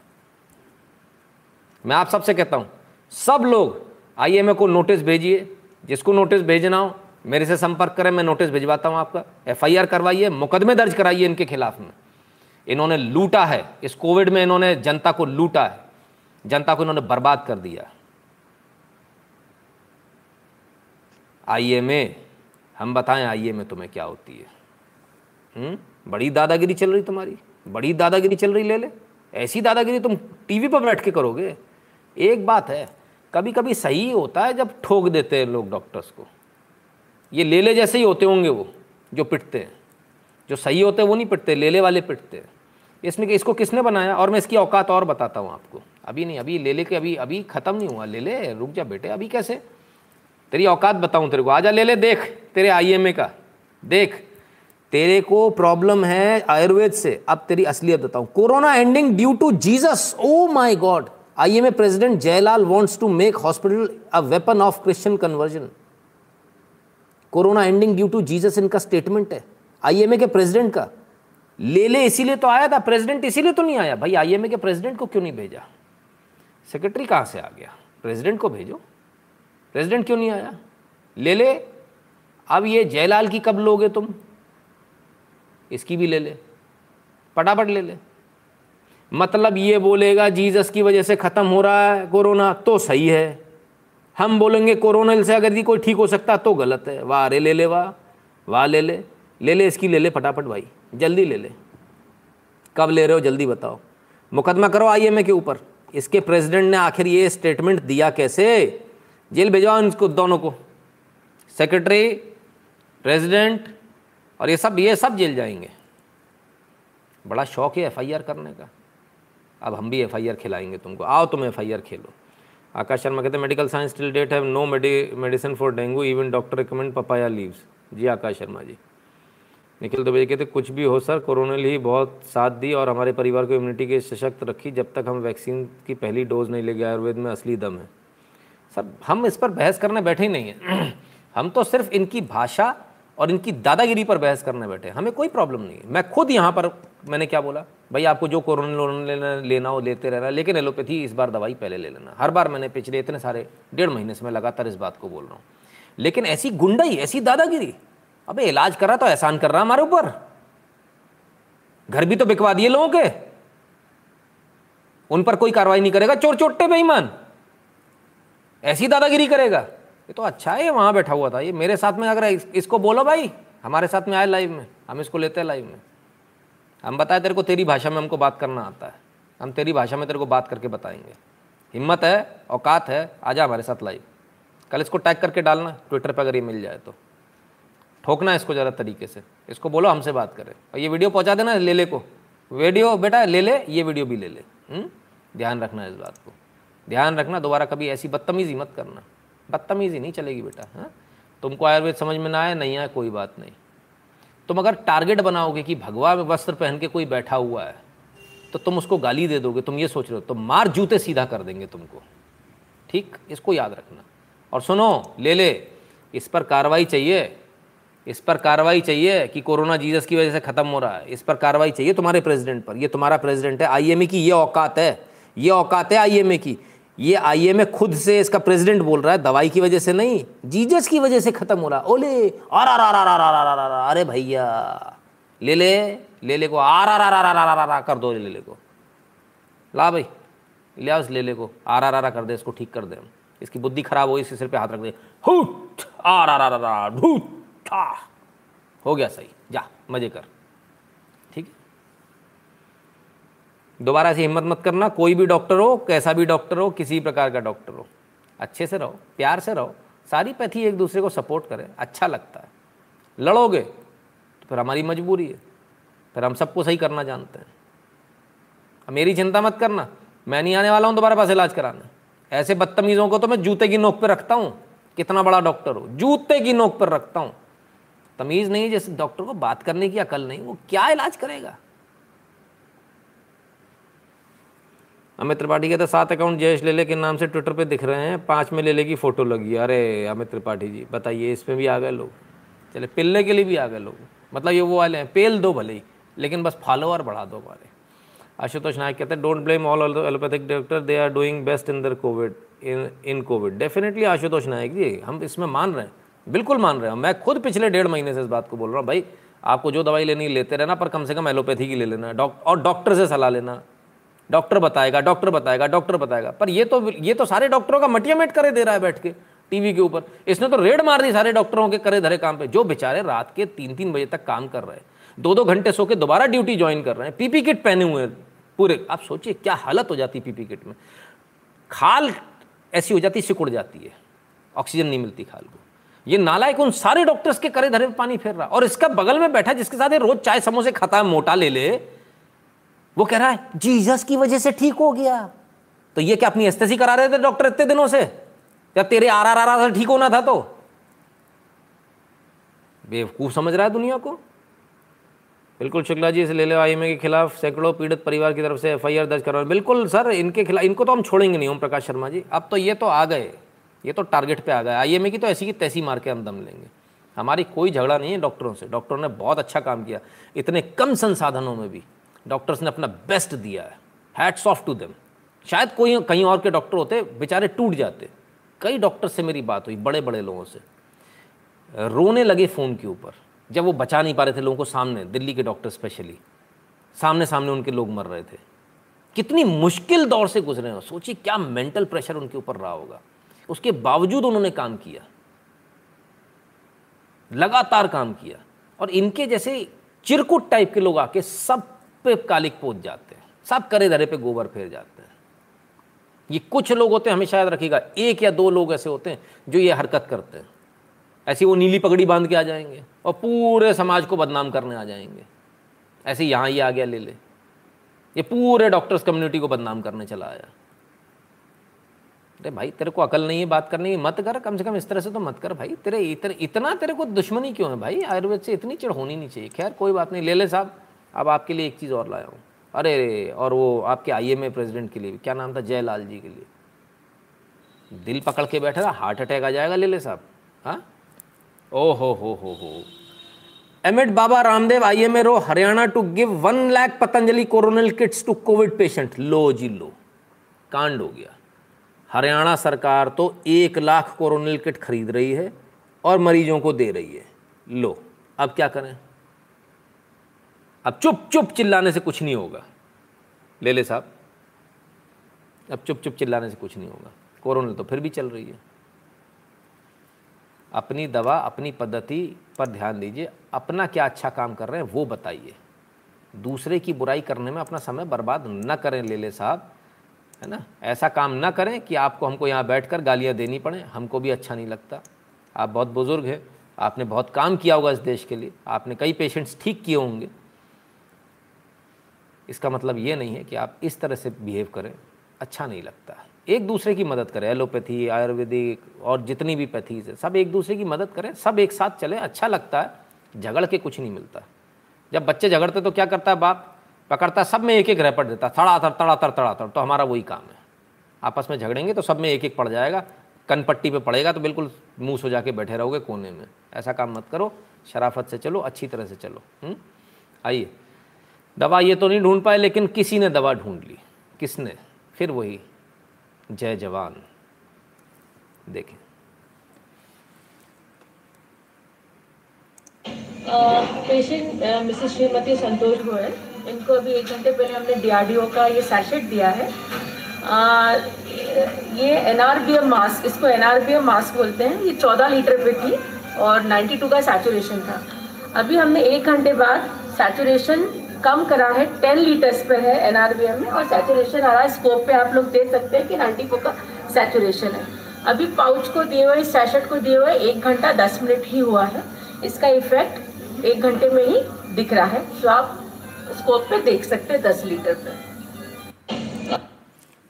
मैं आप सबसे कहता हूँ, सब लोग आईएमए को नोटिस भेजिए। जिसको नोटिस भेजना हो, मेरे से संपर्क करें, मैं नोटिस भिजवाता हूँ आपका। एफआईआर करवाइए, मुकदमे दर्ज कराइए इनके खिलाफ में। इन्होंने लूटा है, इस कोविड में इन्होंने जनता को लूटा है। जनता को इन्होंने बर्बाद कर दिया। आईएमए हम बताएँ आईएमए तुम्हें क्या होती है? हुँ? बड़ी दादागिरी चल रही तुम्हारी। बड़ी दादागिरी चल रही, ले ले। ऐसी दादागिरी तुम टीवी पर बैठ के करोगे। एक बात है कभी कभी सही होता है जब ठोक देते हैं लोग डॉक्टर्स को। ये लेले जैसे ही होते होंगे वो, जो पिटते हैं। जो सही होते हैं, वो नहीं पिटते, लेले वाले पिटते हैं। इसमें कि इसको किसने बनाया? और मैं इसकी औकात और बताता हूँ आपको। अभी नहीं, अभी ले ले के, अभी अभी ख़त्म नहीं हुआ। ले ले रुक जा बेटे, अभी कैसे? तेरी औकात बताऊँ तेरे को। आजा ले ले देख, तेरे आईएमए का। देख तेरे को प्रॉब्लम है आयुर्वेद से। अब तेरी असलियत बताऊँ। Corona ending due to Jesus oh my god IMA president Jayalal wants to make hospital a weapon of Christian conversion corona ending due to Jesus इनका स्टेटमेंट है। आईएमए के प्रेसिडेंट का? ले ले, इसीलिए तो आया था। प्रेसिडेंट इसीलिए तो नहीं आया। भाई आईएमए के प्रेसिडेंट को क्यों नहीं भेजा? सेक्रेटरी कहाँ से आ गया? प्रेसिडेंट को भेजो। प्रेसिडेंट क्यों नहीं आया? ले ले। अब ये जयलाल की कब लोगे तुम? इसकी भी ले ले, फटाफट ले ले। मतलब ये बोलेगा, जीसस की वजह से ख़त्म हो रहा है कोरोना तो सही है। हम बोलेंगे, कोरोना से अगर ये कोई ठीक हो सकता तो गलत है। वाह अरे ले ले, वाह वाह, ले ले ले ले, इसकी ले ले फटाफट भाई, जल्दी ले ले। कब ले रहे हो, जल्दी बताओ। मुकदमा करो आईएमए के ऊपर। इसके प्रेसिडेंट ने आखिर ये स्टेटमेंट दिया कैसे? जेल भेजाओ इनको दोनों को। सेक्रेटरी, प्रेसिडेंट और ये सब ये सब जेल जाएँगे। बड़ा शौक है एफआईआर करने का। अब हम भी एफआईआर खिलाएँगे तुमको। आओ तुम एफआईआर खेलो। आकाश शर्मा कहते हैं medical science till date have no medicine for dengue even doctor recommend papaya leaves जी आकाश शर्मा जी। निखिल दुबे कहते कुछ भी हो सर, कोरोना ही बहुत साथ दी और हमारे परिवार को इम्यूनिटी के सशक्त रखी, जब तक हम वैक्सीन की पहली डोज नहीं ले गए आयुर्वेद में असली दम है। सर, हम इस पर बहस करने बैठे ही नहीं हैं। हम तो सिर्फ़ इनकी भाषा और इनकी दादागिरी पर बहस करने बैठे। हमें कोई प्रॉब्लम नहीं है। मैं खुद यहाँ पर, मैंने क्या बोला? भाई, आपको जो कोरोना लेना लेना हो, लेते रहना। लेकिन एलोपैथी इस बार दवाई पहले ले लेना। हर बार मैंने पिछले इतने सारे, डेढ़ महीने से मैं लगातार इस बात को बोल रहा हूँ। लेकिन ऐसी गुंडाई, ऐसी दादागिरी, अबे, इलाज करा तो एहसान कर रहा हमारे ऊपर। घर भी तो बिकवा दिए लोगों के। उन पर कोई कार्रवाई नहीं करेगा। चोर चोट्टे बेईमान। ऐसी दादागिरी करेगा। ये तो अच्छा है ये वहाँ बैठा हुआ था। ये मेरे साथ में अगर इस, इसको बोलो भाई हमारे साथ में आए लाइव में हम इसको लेते हैं लाइव में। हम बताए तेरे को तेरी भाषा में हमको बात करना आता है। हम तेरी भाषा में तेरे को बात करके बताएँगे। हिम्मत है औकात है आ आजा हमारे साथ लाइव कल इसको टैग करके डालना ट्विटर पर अगर ये मिल जाए तो। ठोकना इसको ज़रा तरीके से। इसको बोलो हमसे बात करें। और ये वीडियो पहुँचा देना ले ले को। वीडियो बेटा ले ले ये वीडियो भी ले ले? हम्म? ध्यान रखना इस बात को। ध्यान रखना दोबारा कभी ऐसी बदतमीजी मत करना। बदतमीजी नहीं चलेगी बेटा हाँ? तुमको आयुर्वेद समझ में ना आए, नहीं आए, कोई बात नहीं। तुम अगर टारगेट बनाओगे कि भगवा में वस्त्र पहन के कोई बैठा हुआ है तो तुम उसको गाली दे दोगे, तुम ये सोच रहे हो तो मार जूते सीधा कर देंगे तुमको। ठीक? इसको याद रखना। और सुनो, ले ले, इस पर कार्रवाई चाहिए, इस पर कार्रवाई चाहिए कि कोरोना जीसस की वजह से ख़त्म हो रहा है, इस पर कार्रवाई चाहिए तुम्हारे प्रेसिडेंट पर। ये तुम्हारा प्रेसिडेंट है, आईएमए की ये औकात है, ये औकात है आईएमए की। ये आईएमए खुद से इसका प्रेसिडेंट बोल रहा है, दवाई की वजह से नहीं, जीजस की वजह से ख़त्म हो रहा ओले आर अरे भैया, ले ले ले ले को आर आर आर आर आर आर कर दो ले ले को। ला भाई, ले आओ ले ले को आर आर आर कर दे, इसको ठीक कर दे इसकी बुद्धि खराब हो इसके सिर पे हाथ रख दे। हुट आर आर आर आर हो गया सही, जा, मज़े कर। दोबारा से हिम्मत मत करना, कोई भी डॉक्टर हो, कैसा भी डॉक्टर हो, किसी प्रकार का डॉक्टर हो, अच्छे से रहो, प्यार से रहो, सारी पैथी एक दूसरे को सपोर्ट करें अच्छा लगता है। लड़ोगे तो फिर हमारी मजबूरी है, फिर हम सबको सही करना जानते हैं। अब मेरी चिंता मत करना, मैं नहीं आने वाला हूँ दोबारा पास इलाज कराने। ऐसे बदतमीज़ों को तो मैं जूते की नोक पर रखता हूँ, कितना बड़ा डॉक्टर हो, जूते की नोक पर रखता हूँ। तमीज़ नहीं जैसे डॉक्टर को बात करने की अकल नहीं, वो क्या इलाज करेगा? अमित त्रिपाठी कहते सात अकाउंट जयेश लेले के नाम से ट्विटर पे दिख रहे हैं। पाँच में लेले की फ़ोटो लगी। अरे, अमित त्रिपाठी जी, बताइए, इसमें भी आ गए लोग। चले पिलने के लिए भी आ गए लोग। मतलब ये वो वाले हैं, पेल दो भले ही, लेकिन बस फॉलोअर बढ़ा दो हमारे। आशुतोष नायक कहते हैं don't blame all allopathic doctor they are doing best in the covid in in covid definitely Ashutosh Nayak ji, हम इसमें मान रहे हैं। बिल्कुल मान रहे हैं। मैं खुद पिछले डेढ़ महीने से इस बात को बोल रहा हूँ, भाई, आपको जो दवाई लेनी लेते रहना, पर कम से कम एलोपैथी की ले लेना। डॉक, और डॉक्टर से सलाह लेना। डॉक्टर बताएगा डॉक्टर बताएगा डॉक्टर बताएगा। पर ये तो ये तो सारे डॉक्टरों का मटिया मेट करे दे रहा है बैठ के टीवी के ऊपर। इसने तो रेड मार दी सारे डॉक्टरों के करे धरे काम पे। जो बेचारे रात के तीन तीन बजे तक काम कर रहे हैं दो दो घंटे सो के दोबारा ड्यूटी ज्वाइन कर रहे हैं, पीपी किट पहने हुए हैं पूरे। आप सोचिए क्या हालत हो जाती है पीपी किट में। खाल ऐसी हो जाती, सिकुड़ जाती है। ऑक्सीजन नहीं मिलती खाल को। ये नालायक उन सारे डॉक्टर्स के करे धरे पानी फेर रहा। और इसका बगल में बैठा जिसके साथ ये रोज चाय समोसे खाता है, मोटा ले ले वो कह रहा है, जीसस की वजह से ठीक हो गया। तो ये क्या अपनी एस्तेसी करा रहे थे डॉक्टर इतने दिनों से? या तेरे आर आर आर आर ठीक होना था तो? बेवकूफ़ समझ रहा है दुनिया को? बिल्कुल शुक्ला जी, इसे ले लो आई के खिलाफ सैकड़ों पीड़ित परिवार की तरफ़ से एफआईआर दर्ज करवा बिल्कुल सर, इनके खिलाफ, इनको तो हम छोड़ेंगे नहीं ओम प्रकाश शर्मा जी। अब तो ये तो आ गए। ये तो टारगेट पे आ गए। आईएमए की तो ऐसी की तैसी मार के हम दम लेंगे। हमारी कोई झगड़ा नहीं है डॉक्टरों से। डॉक्टरों ने बहुत अच्छा काम किया, इतने कम संसाधनों में भी। डॉक्टर्स ने अपना बेस्ट दिया है। हैट्स ऑफ़ टू देम शायद कोई कहीं और के डॉक्टर होते, बेचारे टूट जाते। कई डॉक्टर से मेरी बात हुई बड़े बड़े लोगों से। रोने लगे फ़ोन के ऊपर। जब वो बचा नहीं पा रहे थे लोगों को सामने, दिल्ली के डॉक्टर स्पेशली सामने सामने उनके लोग मर रहे थे। कितनी मुश्किल दौर से गुजरे हो। सोचिए क्या मेंटल प्रेशर उनके ऊपर रहा होगा। उसके बावजूद उन्होंने काम किया। लगातार काम किया। और इनके जैसे चिरकुट टाइप के लोग आके सब पे कालिक पोत जाते हैं। सब करे धरे पे गोबर फेर जाते हैं। ये कुछ लोग होते हैं हमेशा याद रखिएगा एक या दो लोग ऐसे होते हैं जो ये हरकत करते हैं। ऐसे वो नीली पगड़ी बाँध के आ जाएँगे और पूरे समाज को बदनाम करने आ जाएँगे। ऐसे यहाँ ही आ गया ले ले। ये पूरे डॉक्टर्स कम्युनिटी को बदनाम करने चला आया। अरे भाई, तेरे को अकल नहीं है, बात करने की मत कर, कम से कम इस तरह से तो मत कर भाई। तेरे इतने इतना तेरे को दुश्मनी क्यों है भाई? आयुर्वेद से इतनी चिड़ होनी नहीं चाहिए। खैर, कोई बात नहीं, ले ले साहब। अब आपके लिए एक चीज़ और लाया हूँ। अरे रे, और वो आपके आईएमए प्रेसिडेंट के लिए क्या नाम था? जयलाल जी के लिए। दिल पकड़ के बैठे था हार्ट अटैक आ जाएगा ले ले साहब। हाँ? ओ हो हो हो हो। Amid Baba Ramdev I M row Haryana to give one lakh Patanjali Coronil kits to covid patient लो जी, लो। कांड हो गया। हरियाणा सरकार तो एक लाख कोरोनल किट खरीद रही है और मरीजों को दे रही है। लो, अब क्या करें? अब चुप चुप चिल्लाने से कुछ नहीं होगा। ले ले साहब। अब चुप चुप चिल्लाने से कुछ नहीं होगा। कोरोना तो फिर भी चल रही है। अपनी दवा, अपनी पद्धति पर ध्यान दीजिए। अपना क्या अच्छा काम कर रहे हैं, वो बताइए। दूसरे की बुराई करने में अपना समय बर्बाद न करें, ले ले साहब। है ना? ऐसा काम ना करें कि आपको, हमको यहाँ बैठकर गालियाँ देनी पड़े। हमको भी अच्छा नहीं लगता। आप बहुत बुज़ुर्ग हैं। आपने बहुत काम किया होगा इस देश के लिए। आपने कई पेशेंट्स ठीक किए होंगे। इसका मतलब ये नहीं है कि आप इस तरह से बिहेव करें अच्छा नहीं लगता। है एक दूसरे की मदद करें, एलोपैथी, आयुर्वेदिक और जितनी भी पैथीज है, सब एक दूसरे की मदद करें, सब एक साथ चलें अच्छा लगता है, झगड़ के कुछ नहीं मिलता। जब बच्चे झगड़ते तो क्या करता है बाप? पकड़ता, सब में एक एक रैपट देता तड़ा तड़ातर तड़ातर तो हमारा वही काम है। आपस में झगड़ेंगे तो सब में एक एक पड़ जाएगा, कनपट्टी पे पड़ेगा तो बिल्कुल मुँह सो जाके बैठे रहोगे कोने में। ऐसा काम मत करो, शराफत से चलो, अच्छी तरह से चलो। हम्म? आइए। दवा ये तो नहीं ढूंढ पाए लेकिन किसी ने दवा ढूंढ ली। किसने? फिर वही जय जवान। देखें। पेशेंट मिसेस श्रीमती संतोष गोयल इनको अभी एक घंटे पहले हमने डीआरडीओ का ये सैशेट दिया है। आ, ये एनआरबीएम मास्क इसको एनआरबीएम मास्क बोलते हैं। ये 14 लीटर पे थी और 92 का सैचुरेशन था। अभी हमने एक घंटे बाद सैचुरेशन कम करा है 10 लीटर्स पे है एनआरबीएम में, और सैचुरेशन आ रहा है। स्कोप पे आप लोग देख सकते हैं कि 94 का सैचुरेशन है। अभी पाउच को दिए हुए सैशेट को दिए हुए एक घंटा दस मिनट ही हुआ है। इसका इफ़ेक्ट एक घंटे में ही दिख रहा है। तो आप स्कोप पे देख सकते हैं दस लीटर पे।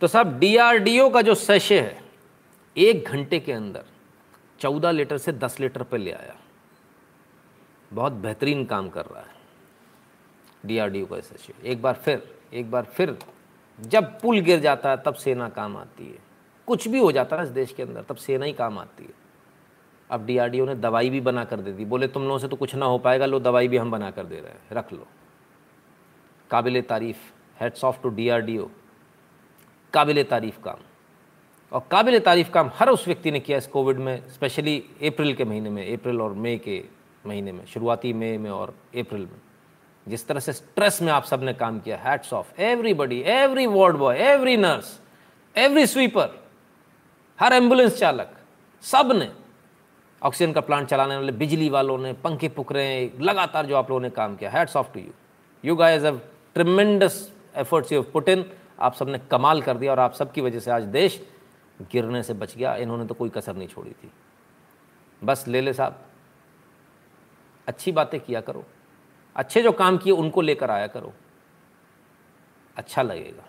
तो साहब डीआरडीओ का जो सेशे है, एक घंटे के अंदर चौदह लीटर से दस लीटर पे ले आया। बहुत बेहतरीन काम कर रहा है। डीआरडीओ का सेशे एक बार फिर एक बार फिर जब पुल गिर जाता है तब सेना काम आती है। कुछ भी हो जाता है इस देश के अंदर तब सेना ही काम आती है। अब डीआरडीओ ने दवाई भी बना कर दे दी। बोले तुम लोगों से तो कुछ ना हो पाएगा लो दवाई भी हम बना कर दे रहे हैं। रख लो। काबिल तारीफ़ हेड्स ऑफ़ टू डीआरडीओ काबिल तारीफ़ काम। और काबिल तारीफ़ काम हर उस व्यक्ति ने किया इस कोविड में स्पेशली अप्रैल के महीने में अप्रैल और मई के महीने में शुरुआती मई में, में और अप्रैल में। जिस तरह से स्ट्रेस में आप सबने काम किया hats off everybody every ward boy every nurse every sweeper हर एंबुलेंस चालक सबने ऑक्सीजन का प्लांट चलाने वाले, बिजली वालों ने, पंखे पुक रहे हैं, लगातार जो आप लोगों ने काम किया hats off to you you guys have tremendous efforts you put in आप सबने कमाल कर दिया और आप सब की वजह से आज देश गिरने से बच गया। इन्होंने तो कोई कसर नहीं छोड़ी थी। बस ले ले साहब, अच्छी बातें किया करो। अच्छे जो काम किए उनको लेकर आया करो। अच्छा लगेगा।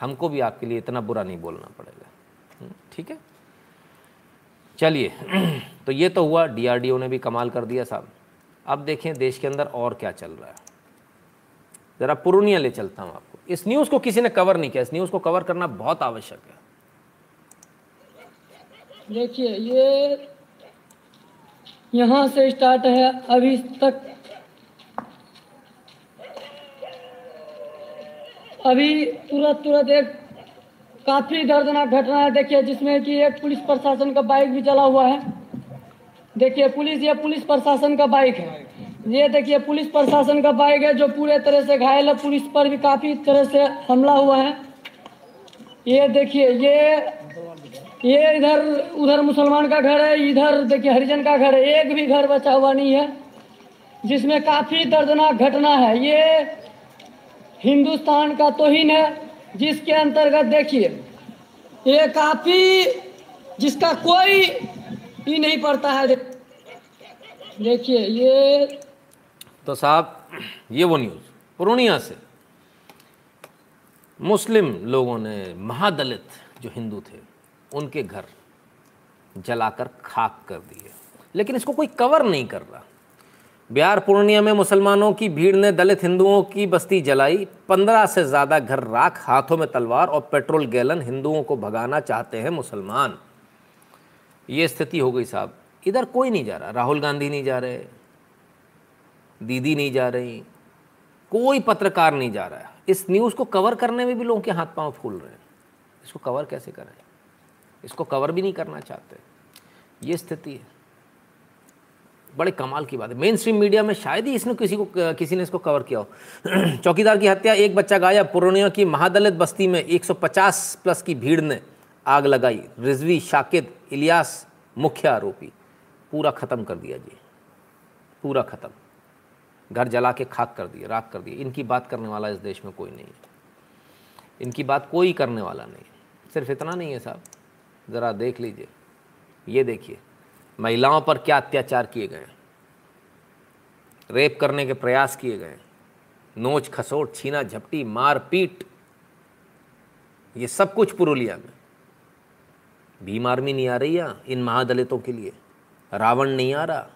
हमको भी आपके लिए इतना बुरा नहीं बोलना पड़ेगा। हम्म, ठीक है? चलिए तो ये तो हुआ डीआरडीओ ने भी कमाल कर दिया साहब। अब देखें देश के अंदर और क्या चल रहा है। ज़रा पुरुनिया ले चलता हूँ आपको। इस न्यूज़ को किसी ने कवर नहीं किया। इस न्यूज़ को कवर करना बहुत आवश्यक है। देखिए ये यहाँ से स्टार्ट है अभी तक अभी तुरंत तुरंत एक काफ़ी दर्दनाक घटना है। देखिए, जिसमें कि एक पुलिस प्रशासन का बाइक भी चला हुआ है। देखिए, पुलिस, ये पुलिस प्रशासन का बाइक है। ये देखिए, पुलिस प्रशासन का बाइक है जो पूरे तरह से घायल है। पुलिस पर भी काफ़ी तरह से हमला हुआ है। ये देखिए, ये ये इधर, उधर मुसलमान का घर है, इधर देखिए, हरिजन का घर है। एक भी घर बचा हुआ नहीं है, जिसमें काफ़ी दर्दनाक घटना है। ये हिंदुस्तान का तोहिन है, जिसके अंतर्गत देखिए ये काफ़ी जिसका कोई ही नहीं पड़ता है, देखिए, ये तो साहब, ये वो न्यूज़ पूर्णिया से। मुस्लिम लोगों ने महादलित जो हिंदू थे, उनके घर जलाकर खाक कर दिए। लेकिन इसको कोई कवर नहीं कर रहा। बिहार पूर्णिया में मुसलमानों की भीड़ ने दलित हिंदुओं की बस्ती जलाई। पंद्रह से ज़्यादा घर राख, हाथों में तलवार और पेट्रोल गैलन हिंदुओं को भगाना चाहते हैं मुसलमान। ये स्थिति हो गई साहब। इधर कोई नहीं जा रहा। राहुल गांधी नहीं जा रहे, दीदी नहीं जा रही, कोई पत्रकार नहीं जा रहा। है इस न्यूज़ को कवर करने में भी लोगों के हाथ पाँव फूल रहे हैं। इसको कवर कैसे करें? इसको कवर भी नहीं करना चाहते। ये स्थिति है। बड़े कमाल की बात है। मेन स्ट्रीम मीडिया में शायद ही इसने किसी को, किसी ने इसको कवर किया हो। चौकीदार की हत्या, एक बच्चा गायब, पूर्णिया की महादलित बस्ती में 150 प्लस की भीड़ ने आग लगाई। रिजवी, शाकिद, इलियास, मुख्य आरोपी। पूरा ख़त्म कर दिया जी। पूरा ख़त्म। घर जला के खाक कर दिए राख कर दिए इनकी बात करने वाला इस देश में कोई नहीं है। इनकी बात कोई करने वाला नहीं सिर्फ़ इतना नहीं है साहब। ज़रा देख लीजिए। ये देखिए। महिलाओं पर क्या अत्याचार किए गए रेप करने के प्रयास किए गए नोच खसोट, छीना, झपटी, मार पीट, ये सब कुछ पुरुलिया में। भीम आर्मी नहीं आ रही है इन महादलितों के लिए। रावण नहीं आ रहा,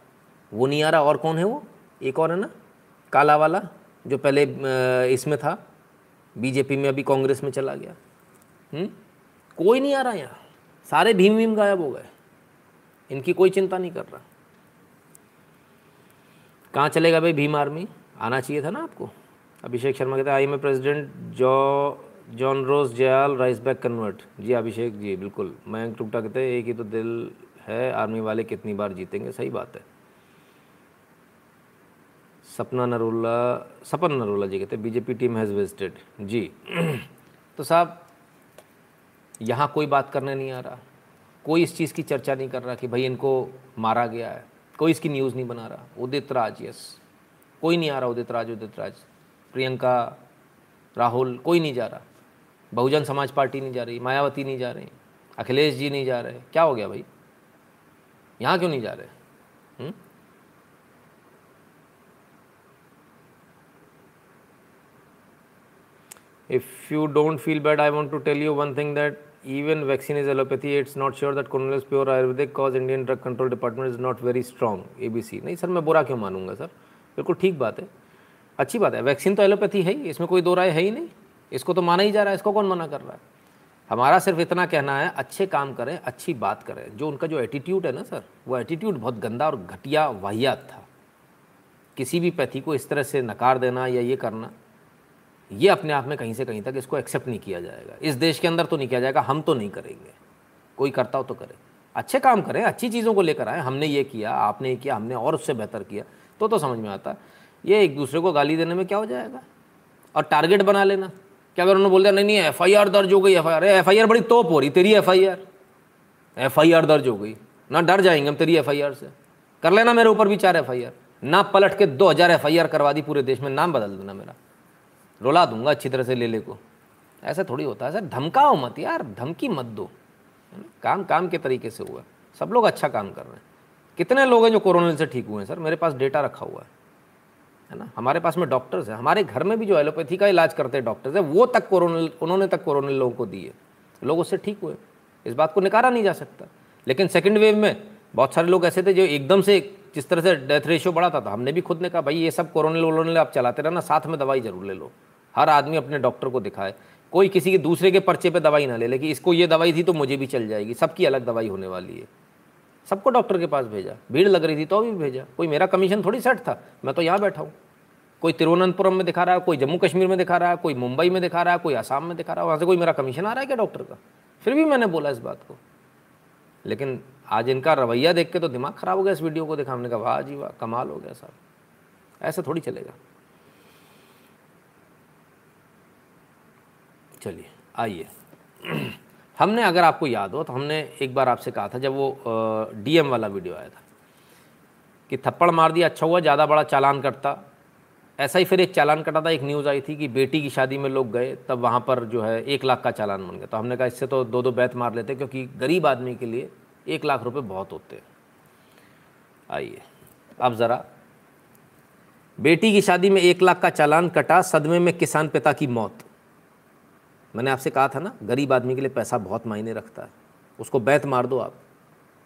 वो नहीं आ रहा, और कौन है वो? एक और है ना काला वाला जो पहले इसमें था, बीजेपी में अभी कांग्रेस में चला गया। हुँ? कोई नहीं आ रहा यहाँ। सारे भीम भीम गायब हो गए। इनकी कोई चिंता नहीं कर रहा। कहाँ चलेगा भाई भीम आर्मी? आना चाहिए था ना आपको? अभिषेक शर्मा कहते हैं, आई एम ए प्रेसिडेंट, जो, John Rose, Jayal, rice bag convert. जी, अभिषेक जी, बिल्कुल। मयंक टुकटा कहते हैं, एक ही तो दिल है, आर्मी वाले कितनी बार जीतेंगे? सही बात है। सपना नरोला, सपन नरोला जी कहते हैं, बीजेपी टीम हैज़ विजिटेड जी। तो साहब, यहाँ कोई बात करने नहीं आ रहा। कोई इस चीज़ की चर्चा नहीं कर रहा कि भाई इनको मारा गया है। कोई इसकी न्यूज़ नहीं बना रहा। उदित राज, यस। कोई नहीं आ रहा उदित राज उदित राज। प्रियंका, राहुल, कोई नहीं जा रहा। बहुजन समाज पार्टी नहीं जा रही, मायावती नहीं जा रही, अखिलेश जी नहीं जा रहे। क्या हो गया भाई? यहाँ क्यों नहीं जा रहे? हुँ? if you don't feel i want to tell you one thing that even vaccine is allopathy, it's not sure that Cornell's pure ayurvedic cause indian drug control department is not very strong abc नहीं, sir, मैं बुरा क्यों मानूँगा, sir? बिल्कुल ठीक बात है। अच्छी बात है वैक्सीन तो एलोपैथी है ही, इसमें कोई दो राय है ही नहीं। इसको तो माना ही जा रहा है, इसको कौन मना कर रहा है? हमारा सिर्फ़ इतना कहना है, अच्छे काम करें, अच्छी बात करें। जो उनका जो एटीट्यूड है ना, सर, वो एटीट्यूड बहुत गंदा और घटिया वाहियात था। किसी भी पैथी को इस तरह से नकार देना या ये करना ये अपने आप में कहीं से कहीं तक इसको एक्सेप्ट नहीं किया जाएगा। इस देश के अंदर तो नहीं किया जाएगा, हम तो नहीं करेंगे। कोई करता हो तो करे। अच्छे काम करें, अच्छी चीज़ों को लेकर आए, हमने ये किया, आपने ये किया, हमने और उससे बेहतर किया तो तो समझ में आता ये एक दूसरे को गाली देने में क्या हो जाएगा? और टारगेट बना लेना। क्या अगर उन्होंने बोल दिया, नहीं नहीं एफ़ आई आर दर्ज हो गई एफ़ आई बड़ी तोप हो रही, तेरी एफ़ आई दर्ज हो गई। ना डर जाएँगे हम तेरी एफ़ आई आर से। कर लेना मेरे ऊपर भी चार एफ़ आई आर ना पलट के दो हज़ार एफ़ करवा दी पूरे देश में, नाम बदल देना मेरा। रुला दूँगा अच्छी तरह से ले ले को। ऐसा थोड़ी होता है सर धमकाओ मत यार, धमकी मत दो। काम काम के तरीके से हुआ सब लोग अच्छा काम कर रहे हैं। कितने लोग हैं जो कोरोना से ठीक हुए हैं, सर? मेरे पास डेटा रखा हुआ है। है ना? हमारे पास में डॉक्टर्स हैं। हमारे घर में भी जो एलोपैथी का इलाज करते हैं डॉक्टर्स हैं, वो तक कोरोना, उन्होंने तक कोरोना लोगों को दिए लोग उससे ठीक हुए इस बात को नकारा नहीं जा सकता। लेकिन सेकेंड वेव में बहुत सारे लोग ऐसे थे जो एकदम से जिस तरह से डेथ रेशियो बढ़ा था, हमने भी खुद ने कहा, भाई, ये सब कोरोना वोरोनल आप चलाते रहना, साथ में दवाई ज़रूर ले लो। हर आदमी अपने डॉक्टर को दिखाए। कोई किसी के दूसरे के पर्चे पे दवाई ना ले, लेकिन इसको ये दवाई थी तो मुझे भी चल जाएगी। सबकी अलग दवाई होने वाली है। सबको डॉक्टर के पास भेजा। भीड़ लग रही थी तो भी भेजा। कोई मेरा कमीशन थोड़ी सेट था? मैं तो यहाँ बैठा हूँ। कोई तिरुवनंतपुरम में दिखा रहा है, कोई जम्मू कश्मीर में दिखा रहा है, कोई मुंबई में दिखा रहा है, कोई आसाम में दिखा रहा है, वहाँ से कोई मेरा कमीशन आ रहा है क्या डॉक्टर का? फिर भी मैंने बोला इस बात को। लेकिन आज इनका रवैया देख के तो दिमाग ख़राब हो गया इस वीडियो को देखा हमने कहा, वाह जी वाह, कमाल हो गया साहब। ऐसा थोड़ी चलेगा। चलिए, आइए। हमने अगर आपको याद हो तो हमने एक बार आपसे कहा था जब वो डीएम वाला वीडियो आया था कि थप्पड़ मार दिया अच्छा हुआ, ज़्यादा बड़ा चालान कटता। ऐसा ही फिर एक चालान कटा था, एक न्यूज़ आई थी कि बेटी की शादी में लोग गए, तब वहाँ पर जो है एक लाख का चालान बन गया। तो हमने कहा, इससे तो दो दो बैत मार लेते, क्योंकि गरीब आदमी के लिए एक लाख रुपए बहुत होते हैं। आइए, अब ज़रा। बेटी की शादी में एक लाख का चालान कटा, सदमे में किसान पिता की मौत। मैंने आपसे कहा था ना, गरीब आदमी के लिए पैसा बहुत मायने रखता है। उसको बैत मार दो आप,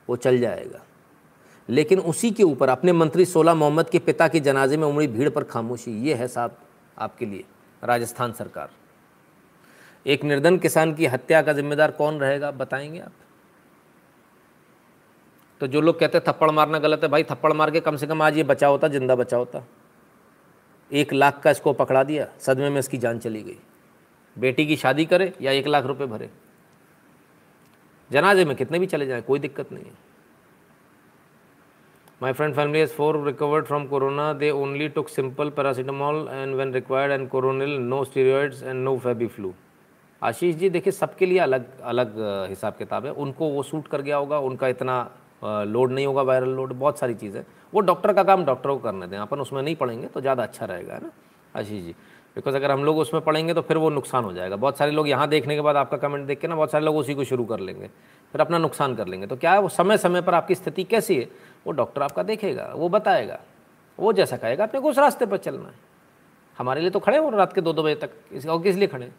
वो चल जाएगा। लेकिन उसी के ऊपर अपने मंत्री सोला मोहम्मद के पिता के जनाजे में उमड़ी भीड़ पर खामोशी, ये है साहब आपके लिए, राजस्थान सरकार। एक निर्धन किसान की हत्या का जिम्मेदार कौन रहेगा, बताएँगे आप? तो जो लोग कहते हैं थप्पड़ मारना गलत है, भाई थप्पड़ मार के कम से कम आज ये बचा होता, ज़िंदा बचा होता। एक लाख का इसको पकड़ा दिया, सदमे में इसकी जान चली गई। बेटी की शादी करे या एक लाख रुपए भरे। जनाजे में कितने भी चले जाए, कोई दिक्कत नहीं है। My friend family is four recovered from corona they only only simple simple and and when required Coronil no no and no FabiFlu Ashish ji, देखिए, सबके लिए अलग अलग हिसाब किताब है। उनको वो सूट कर गया होगा, उनका इतना लोड नहीं होगा वायरल लोड बहुत सारी चीज़ें। वो डॉक्टर का काम डॉक्टर को करने दें। अपन उसमें नहीं पढ़ेंगे तो ज़्यादा अच्छा रहेगा, है ना? आशीष जी बिकॉज़ अगर हम लोग उसमें पढ़ेंगे तो फिर वो नुकसान हो जाएगा। बहुत सारे लोग यहाँ देखने के बाद आपका कमेंट देख के ना, बहुत सारे लोग उसी को शुरू कर लेंगे। फिर अपना नुकसान कर लेंगे। तो क्या है, वो समय समय पर आपकी स्थिति कैसी है, वो डॉक्टर आपका देखेगा, वो बताएगा। वो जैसा कहेगा, अपने को उस रास्ते पर चलना है। हमारे लिए तो खड़े हो रात के दो दो बजे तक। और किस लिए खड़े?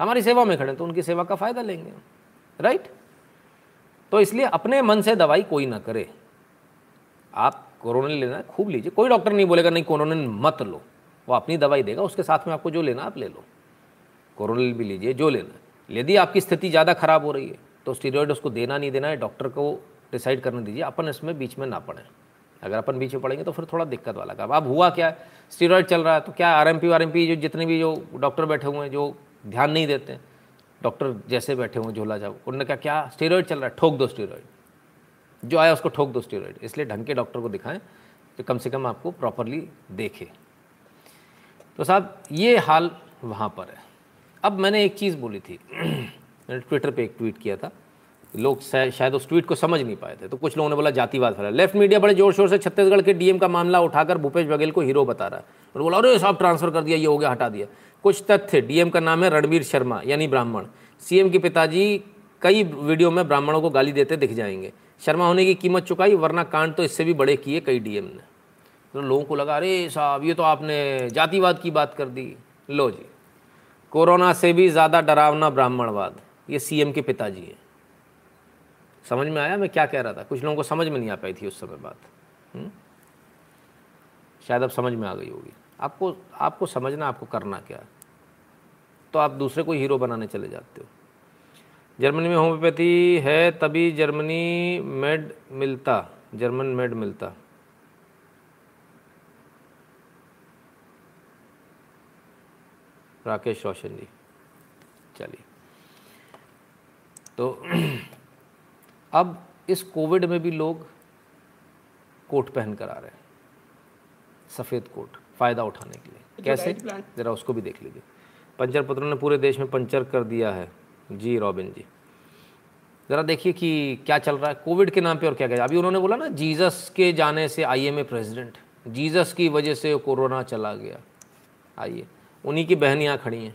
हमारी सेवा में खड़े तो उनकी सेवा का फ़ायदा लेंगे राइट तो इसलिए अपने मन से दवाई कोई ना करे। आप कोरोना लेना है खूब लीजिए। कोई डॉक्टर नहीं बोलेगा, नहीं, कोरोना मत लो। वो अपनी दवाई देगा, उसके साथ में आपको जो लेना आप ले लो। कोरोनिल भी लीजिए, जो लेना। यदि आपकी स्थिति ज़्यादा खराब हो रही है तो स्टीरोड उसको देना नहीं देना है, डॉक्टर को डिसाइड करने दीजिए। अपन इसमें बीच में ना पड़े। अगर अपन बीच में पड़ेंगे तो फिर थोड़ा दिक्कत वाला काम। अब हुआ क्या? स्टीरोड चल रहा है तो क्या आर एम पी जो जितने भी जो डॉक्टर बैठे हुए हैं, जो ध्यान नहीं देते डॉक्टर जैसे बैठे हुए झोला जाओ। उन्होंने कहा, क्या स्टीरोड चल रहा है? ठोक दो स्टीरोड जो आया उसको ठोक दो स्टीरोड इसलिए ढंग के डॉक्टर को दिखाएँ तो कम से कम आपको प्रॉपरली देखे। तो साहब, ये हाल वहाँ पर है। अब मैंने एक चीज़ बोली थी। मैंने ट्विटर पे एक ट्वीट किया था। लोग शायद उस ट्वीट को समझ नहीं पाए थे। तो कुछ लोगों ने बोला, जातिवाद फैला। लेफ़्ट मीडिया बड़े ज़ोर शोर से छत्तीसगढ़ के डीएम का मामला उठाकर भूपेश बघेल को हीरो बता रहा है। और बोला, अरे, साहब ट्रांसफ़र कर दिया, ये हो गया, हटा दिया। कुछ तथ्य। डीएम का नाम है रणबीर शर्मा, यानी ब्राह्मण। सीएम के पिताजी कई वीडियो में ब्राह्मणों को गाली देते दिख जाएँगे। शर्मा होने की कीमत चुकाई, वरना कांड तो इससे भी बड़े किए कई डीएम ने। तो लोगों को लगा, अरे साहब, ये तो आपने जातिवाद की बात कर दी। लो जी, कोरोना से भी ज़्यादा डरावना ब्राह्मणवाद, ये सीएम के पिताजी हैं। समझ में आया मैं क्या कह रहा था? कुछ लोगों को समझ में नहीं आ पाई थी उस समय बात। हुँ? हम्म? शायद अब समझ में आ गई होगी। आपको आपको समझना, आपको करना क्या? तो आप दूसरे को हीरो बनाने चले जाते हो। जर्मनी में होम्योपैथी है तभी जर्मनी मेड मिलता जर्मन मेड मिलता। राकेश रोशन जी चलिए। तो अब इस कोविड में भी लोग कोट पहन कर आ रहे हैं सफ़ेद कोट फ़ायदा उठाने के लिए। कैसे? ज़रा उसको भी देख लीजिए। पंचर पुत्रों ने पूरे देश में पंचर कर दिया है। जी रॉबिन जी। ज़रा देखिए कि क्या चल रहा है। कोविड के नाम पे और क्या क्या अभी उन्होंने बोला ना जीसस के जाने से I M A president. Jesus की वजह से कोरोना चला गया। आइए उन्हीं की बहन यहाँ खड़ी हैं।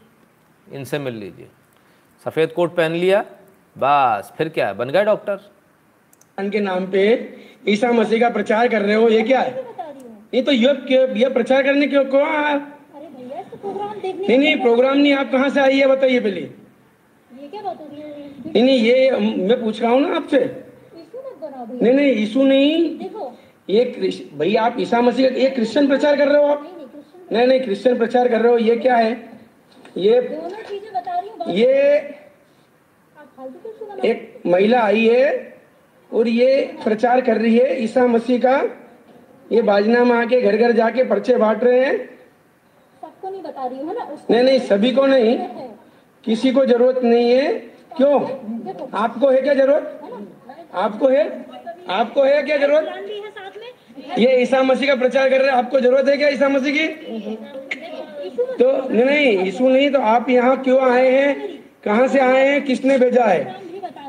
इनसे मिल लीजिए। सफ़ेद कोट पहन लिया बस फिर क्या है? बन गए डॉक्टर? के नाम पे ईसा मसीह का प्रचार कर रहे हो ये क्या है? नहीं तो ये ये प्रचार करने क्यों आया नहीं नहीं प्रोग्राम नहीं आप कहाँ से आई है बताइए पहले नहीं नहीं ये मैं पूछ रहा हूँ ना आपसे। नहीं नहीं यीशु नहीं। ये भैया आप ईसा मसीह ये क्रिश्चियन प्रचार कर रहे हो आप? नहीं नहीं क्रिश्चियन प्रचार कर रहे हो ये क्या है? ये ये एक महिला आई है और ये प्रचार कर रही है ईसा मसीह का। ये बाजना में आके घर घर जाके पर्चे बांट रहे हैं। सबको नहीं बता रही हूँ ना? नहीं नहीं सभी को नहीं। किसी को ज़रूरत नहीं है। क्यों? आपको है क्या ज़रूरत? आपको है? आपको है क्या ज़रूरत? ये ईसा मसीह का प्रचार कर रहे हैं। आपको ज़रूरत है क्या ईसा मसीह की? तो नहीं नहीं यीशु नहीं तो आप यहाँ क्यों आए हैं? कहाँ से आए हैं? किसने भेजा है?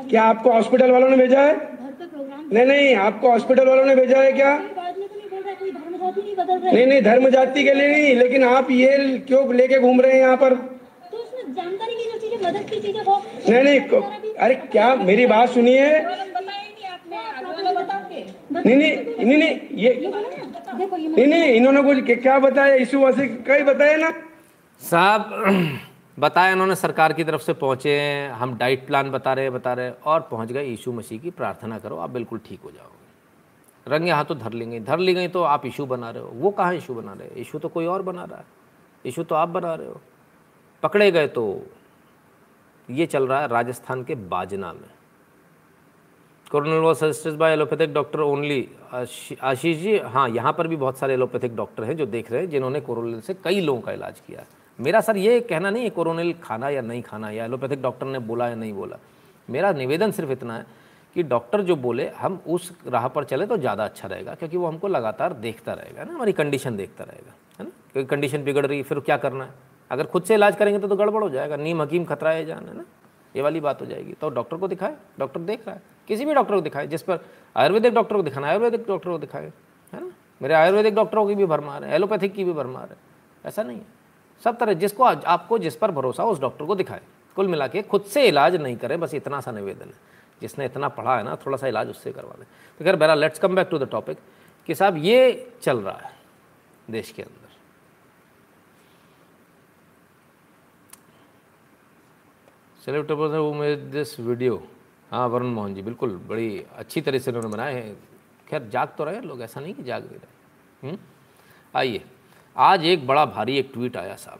क्या आपको हॉस्पिटल वालों ने भेजा है? नहीं नहीं आपको हॉस्पिटल वालों ने भेजा है क्या? नहीं नहीं नहीं धर्म जाति के लिए नहीं लेकिन आप ये क्यों लेके घूम रहे हैं यहाँ पर? तो जानकारी की जो चीज़ें मदद की चीज़ें नहीं नहीं अरे क्या मेरी बात सुनिए। नहीं नहीं नहीं नहीं ये नहीं नहीं इन्होंने कुछ क्या बताया? यीशु मसीह कई बताया ना। साहब बताया इन्होंने सरकार की तरफ़ से पहुँचे हैं हम डाइट प्लान बता रहे बता रहे और पहुँच गए यीशु मसीह की प्रार्थना करो आप बिल्कुल ठीक हो जाओगे रंगे हाथों धर लेंगे, धर ली गई तो आप इशू बना रहे हो। वो कहाँ इशू बना रहे? हो इशू तो कोई और बना रहा है। इशू तो आप बना रहे हो। पकड़े गए तो ये चल रहा है राजस्थान के बाजना में। Coronil was suggested by allopathic doctor only Ashish ji हाँ यहाँ पर भी बहुत सारे एलोपैथिक डॉक्टर हैं जो देख रहे हैं, जिन्होंने कोरोनल से कई लोगों का इलाज किया। है मेरा सर ये कहना नहीं है कोरोनल खाना या नहीं खाना, या एलोपैथिक डॉक्टर ने बोला या नहीं बोला। मेरा निवेदन सिर्फ़ इतना है कि डॉक्टर जो बोले हम उस राह पर चले तो ज़्यादा अच्छा रहेगा क्योंकि वो हमको लगातार देखता रहेगा ना? हमारी कंडीशन देखता रहेगा है ना? क्योंकि कंडीशन बिगड़ रही है फिर क्या करना है? अगर खुद से इलाज करेंगे तो, तो गड़बड़ हो जाएगा नीम हकीम खतरा है जान है ना? ये वाली बात हो जाएगी। तो डॉक्टर को दिखाए डॉक्टर देख रहा है किसी भी डॉक्टर को दिखाए जिस पर आयुर्वेदिक डॉक्टर को दिखाना आयुर्वेदिक डॉक्टर को दिखाए है ना? मेरे आयुर्वेदिक डॉक्टरों की भी भरमार है एलोपैथिक की भी भरमार है ऐसा नहीं है। सब तरह जिसको आपको जिस पर भरोसा हो उस डॉक्टर को दिखाए। कुल मिला के खुद से इलाज नहीं करें बस इतना सा निवेदन है। जिसने इतना पढ़ा है ना थोड़ा सा इलाज उससे करवा दें। तो खैर बहरा let's come back to the topic कि साहब, ये चल रहा है देश के अंदर। सेलेक्ट वो मेरे दिस वीडियो। हाँ वरुण मोहन जी, बिल्कुल, बड़ी अच्छी तरह से उन्होंने बनाए हैं। खैर, जाग तो रहे लोग, ऐसा नहीं कि जाग नहीं रहे आइए, आज एक बड़ा भारी एक ट्वीट आया साहब।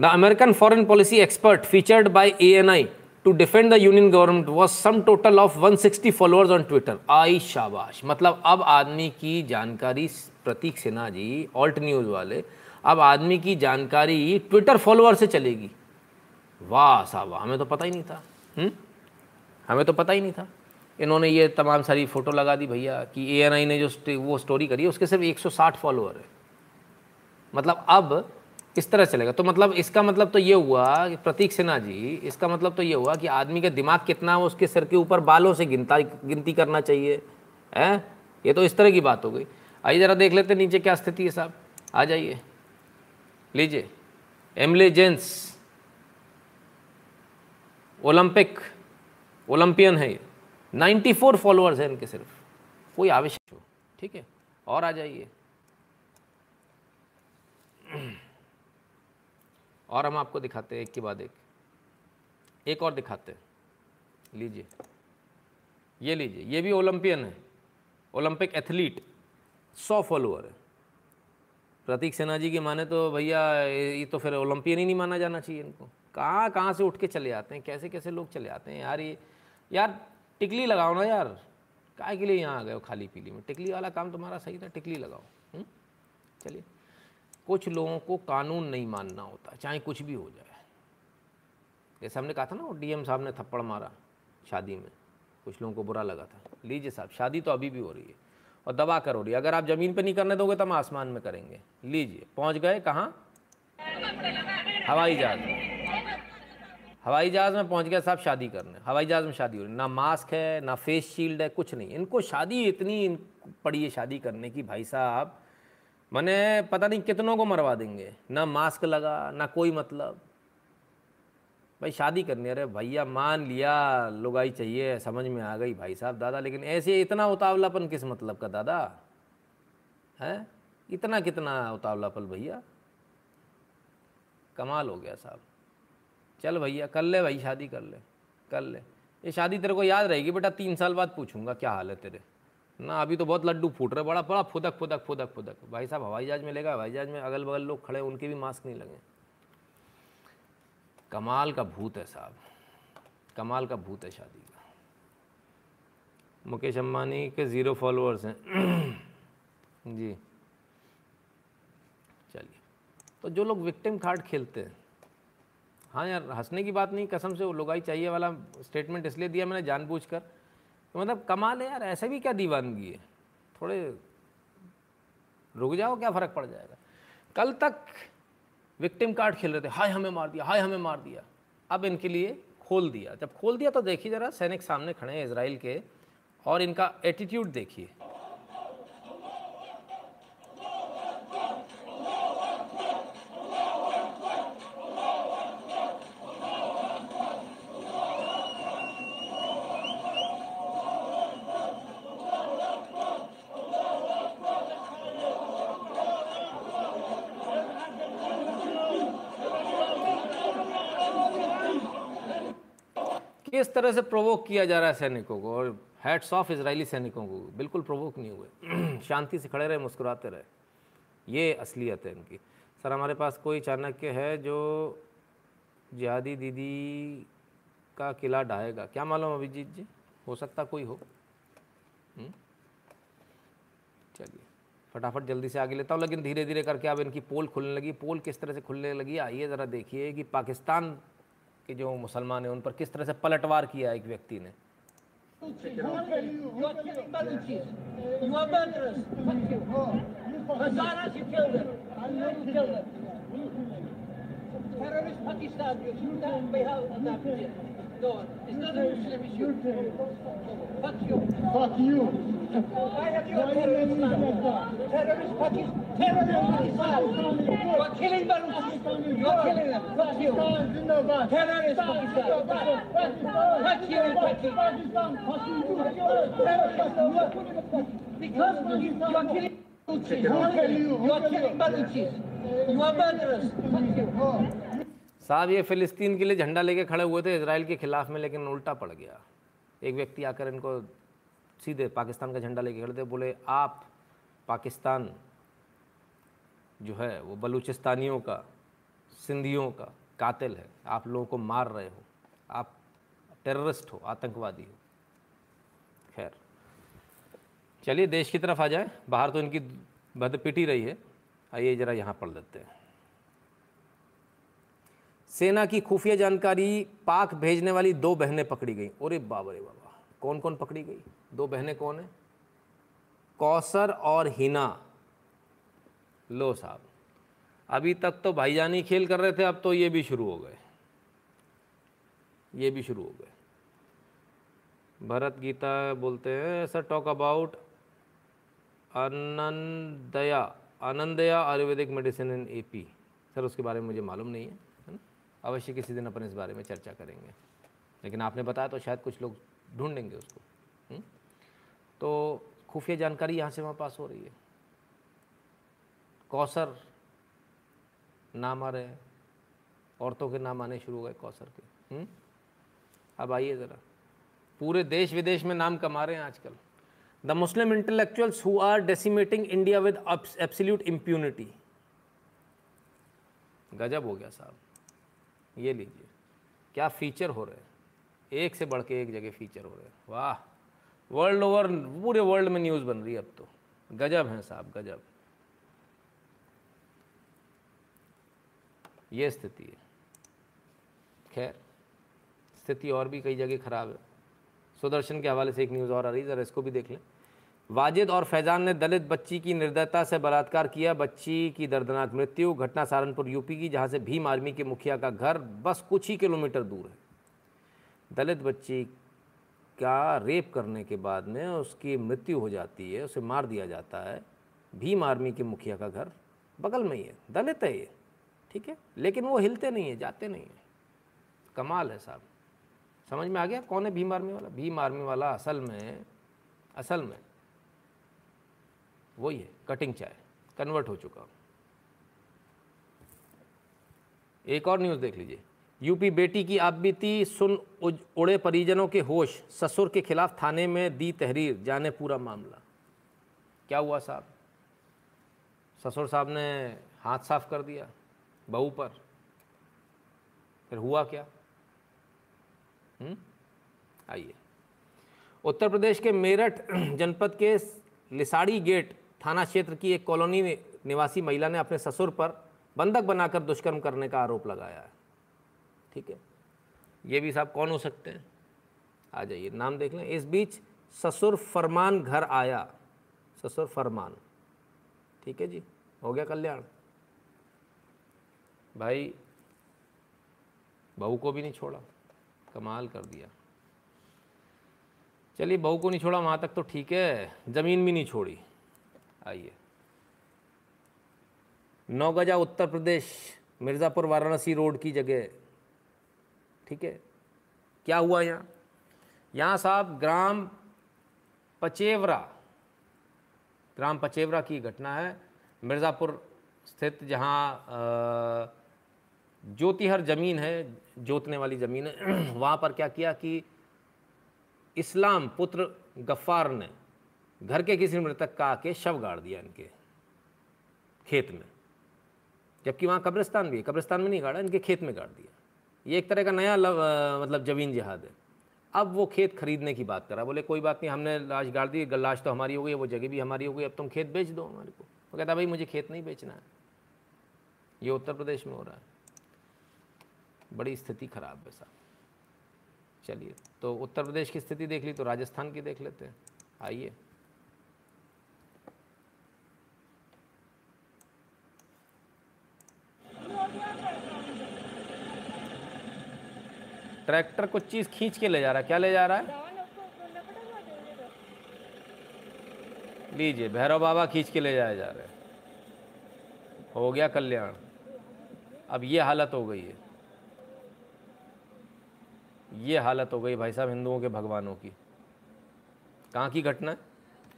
The American foreign policy expert featured by ANI to defend the union government was sum total of 160 followers on Twitter I शाबाश मतलब अब आदमी की जानकारी प्रतीक सिन्हा जी ऑल्ट न्यूज़ वाले अब आदमी की जानकारी ट्विटर फॉलोअर से चलेगी वाह साहब हमें तो पता ही नहीं था हुँ? हमें तो पता ही नहीं था इन्होंने ये तमाम सारी फ़ोटो लगा दी भैया कि ANI ने जो वो स्टोरी करी है उसके सिर्फ़ 160 फॉलोअर है मतलब अब इस तरह चलेगा? तो मतलब इसका मतलब तो ये हुआ कि प्रतीक सिन्हा जी, इसका मतलब तो ये हुआ कि आदमी का दिमाग कितना है उसके सिर के ऊपर बालों से गिनता, गिनती करना चाहिए, है? ये तो इस तरह की बात हो गई। आइए ज़रा देख लेते नीचे क्या स्थिति है साहब। आ जाइए। लीजिए। एमलेजेंस ओलंपिक ओलंपियन है ये। 94 फॉलोअर्स हैं इनके सिर्फ़। कोई आवश्यक हो ठीक है। और आ जाइए। और हम आपको दिखाते हैं एक के बाद एक। एक और दिखाते हैं। लीजिए। ये लीजिए। ये भी ओलंपियन है। Olympic athlete. सौ फॉलोअर है। प्रतीक सेना जी की माने तो भैया ये तो फिर ओलंपियन ही नहीं माना जाना चाहिए इनको। कहाँ कहाँ से उठ के चले आते हैं? कैसे कैसे लोग चले आते हैं? यार, ये, यार, टिकली लगाओ ना यार। काय के लिए यहाँ आ गए हो खाली पीली में? टिकली वाला काम तुम्हारा सही था, टिकली लगाओ। हम्म? चलिए। कुछ लोगों को कानून नहीं मानना होता, चाहे कुछ भी हो जाए। जैसे हमने कहा था ना डीएम साहब ने थप्पड़ मारा शादी में। कुछ लोगों को बुरा लगा था। लीजिए साहब, शादी तो अभी भी हो रही है। और दबा कर हो रही है। अगर आप ज़मीन पर नहीं करने दोगे तो हम आसमान में करेंगे। लीजिए, पहुँच गए कहाँ? हवाई जहाज़ हवाई जहाज़ में पहुँच गया साहब शादी करने। हवाई जहाज़ में शादी हो रही ना मास्क है, ना फेस शील्ड है, कुछ नहीं। इनको शादी इतनी पड़ी है शादी करने की, भाई साहब। मैंने पता नहीं कितनों को मरवा देंगे। ना मास्क लगा, ना कोई मतलब। भाई शादी करनी अरे भैया मान लिया, लुगाई चाहिए, समझ में आ गई भाई साहब, दादा, लेकिन ऐसे इतना उतावलापन किस मतलब का दादा? है? इतना कितना उतावलापन भैया? कमाल हो गया साहब। चल भैया, कर ले भाई, शादी कर ले कर ले। ये शादी तेरे को याद रहेगी बेटा, तीन साल बाद पूछूँगा, क्या हाल है तेरे? ना, अभी तो बहुत लड्डू फूट रहे, बड़ा बड़ा फुदक फुदक फुदक फुदक। भाई साहब, हवाई जहाज़ में लेगा, हवाई जहाज़ में अगल बगल लोग खड़े, उनके भी मास्क नहीं लगे। कमाल का भूत है साहब। कमाल का भूत है शादी का। मुकेश अम्बानी के ज़ीरो फॉलोअर्स हैं। जी। चलिए। तो जो लोग विक्टिम कार्ड खेलते हैं। हाँ यार, हंसने की बात नहीं, कसम से वो लुगाई चाहिए वाला स्टेटमेंट इसलिए दिया मैंने जानबूझकर। तो मतलब कमाल है यार, ऐसे भी क्या दीवानगी है? थोड़े रुक जाओ, क्या फ़र्क पड़ जाएगा? कल तक विक्टिम कार्ड खेल रहे थे, हाय हमें मार दिया, हाय हमें मार दिया। अब इनके लिए खोल दिया। जब खोल दिया तो देखिए ज़रा सैनिक सामने खड़े हैं इसराइल के और इनका एटीट्यूड देखिए। तरह से प्रोवोक किया जा रहा है सैनिकों को और हैट्स ऑफ़ इसराइली सैनिकों को। बिल्कुल प्रोवोक नहीं हुए। शांति से खड़े रहे, मुस्कुराते रहे। ये असलियत है इनकी। सर, हमारे पास कोई चाणक्य है जो जिहादी दीदी का किला ढाएगा? क्या मालूम अभिजीत जी? हो सकता कोई हो। हम्म? चलिए, फटाफट जल्दी से आगे लेता हूँ, लेकिन धीरे धीरे करके अब इनकी पोल खुलने लगी। पोल किस तरह से खुलने लगी? आइए ज़रा देखिए कि पाकिस्तान के जो मुसलमान हैं उन पर किस तरह से पलटवार किया एक व्यक्ति ने Terrorist Pakistan, you shoot down by how No, it's not a Muslim. Fuck you. Fuck you. Why have you terrorist Pakistan? Terrorist Pakistan. Terrorist Pakistan. You are killing Baluchis. You are killing them. Fuck you. Terrorist Pakistan. Fuck you Pakistan. Because you are killing Baluchis. You are killing Baluchis. You are murderers. Fuck you. साहब, ये फ़िलिस्तीन के लिए झंडा लेके खड़े हुए थे Israel के ख़िलाफ़ में, लेकिन उल्टा पड़ गया। एक व्यक्ति आकर इनको सीधे पाकिस्तान का झंडा लेके खड़े थे, बोले, आप पाकिस्तान जो है, वो बलूचिस्तानियों का, सिंधियों का कातिल है। आप लोगों को मार रहे हो। आप टेररिस्ट हो, आतंकवादी हो। खैर, चलिए देश की तरफ़ आ जाए। बाहर तो इनकी बद पिटी रही है। आइए ज़रा यहाँ पढ़ लेते हैं। सेना की खुफिया जानकारी पाक भेजने वाली दो बहनें पकड़ी गई। अरे बाबा रे बाबा कौन कौन पकड़ी गई? दो बहनें कौन है? कौसर और हिना। लो साहब, अभी तक तो भाईजानी खेल कर रहे थे, अब तो ये भी शुरू हो गए। ये भी शुरू हो गए। भरत गीता बोलते हैं sir talk about Anandaiah Anandaiah Ayurvedic medicine in AP sir, उसके बारे में मुझे मालूम नहीं है। अवश्य किसी दिन अपन इस बारे में चर्चा करेंगे। लेकिन आपने बताया तो शायद कुछ लोग ढूंढेंगे उसको। हुँ? तो खुफिया जानकारी यहाँ से वहाँ पास हो रही है। कौसर नाम आ रहे हैं। औरतों के नाम आने शुरू हो गए कौसर के। हुँ? अब आइए ज़रा। पूरे देश विदेश में नाम कमा रहे हैं आजकल। The Muslim intellectuals who are decimating India with absolute impunity गजब हो गया साहब। ये लीजिए। क्या फीचर हो रहे हैं? एक से बढ़ के एक जगह फीचर हो रहे हैं। वाह! वर्ल्ड ओवर पूरे वर्ल्ड में न्यूज़ बन रही है अब तो। गजब हैं साहब, गजब। ये स्थिति है। खैर, स्थिति और भी कई जगह खराब है। सुदर्शन के हवाले से एक न्यूज़ और आ रही है, ज़रा इसको भी देख लें। वाजिद और फैजान ने दलित बच्ची की निर्दयता से बलात्कार किया। बच्ची की दर्दनाक मृत्यु, घटना सहारनपुर, यूपी की, जहाँ से भीम आर्मी के मुखिया का घर बस कुछ ही किलोमीटर दूर है। दलित बच्ची का रेप करने के बाद में उसकी मृत्यु हो जाती है, उसे मार दिया जाता है। भीम आर्मी के मुखिया का घर बगल में ही है। दलित है ये, ठीक है? लेकिन वो हिलते नहीं है, जाते नहीं है। कमाल है साहब। समझ में आ गया कौन है भीम आर्मी वाला? भीम आर्मी वाला असल में असल में वही है कटिंग चाय कन्वर्ट हो चुका। एक और न्यूज़ देख लीजिए। यूपी बेटी की आप बीती सुन उड़े परिजनों के होश, ससुर के खिलाफ थाने में दी तहरीर, जाने पूरा मामला। क्या हुआ साहब? ससुर साहब ने हाथ साफ़ कर दिया, बहू पर। फिर हुआ क्या? हम्म? आइए। उत्तर प्रदेश के मेरठ जनपद के लिसाड़ी गेट थाना क्षेत्र की एक कॉलोनी निवासी महिला ने अपने ससुर पर बंधक बनाकर दुष्कर्म करने का आरोप लगाया है। ठीक है? ये भी साहब कौन हो सकते हैं? आ जाइए, नाम देख लें। इस बीच ससुर फरमान घर आया। ससुर फरमान। ठीक है जी? हो गया कल्याण। भाई, बहू को भी नहीं छोड़ा। कमाल कर दिया। चलिए, बहू को नहीं छोड़ा, वहाँ तक तो ठीक है। ज़मीन भी नहीं छोड़ी। आइए। नौगजा उत्तर प्रदेश, मिर्ज़ापुर वाराणसी रोड की जगह। ठीक है? क्या हुआ यहाँ? यहाँ साहब ग्राम पचेवरा ग्राम पचेवरा की घटना है। मिर्ज़ापुर स्थित जहाँ ज्योतिहर ज़मीन है, जोतने वाली ज़मीन है। वहाँ पर क्या किया कि इस्लाम पुत्र गफ्फार ने घर के किसी मृतक का आके शव गाड़ दिया इनके खेत में। जबकि वहाँ कब्रिस्तान भी है। कब्रिस्तान में नहीं गाड़ा इनके खेत में गाड़ दिया। ये एक तरह का नया लव, मतलब ज़मीन जिहाद है। अब वो खेत खरीदने की बात करा। बोले कोई बात नहीं हमने लाश गाड़ दी लाश तो हमारी हो गई वो जगह भी हमारी हो गई अब तुम खेत बेच दो हमारे को। वो कहता भाई मुझे खेत नहीं बेचना है। ये उत्तर प्रदेश में हो रहा है। बड़ी स्थिति खराब है साहब। चलिए तो उत्तर प्रदेश की स्थिति देख ली तो राजस्थान की देख लेते हैं। आइए। ट्रैक्टर कुछ चीज़ खींच के ले जा रहा है। क्या ले जा रहा है? लीजिए, भैरव बाबा खींच के ले जाए जा रहे हैं। गया कल्याण। अब ये हालत हो गई है। ये हालत हो गई भाई साहब हिंदुओं के भगवानों की। कहाँ की घटना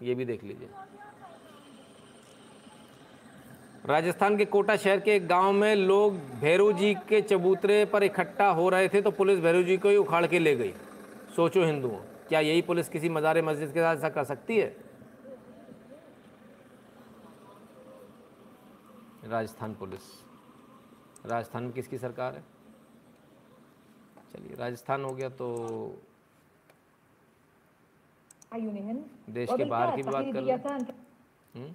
ये भी देख लीजिए। राजस्थान के कोटा शहर के एक गाँव में लोग भैरू जी के चबूतरे पर इकट्ठा हो रहे थे तो पुलिस भैरू जी को ही उखाड़ के ले गई। सोचो हिंदुओं क्या यही पुलिस किसी मज़ार मस्जिद के साथ ऐसा कर सकती है? राजस्थान पुलिस। राजस्थान में किसकी सरकार है? चलिए राजस्थान हो गया तो देश के बाहर की भी बात कर लें। Hindus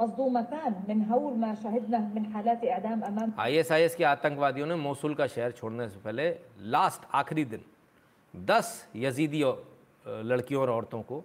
मजदूमतान मिन हौल मा शहिदना मिन हालात इआदाम अमाम आईएसआईएस के आतंकवादियों ने मोसुल का शहर छोड़ने से पहले लास्ट आखिरी दिन 10 यजीदी लड़कियों और औरतों को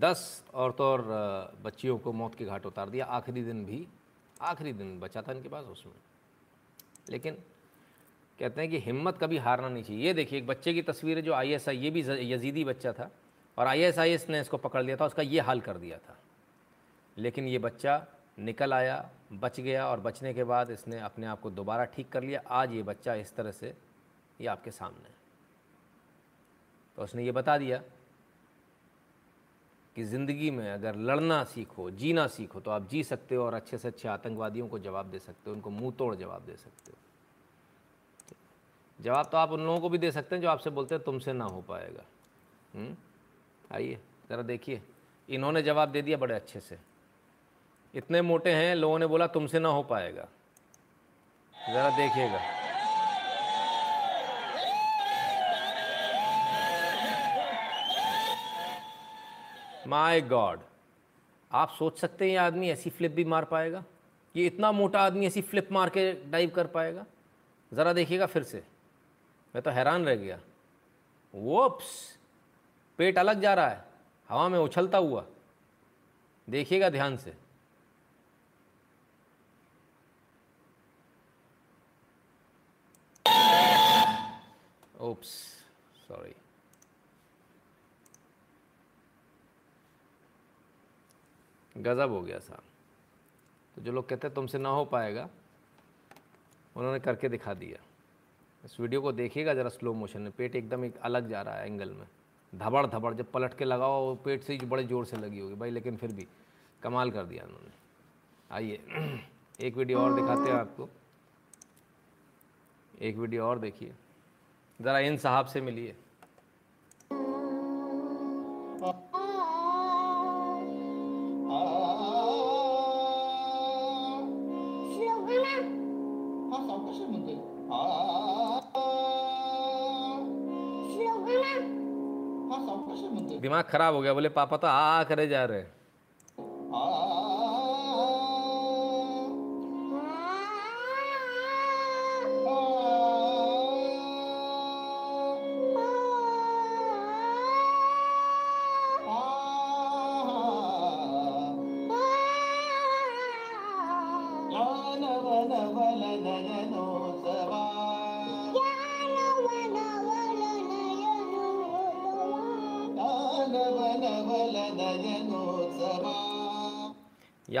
दस औरतों और बच्चियों को मौत के घाट उतार दिया आखिरी दिन भी आखिरी दिन बचा था इनके पास उसमें लेकिन कहते हैं कि हिम्मत कभी हारना नहीं चाहिए ये देखिए एक बच्चे की तस्वीर है जो आई एस आई ये भी यजीदी बच्चा था और आई ने इसको पकड़ लिया था, उसका ये हाल कर दिया था। लेकिन ये बच्चा निकल आया, बच गया और बचने के बाद इसने अपने आप को दोबारा ठीक कर लिया। आज ये बच्चा इस तरह से ये आपके सामने है। तो उसने ये बता दिया कि ज़िंदगी में अगर लड़ना सीखो, जीना सीखो तो आप जी सकते हो और अच्छे से अच्छे आतंकवादियों को जवाब दे सकते हो, उनको मुँह तोड़ जवाब दे सकते हो। जवाब तो आप उन लोगों को भी दे सकते हैं जो आपसे बोलते हैं, तुमसे ना हो पाएगा। हम्म? आइए, ज़रा देखिए। इन्होंने जवाब दे दिया बड़े अच्छे से। इतने मोटे हैं, लोगों ने बोला तुमसे ना हो पाएगा। ज़रा देखिएगा। माय गॉड आप सोच सकते हैं ये आदमी ऐसी फ्लिप भी मार पाएगा? ये इतना मोटा आदमी ऐसी फ्लिप मार के डाइव कर पाएगा? ज़रा देखिएगा फिर से। मैं तो हैरान रह गया। वोप्स पेट अलग जा रहा है, हवा में उछलता हुआ। देखिएगा ध्यान से। ओप्स सॉरी गज़ब हो गया साहब। तो जो लोग कहते हैं तुमसे ना हो पाएगा, उन्होंने करके दिखा दिया। इस वीडियो को देखिएगा ज़रा स्लो मोशन में, पेट एकदम एक अलग जा रहा है एंगल में। धबड़ धबड़ जब पलट के लगाओ पेट से ही बड़े ज़ोर से लगी होगी भाई, लेकिन फिर भी कमाल कर दिया उन्होंने। आइए, एक वीडियो और दिखाते हैं आपको। एक वीडियो और देखिए। ज़रा इन साहब से मिलिए। दिमाग खराब हो गया बोले पापा तो आ करे जा रहे हैं।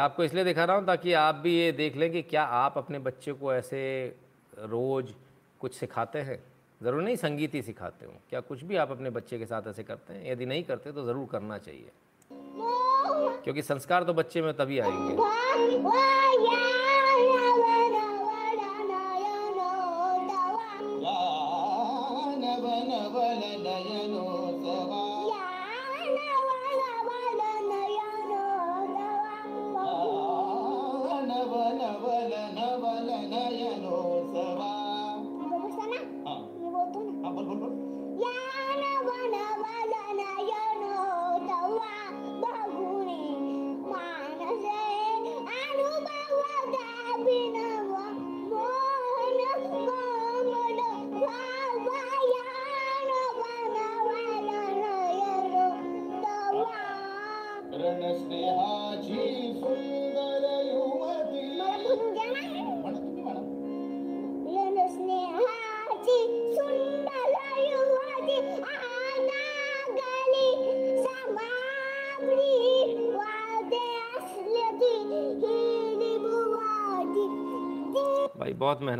आपको इसलिए दिखा रहा हूँ ताकि आप भी ये देख लें कि क्या आप अपने बच्चे को ऐसे रोज़ कुछ सिखाते हैं? ज़रूर नहीं, संगीत ही सिखाते हो। क्या कुछ भी आप अपने बच्चे के साथ ऐसे करते हैं? यदि नहीं करते तो ज़रूर करना चाहिए। क्योंकि संस्कार तो बच्चे में तभी आएँगे।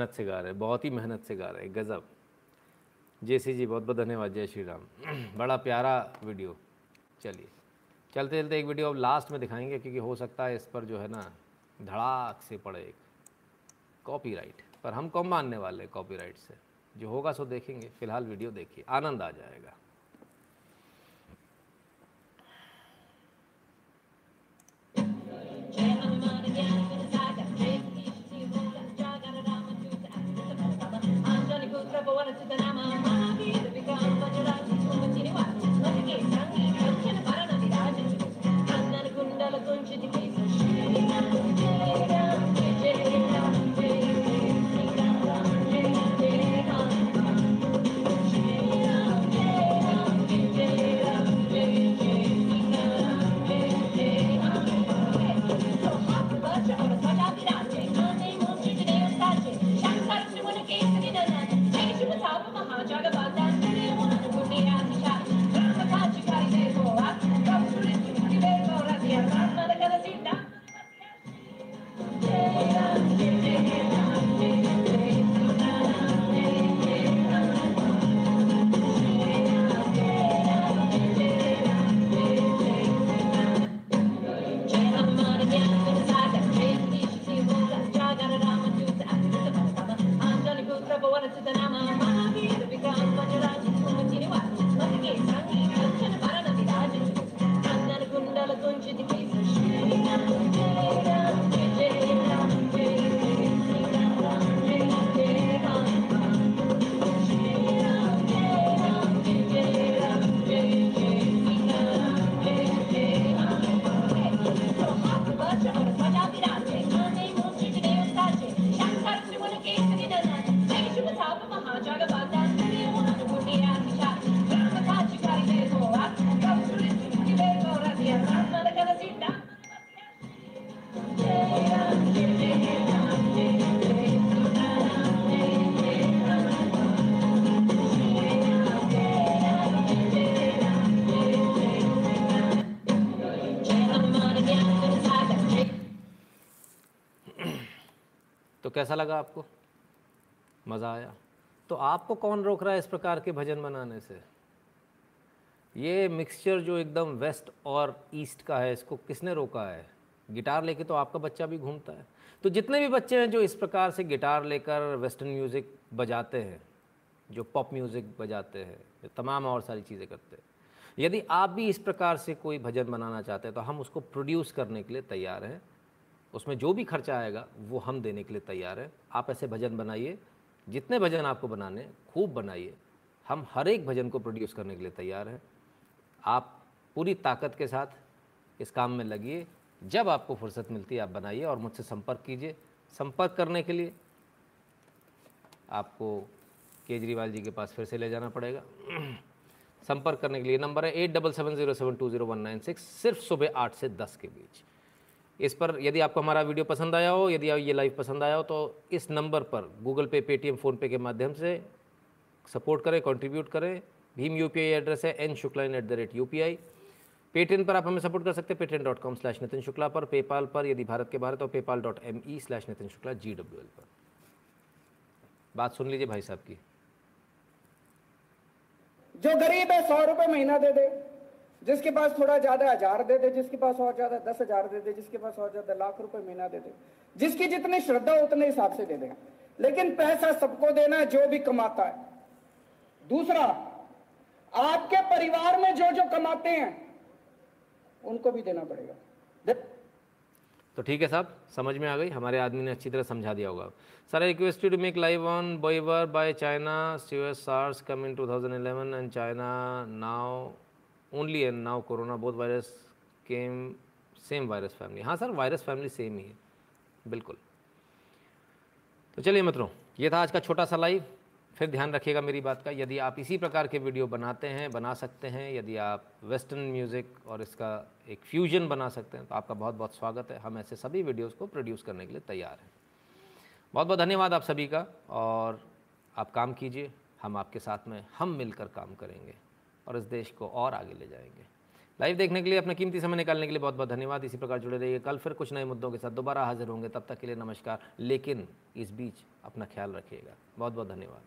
मेहनत से गा रहे बहुत ही मेहनत से गा रहे गज़ब। जैसी जी, बहुत बहुत धन्यवाद, जय श्री राम। बड़ा प्यारा वीडियो। चलिए, चलते चलते एक वीडियो अब लास्ट में दिखाएँगे, क्योंकि हो सकता है इस पर जो है ना, धड़ाक से पड़े एक कॉपीराइट पर हम कम मानने वाले कॉपीराइट से। जो होगा सो देखेंगे, फ़िलहाल वीडियो देखिए, आनंद आ जाएगा। Yeah. कैसा लगा आपको? मज़ा आया। तो आपको कौन रोक रहा है इस प्रकार के भजन बनाने से? ये मिक्सचर जो एकदम वेस्ट और ईस्ट का है, इसको किसने रोका है? गिटार लेके तो आपका बच्चा भी घूमता है। तो जितने भी बच्चे हैं जो इस प्रकार से गिटार लेकर वेस्टर्न म्यूज़िक बजाते हैं, जो पॉप म्यूज़िक बजाते हैं तमाम और सारी चीज़ें करते हैं, यदि आप भी इस प्रकार से कोई भजन बनाना चाहते हैं तो हम उसको प्रोड्यूस करने के लिए तैयार हैं। उसमें जो भी खर्चा आएगा, वो हम देने के लिए तैयार हैं। आप ऐसे भजन बनाइए, जितने भजन आपको बनाने खूब बनाइए। हम हर एक भजन को प्रोड्यूस करने के लिए तैयार हैं। आप पूरी ताकत के साथ इस काम में लगिए। जब आपको फुर्सत मिलती है, आप बनाइए और मुझसे संपर्क कीजिए। संपर्क करने के लिए आपको केजरीवाल जी के पास फिर से ले जाना पड़ेगा। संपर्क करने के लिए नंबर है, eight double seven zero seven two zero one nine six, सिर्फ़ सुबह आठ से दस के बीच। इस पर यदि आपको हमारा वीडियो पसंद आया हो, यदि ये लाइव पसंद आया हो तो इस नंबर पर गूगल पे पेटीएम फ़ोनपे के माध्यम से सपोर्ट करें कंट्रीब्यूट करें। भीम यूपीआई एड्रेस है N Shukla at the rate U Paytm पर आप हमें सपोर्ट कर सकते हैं Paytm dot com slash Nitin Shukla पर पेपाल पर, यदि भारत के बाहर तो PayPal dot M E slash Nitin Shukla G W L पर। बात सुन लीजिए भाई साहब की। जो गरीब है, सौ रुपए महीना दे दे। जिसके पास थोड़ा ज़्यादा हज़ार दे दे, जिसके पास और ज़्यादा दस हज़ार दे दे, जिसके पास और ज़्यादा लाख रुपए महीना दे दे, जिसकी जितनी श्रद्धा उतने हिसाब से दे दे लेकिन पैसा सबको देना जो भी कमाता है। दूसरा, आपके परिवार में जो जो कमाते हैं, उनको भी देना पड़ेगा। दे... तो ठीक है साहब, समझ में आ गई? हमारे आदमी ने अच्छी तरह समझा दिया होगा। Sir request to make live on biowar by China US SARS come in 2011 and China now only and now corona both virus came same virus family हाँ सर वायरस फैमिली सेम ही है। बिल्कुल। तो चलिए मित्रों, ये था आज का छोटा सा लाइव फिर ध्यान रखिएगा मेरी बात का, यदि आप इसी प्रकार के वीडियो बनाते हैं, बना सकते हैं, यदि आप वेस्टर्न म्यूज़िक और इसका एक फ्यूजन बना सकते हैं तो आपका बहुत बहुत स्वागत है। हम ऐसे सभी वीडियोस को प्रोड्यूस करने के लिए तैयार हैं। बहुत बहुत धन्यवाद आप सभी का, और आप काम कीजिए, हम आपके साथ में, हम मिलकर काम करेंगे। और इस देश को और आगे ले जाएँगे। लाइव देखने के लिए, अपना कीमती समय निकालने के लिए बहुत बहुत धन्यवाद। इसी प्रकार जुड़े रहिए कल फिर कुछ नए मुद्दों के साथ दोबारा हाजिर होंगे। तब तक के लिए नमस्कार। लेकिन इस बीच अपना ख्याल रखिएगा। बहुत बहुत धन्यवाद।